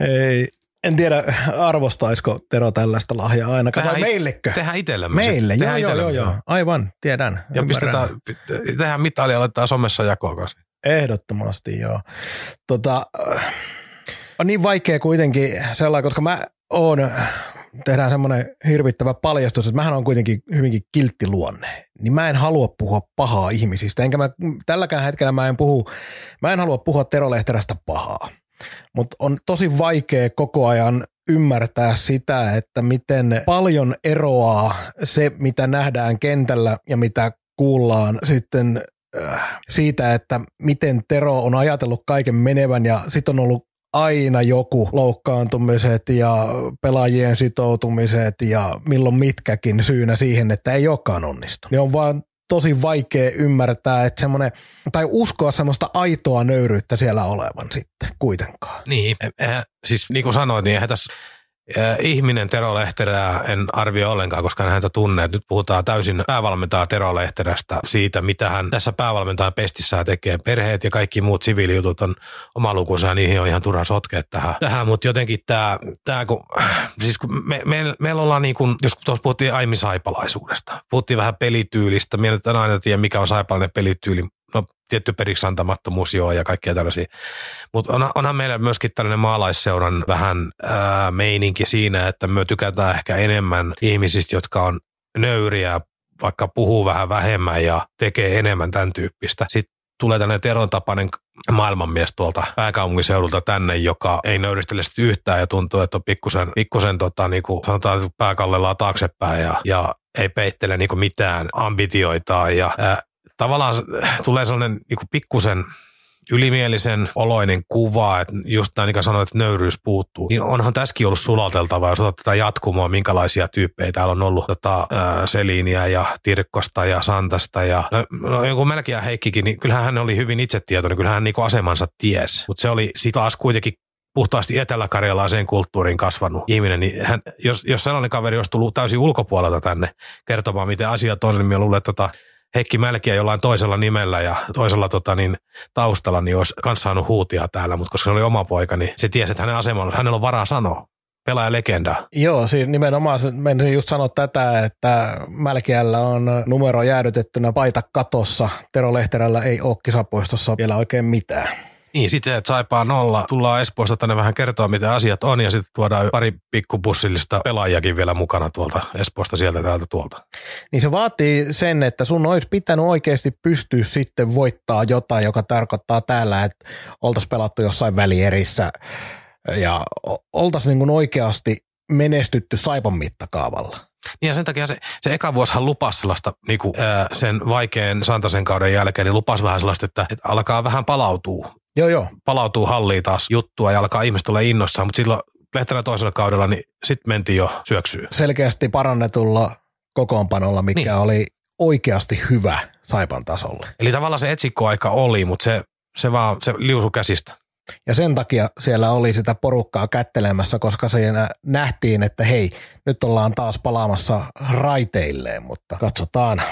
Ei, en tiedä, arvostaisiko Tero tällaista lahjaa ainakaan, tehdään, vai meillekö? Tehdään itsellemme. Meille, joo, joo, joo, joo, aivan, tiedän. Ja pistetään, tehdään mitali ja laitetaan somessa jakoon kanssa. Ehdottomasti, joo. Tota, on niin vaikea kuitenkin sellainen, koska mä oon tehdään semmoinen hirvittävä paljastus, että mähän on kuitenkin hyvinkin kiltti luonne, niin mä en halua puhua pahaa ihmisistä. Enkä mä, tälläkään hetkellä mä en puhu, mä en halua puhua Tero Lehterästä pahaa. Mutta on tosi vaikea koko ajan ymmärtää sitä, että miten paljon eroaa se, mitä nähdään kentällä ja mitä kuullaan sitten äh, siitä, että miten Tero on ajatellut kaiken menevän ja sitten on ollut aina joku loukkaantumiset ja pelaajien sitoutumiset ja milloin mitkäkin syynä siihen, että ei olekaan onnistunut. Niin on vaan tosi vaikea ymmärtää, että semmoinen, tai uskoa semmoista aitoa nöyryyttä siellä olevan sitten kuitenkaan. Niin, siis niin kuin sanoit, niin eihän tässä ihminen Tero Lehterää en arvioi ollenkaan, koska en häntä tunne. Nyt puhutaan täysin päävalmentaja Tero Lehterästä siitä, mitä hän tässä päävalmentajan pestissään tekee. Perheet ja kaikki muut siviilijutut on oma lukunsa ja niihin on ihan turha sotkea tähän. tähän mutta jotenkin tämä, tämä kun, siis kun me, me, meillä ollaan niin kuin, jos tuossa puhuttiin aiemmin saipalaisuudesta, puhuttiin vähän pelityylistä, mieltä aina tiedä mikä on saipalainen pelityyli, no tietty periksi antamattomuus joo ja kaikkea tällaisia. Mutta on, onhan meillä myöskin tällainen maalaisseuran vähän ää, meininki siinä, että me tykätään ehkä enemmän ihmisistä, jotka on nöyriä, vaikka puhuu vähän vähemmän ja tekee enemmän tämän tyyppistä. Sitten tulee tällainen Teron tapainen maailmanmies tuolta pääkaupunkiseudulta tänne, joka ei nöyristele yhtään ja tuntuu, että on pikkusen, pikkusen tota, niin kuin sanotaan pääkallellaan taaksepäin ja, ja ei peittele niin mitään ambitioitaan ja ää, tavallaan tulee sellainen niin pikkusen ylimielisen oloinen kuva, että just näin niin sanoit, että nöyryys puuttuu, niin onhan tässäkin ollut sulateltava, jos otat tätä jatkumoa, minkälaisia tyyppejä täällä on ollut. Tota, ää, Seliniä ja Tirkkosta ja Santasta ja no, no joku melkein Heikkikin, niin kyllähän hän oli hyvin itsetietoinen, kyllähän hän niin asemansa ties, mutta se oli sit taas kuitenkin puhtaasti etelä-karjalaiseen kulttuuriin kasvanut ihminen, niin hän, jos, jos sellainen kaveri olisi tullut täysin ulkopuolelta tänne kertomaan, miten asiat on, niin minä luulen, että tota, Heikki Mälkiä jollain toisella nimellä ja toisella tota, niin, taustalla, niin olisi kanssa saanut huutia täällä, mutta koska se oli oma poika, niin se tiesi, että hänen asemalla, hänellä on varaa sanoa. Pelaaja legenda. Joo, siis nimenomaan menisin just sanoa tätä, että Mälkiällä on numero jäädytettynä paita katossa. Tero Lehterällä ei ole kisapuistossa vielä oikein mitään. Niin, sitten että saipaa nolla. Tullaan Espoosta tänne vähän kertoa, miten asiat on, ja sitten tuodaan pari pikkubussillista pelaajakin vielä mukana tuolta Espoosta, sieltä täältä tuolta. Niin se vaatii sen, että sun olisi pitänyt oikeasti pystyä sitten voittaa jotain, joka tarkoittaa täällä, että oltaisiin pelattu jossain välierissä ja oltaisiin niin oikeasti menestytty Saipan mittakaavalla. Niin ja sen takia se, se eka vuosihan lupasi sellaista niin kuin, ää, sen vaikean Santasen kauden jälkeen, niin lupasi vähän sellaista, että, että alkaa vähän palautuu. Joo, joo. Palautuu halliin taas juttua ja alkaa ihmiset olla innossaan, mutta silloin Lehterä toisella kaudella, niin sitten mentiin jo syöksyyn. Selkeästi parannetulla kokoonpanolla, mikä niin. oli oikeasti hyvä Saipan tasolle. Eli tavallaan se etsikkoaika oli, mutta se, se vaan se liusu käsistä. Ja sen takia siellä oli sitä porukkaa kättelemässä, koska siinä nähtiin, että hei, nyt ollaan taas palaamassa raiteilleen, mutta katsotaan.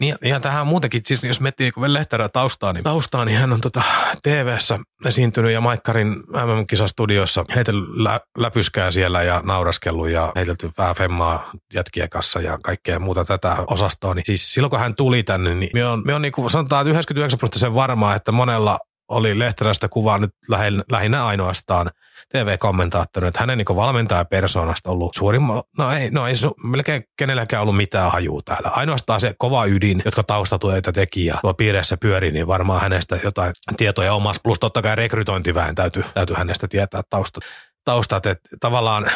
Niin, ja tähän muutenkin, siis jos miettii kun Lehterä taustaa, niin taustaa, niin hän on tota TV-ssä esiintynyt ja Maikkarin MM-kisastudioissa heitellyt lä- läpyskää siellä ja nauraskellut ja heitelty vähän femmaa jätkien kanssa ja kaikkea muuta tätä osastoa. Niin siis silloin kun hän tuli tänne, niin me on, me on niin kuin sanotaan, että 99 prosenttia varmaa, että monella oli Lehterästä kuvaa nyt lähinnä ainoastaan TV-kommentaattori, että hänen niin valmentajapersoonasta ollut suurimman, no ei, no ei melkein kenelläkään ollut mitään hajuu täällä. Ainoastaan se kova ydin, jotka taustatueita teki ja tuo piirissä pyöri, niin varmaan hänestä jotain tietoja omassa, plus totta kai rekrytointiväen täytyy, täytyy hänestä tietää taustat taustat, että tavallaan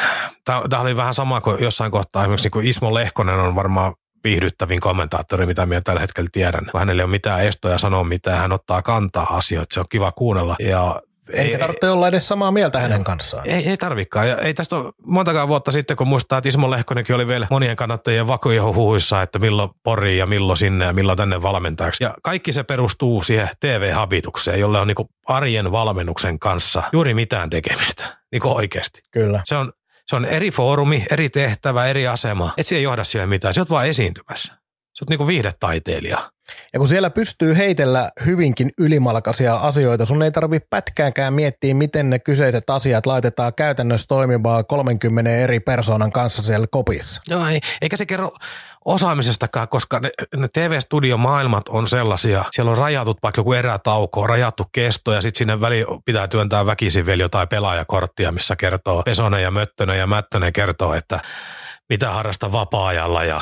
tämä oli vähän sama kuin jossain kohtaa esimerkiksi niin kuin Ismo Lehkonen on varmaan viihdyttävin kommentaattori, mitä minä tällä hetkellä tiedän. Hänellä ei ole mitään estoja sanoa mitään, hän ottaa kantaa asioita, se on kiva kuunnella. Ja eikä tarvitse ei, olla edes samaa mieltä hänen kanssaan. Ei, ei tarvikaan. Ja ei tästä ole montakaan vuotta sitten, kun muistaa, että Ismo Lehkonenkin oli vielä monien kannattajien huhuissa, että milloin pori ja milloin sinne ja milloin tänne valmentajaksi. Ja kaikki se perustuu siihen TV-habitukseen, jolle on niin arjen valmennuksen kanssa juuri mitään tekemistä. Niin oikeasti. Kyllä. Se on, se on eri foorumi, eri tehtävä, eri asema. Et ei johda siihen mitään. Se on vaan esiintymässä. Se on niinku viihdetaiteilija. Ja kun siellä pystyy heitellä hyvinkin ylimalkaisia asioita, sun ei tarvitse pätkäänkään miettiä, miten ne kyseiset asiat laitetaan käytännössä toimimaan 30 eri persoonan kanssa siellä kopissa. Joo, ei, eikä se kerro osaamisestakaan, koska ne, ne TV-studiomaailmat on sellaisia, siellä on rajatut vaikka joku erätauko, rajattu kesto ja sitten sinne väliin pitää työntää väkisin vielä jotain pelaajakorttia, missä kertoo Pesonen ja Möttönen ja Mättönen kertoo, että mitä harrasta vapaa-ajalla ja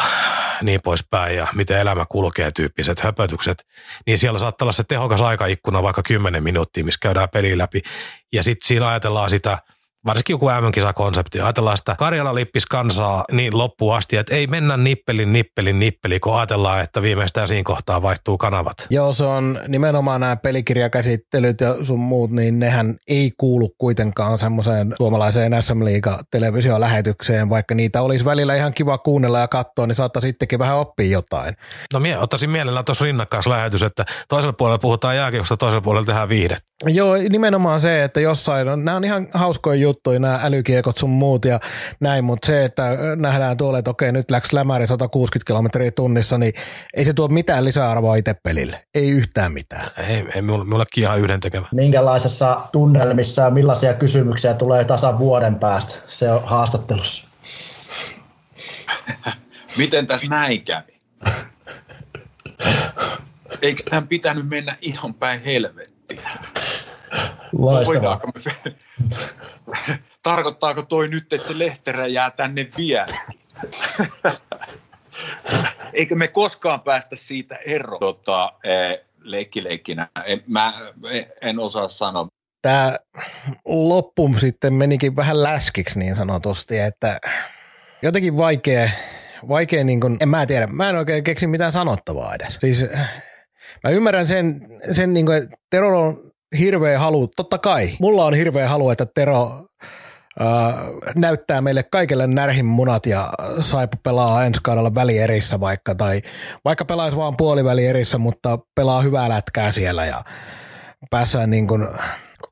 niin poispäin ja miten elämä kulkee tyyppiset höpötykset, niin siellä saattaa olla se tehokas aikaikkuna vaikka 10 minuuttia, missä käydään peli läpi. Ja sitten siinä ajatellaan sitä – varsinkin joku MM-kisakonsepti. Ajatellaan sitä Karjala lippis kansaa niin loppuun asti, että ei mennä nippelin, nippelin, nippeli, kun ajatellaan, että viimeistään siinä kohtaa vaihtuu kanavat. Joo, se on nimenomaan nämä pelikirjakäsittelyt ja sun muut, niin nehän ei kuulu kuitenkaan semmoiseen suomalaiseen SM Liiga televisiolähetykseen, vaikka niitä olisi välillä ihan kiva kuunnella ja katsoa, niin saattaa sittenkin vähän oppia jotain. No mie ottaisin mielellä tuossa rinnakkaislähetys, että toisella puolella puhutaan jääkiekosta, toisella puolella tehdään viihdettä. Joo, nimenomaan se, että jossain on, nämä on ihan hauskoja juttuja, nämä älykiekot sun muut ja näin, mutta se, että nähdään tuolle, että okei, nyt läks lämäri 160 kilometriä tunnissa, niin ei se tuo mitään lisäarvoa itse pelille. Ei yhtään mitään. Ei, ei mullekin ihan yhden tekevä. Minkälaisessa tunnelmissa ja millaisia kysymyksiä tulee tasan vuoden päästä se on haastattelussa? Miten tässä näin kävi? Eikö tämän pitänyt mennä ihan päin helvettiä? Voidaanko me... Tarkoittaako toi nyt, että se lehterä jää tänne vielä? Eikö me koskaan päästä siitä eroon? Tota, e, leikkileikkinä. En, mä en osaa sanoa. Tämä loppu sitten menikin vähän läskiksi niin sanotusti, että jotenkin vaikea, vaikea niin kuin, en mä tiedä, mä en oikein keksi mitään sanottavaa edes. Siis mä ymmärrän sen, sen niin kuin, että Tero on hirveä halu, totta kai, mulla on hirveä halu, että Tero äh, näyttää meille kaikille närhin munat ja Saipa pelaa ensi kaudella välierissä vaikka, tai vaikka pelaisi vaan puolivälierissä, mutta pelaa hyvää lätkää siellä ja päässään niin kuin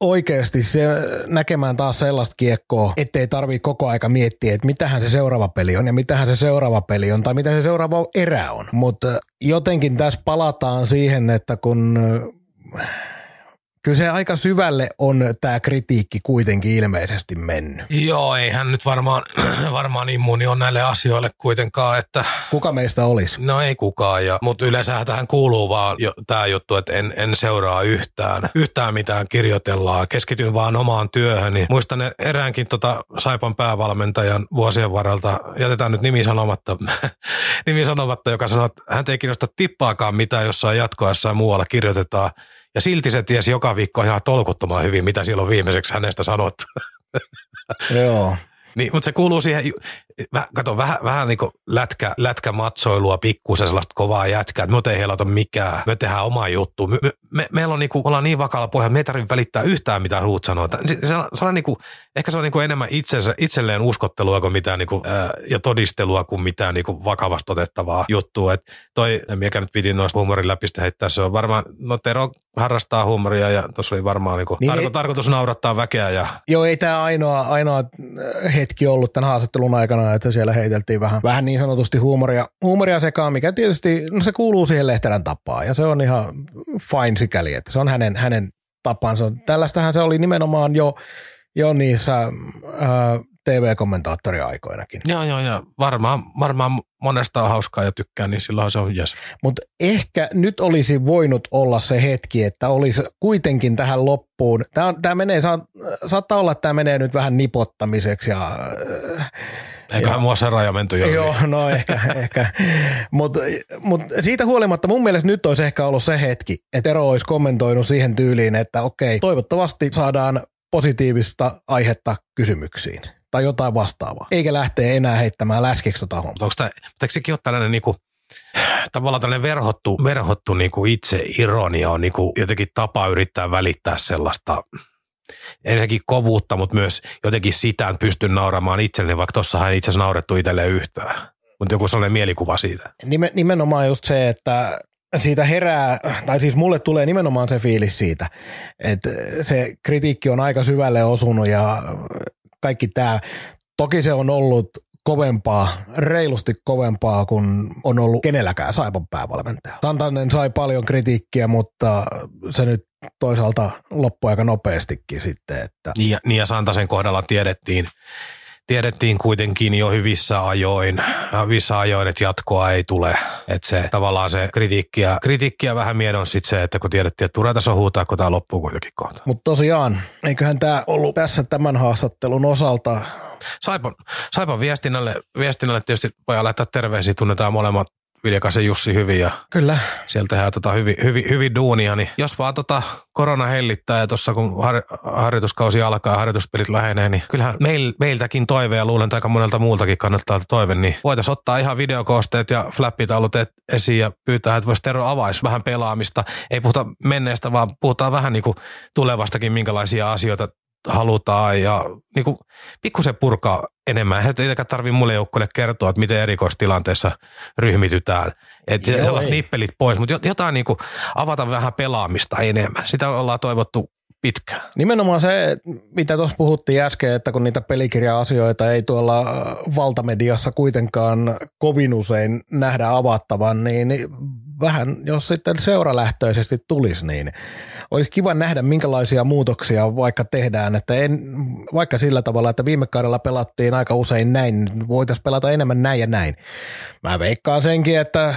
oikeasti se, näkemään taas sellaista kiekkoa, ettei tarvii koko aika miettiä, että mitähän se seuraava peli on ja mitähän se seuraava peli on tai mitä se seuraava erä on. Mutta jotenkin tässä palataan siihen, että kun kyllä se aika syvälle on tämä kritiikki kuitenkin ilmeisesti mennyt. Joo, ei hän nyt varmaan, varmaan immuuni on näille asioille kuitenkaan, että... Kuka meistä olisi? No ei kukaan, ja, mutta yleensä tähän kuuluu vaan jo, tämä juttu, että en, en seuraa yhtään, yhtään mitään kirjoitellaan, keskityn vaan omaan työhön. Niin muistan eräänkin tota Saipan päävalmentajan vuosien varrelta, jätetään nyt nimi sanomatta, nimi sanomatta, joka sanoi, että hän ei kiinnosta tippaakaan mitään jossain jatkoessa ja muualla kirjoitetaan, ja silti se tiesi joka viikko ihan tolkuttoman hyvin, mitä silloin viimeiseksi hänestä sanottu. Joo. Niin, mutta se kuuluu siihen, kato, vähän, vähän niin kuin lätkä, lätkämatsoilua, pikkusen sellaista kovaa jätkää, että me ei heilata mikään, me tehdään oma juttu. Me, me, me, meillä on niin kuin, ollaan niin vakalla pohjalla, me ei tarvitse välittää yhtään mitään Ruut sanoo. Se, se, se on niin kuin, ehkä se on niin kuin enemmän itsensä, itselleen uskottelua kuin mitään niin kuin, ää, ja todistelua kuin mitään niin kuin vakavasti otettavaa juttua. Et toi, mikä nyt piti noista huumorin läpistä heittää, se on varmaan, no Tero harrastaa huumoria ja tuossa oli varmaan niin kuin, niin tarko, ei, tarkoitus naurattaa väkeä. Ja... Joo, ei tämä ainoa, ainoa hetki ollut tämän haastattelun aikana, että siellä heiteltiin vähän, vähän niin sanotusti huumoria, huumoria sekaan, mikä tietysti, no se kuuluu siihen Lehterän tapaan ja se on ihan fine sikäli, että se on hänen, hänen tapansa. Tällaistähän se oli nimenomaan jo, jo niissä äh, TV-kommentaattoriaikoinakin. Joo, joo, joo. Varmaan, varmaan monesta on hauskaa ja tykkää, niin silloin se on jes. Mutta ehkä nyt olisi voinut olla se hetki, että olisi kuitenkin tähän loppuun. Tämä, menee, saattaa olla, että tämä menee nyt vähän nipottamiseksi ja Eiköhän mua se raja menty jo. Joo, no ehkä, ehkä. Mutta mut siitä huolimatta mun mielestä nyt olisi ehkä ollut se hetki, että Ero olisi kommentoinut siihen tyyliin, että okei, toivottavasti saadaan positiivista aihetta kysymyksiin tai jotain vastaavaa, eikä lähtee enää heittämään läskiksi tota hommaa. Onko tämä, sekin ole tällainen niinku, tavallaan tällainen verhottu, verhottu niinku itse ironia on niinku jotenkin tapa yrittää välittää sellaista ensinnäkin kovuutta, mutta myös jotenkin sitä, että pystyn nauramaan itselleni, vaikka tossahan ei itse asiassa naurettu itselleen yhtään. Mutta joku sellainen mielikuva siitä. Nimenomaan just se, että siitä herää, tai siis mulle tulee nimenomaan se fiilis siitä, että se kritiikki on aika syvälle osunut ja kaikki tämä. Toki se on ollut kovempaa, reilusti kovempaa kuin on ollut kenelläkään Saipan päävalmentaja. Santanen sai paljon kritiikkiä, mutta se nyt toisaalta loppui aika nopeastikin sitten. Että. Niin, ja, niin ja Santasen kohdalla tiedettiin, tiedettiin kuitenkin jo hyvissä ajoin, hyvissä ajoin, että jatkoa ei tule. Että se tavallaan se kritiikkiä, kritiikkiä vähän miedon sitten se, että kun tiedettiin, että tulee tässä huutaa, kun tämä loppuu kuitenkin kohta. Mutta tosiaan, eiköhän tämä ollut tässä tämän haastattelun osalta Saipan, Saipan viestinnälle, viestinnälle tietysti voi laittaa terveisiä, tunnetaan molemmat Viljakasen Jussi hyvin ja Kyllä. sieltä tehdään tota hyvin, hyvin, hyvin duunia, niin jos vaan tota korona hellittää ja tuossa kun har, harjoituskausi alkaa ja harjoituspelit lähenee, niin kyllähän meil, meiltäkin toive ja luulen, että aika monelta muultakin kannattaa toive, niin voitaisiin ottaa ihan videokoosteet ja flappitaulut esiin ja pyytää, että voisi Tero avaisi vähän pelaamista. Ei puhuta menneestä, vaan puhutaan vähän niin kuin tulevastakin, minkälaisia asioita halutaan ja niin kuin, pikkusen purkaa enemmän. Ei tietenkään tarvitse mulle joukkueelle kertoa, että miten erikoistilanteessa ryhmitytään. Että sellaiset nippelit pois, mutta jotain niin kuin, avata vähän pelaamista enemmän. Sitä ollaan toivottu pitkään. Nimenomaan se, mitä tuossa puhuttiin äsken, että kun niitä pelikirja-asioita ei tuolla valtamediassa kuitenkaan kovin usein nähdä avattavan, niin vähän, jos sitten seuralähtöisesti tulisi, niin olisi kiva nähdä, minkälaisia muutoksia vaikka tehdään, että en, vaikka sillä tavalla, että viime kaudella pelattiin aika usein näin, voitaisiin pelata enemmän näin ja näin. Mä veikkaan senkin, että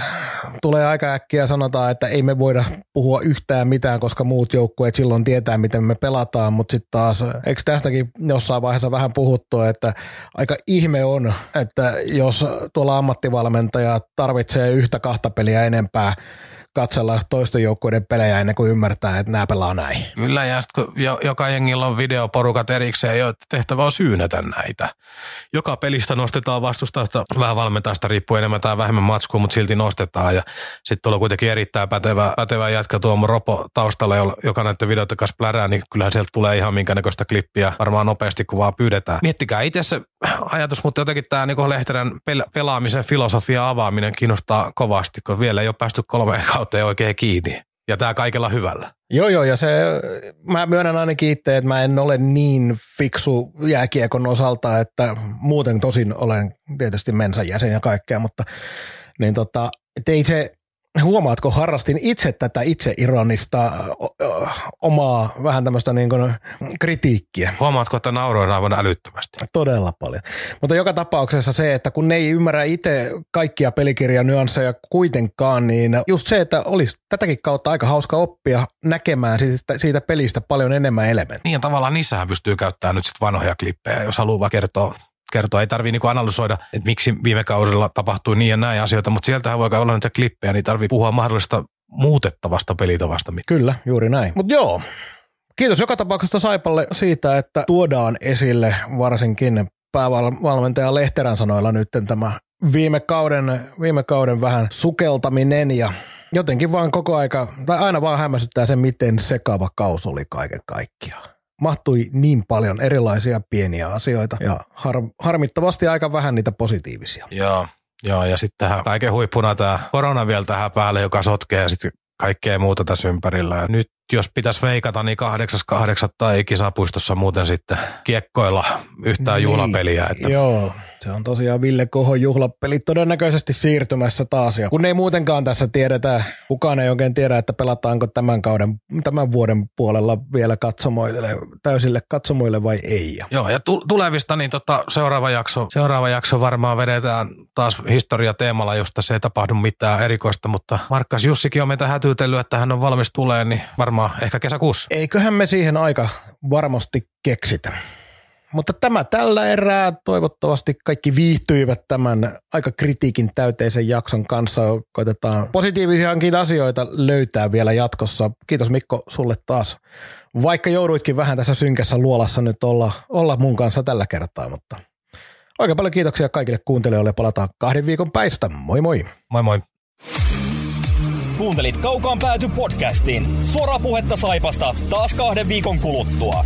tulee aika äkkiä sanotaan, että ei me voida puhua yhtään mitään, koska muut joukkueet silloin tietää, miten me pelataan, mutta sitten taas, eikö tästäkin jossain vaiheessa vähän puhuttu, että aika ihme on, että jos tuolla ammattivalmentaja tarvitsee yhtä kahta peliä enempää katsella toisten joukkueiden pelejä ennen kuin ymmärtää, että nämä pelaa näin. Kyllä, ja sitten kun jo, joka jengillä on videoporukat erikseen, jo tehtävä on syynätä näitä. Joka pelistä nostetaan vastustajasta, vähän valmentajasta riippuu enemmän tai vähemmän matskua, mutta silti nostetaan. Ja sitten tuolla kuitenkin erittäin pätevä, pätevä jätkä Tuomo Ropo taustalla, joka näiden videoiden kanssa plärää, niin kyllähän sieltä tulee ihan minkä näköistä klippiä varmaan nopeasti, kun vaan pyydetään. Miettikää itse se ajatus, mutta jotenkin tämä niin Lehterän pelaamisen filosofia avaaminen kiinnostaa kovasti, kun vielä ei ole päästy kolmeen kautta oikein kiinni. Ja tämä kaikella hyvällä. Joo, joo, ja se, mä myönnän ainakin itse, että mä en ole niin fiksu jääkiekon osalta, että muuten tosin olen tietysti mensan jäsen ja kaikkea, mutta niin tota, ei se, huomaatko, harrastin itse tätä itse ironista omaa vähän tämmöistä niin kuin kritiikkiä. Huomaatko, että nauroin aivan älyttömästi? Todella paljon. Mutta joka tapauksessa se, että kun ne ei ymmärrä itse kaikkia pelikirjan nyansseja kuitenkaan, niin just se, että olisi tätäkin kautta aika hauska oppia näkemään siitä, siitä pelistä paljon enemmän elementtejä. Niin ja tavallaan niissähän pystyy käyttämään nyt sitten vanhoja klippejä, jos haluaa kertoa kertoa. Ei tarvitse niinku analysoida, että miksi viime kaudella tapahtui niin ja näin asioita, mutta sieltähän voi olla niitä klippejä, niin tarvii puhua mahdollista muutettavasta pelitavasta. Kyllä, juuri näin. Mutta joo, Kiitos joka tapauksessa Saipalle siitä, että tuodaan esille varsinkin päävalmentaja Lehterän sanoilla nyt tämä viime kauden, viime kauden vähän sukeltaminen ja jotenkin vaan koko aika, tai aina vaan hämmästyttää se, miten sekava kaus oli kaiken kaikkiaan. Mahtui niin paljon erilaisia pieniä asioita ja har, harmittavasti aika vähän niitä positiivisia. Joo, joo ja sitten tähän kaiken huippuna tämä korona vielä tähän päälle, joka sotkee sitten kaikkea muuta tässä ympärillä. Ja nyt jos pitäisi veikata, niin 8.8. tai kisapuistossa muuten sitten kiekkoilla yhtään niin, juhlapeliä. Että... Joo, se on tosiaan Ville Kohon juhlapeli todennäköisesti siirtymässä taas. Ja kun ei muutenkaan tässä tiedetä, kukaan ei oikein tiedä, että pelataanko tämän kauden, tämän vuoden puolella vielä katsomoille, täysille katsomoille vai ei. Joo, ja tulevista niin tota, seuraava, jakso, seuraava jakso varmaan vedetään taas historia teemalla, josta se ei tapahdu mitään erikoista, mutta Markkas Jussikin on meitä hätyytellyt, että hän on valmis tulee, niin varmaan ehkä kesäkuussa. Eiköhän me siihen aika varmasti keksitä. Mutta tämä tällä erää. Toivottavasti kaikki viihtyivät tämän aika kritiikin täyteisen jakson kanssa. Koitetaan positiivisiakin asioita löytää vielä jatkossa. Kiitos Mikko sulle taas. Vaikka jouduitkin vähän tässä synkässä luolassa nyt olla, olla mun kanssa tällä kertaa, mutta oikein paljon kiitoksia kaikille kuuntelijoille. Palataan kahden viikon päistä. Moi moi. Moi moi. Kuuntelit Kaukaan pääty podcastin. Suoraa puhetta Saipasta taas kahden viikon kuluttua.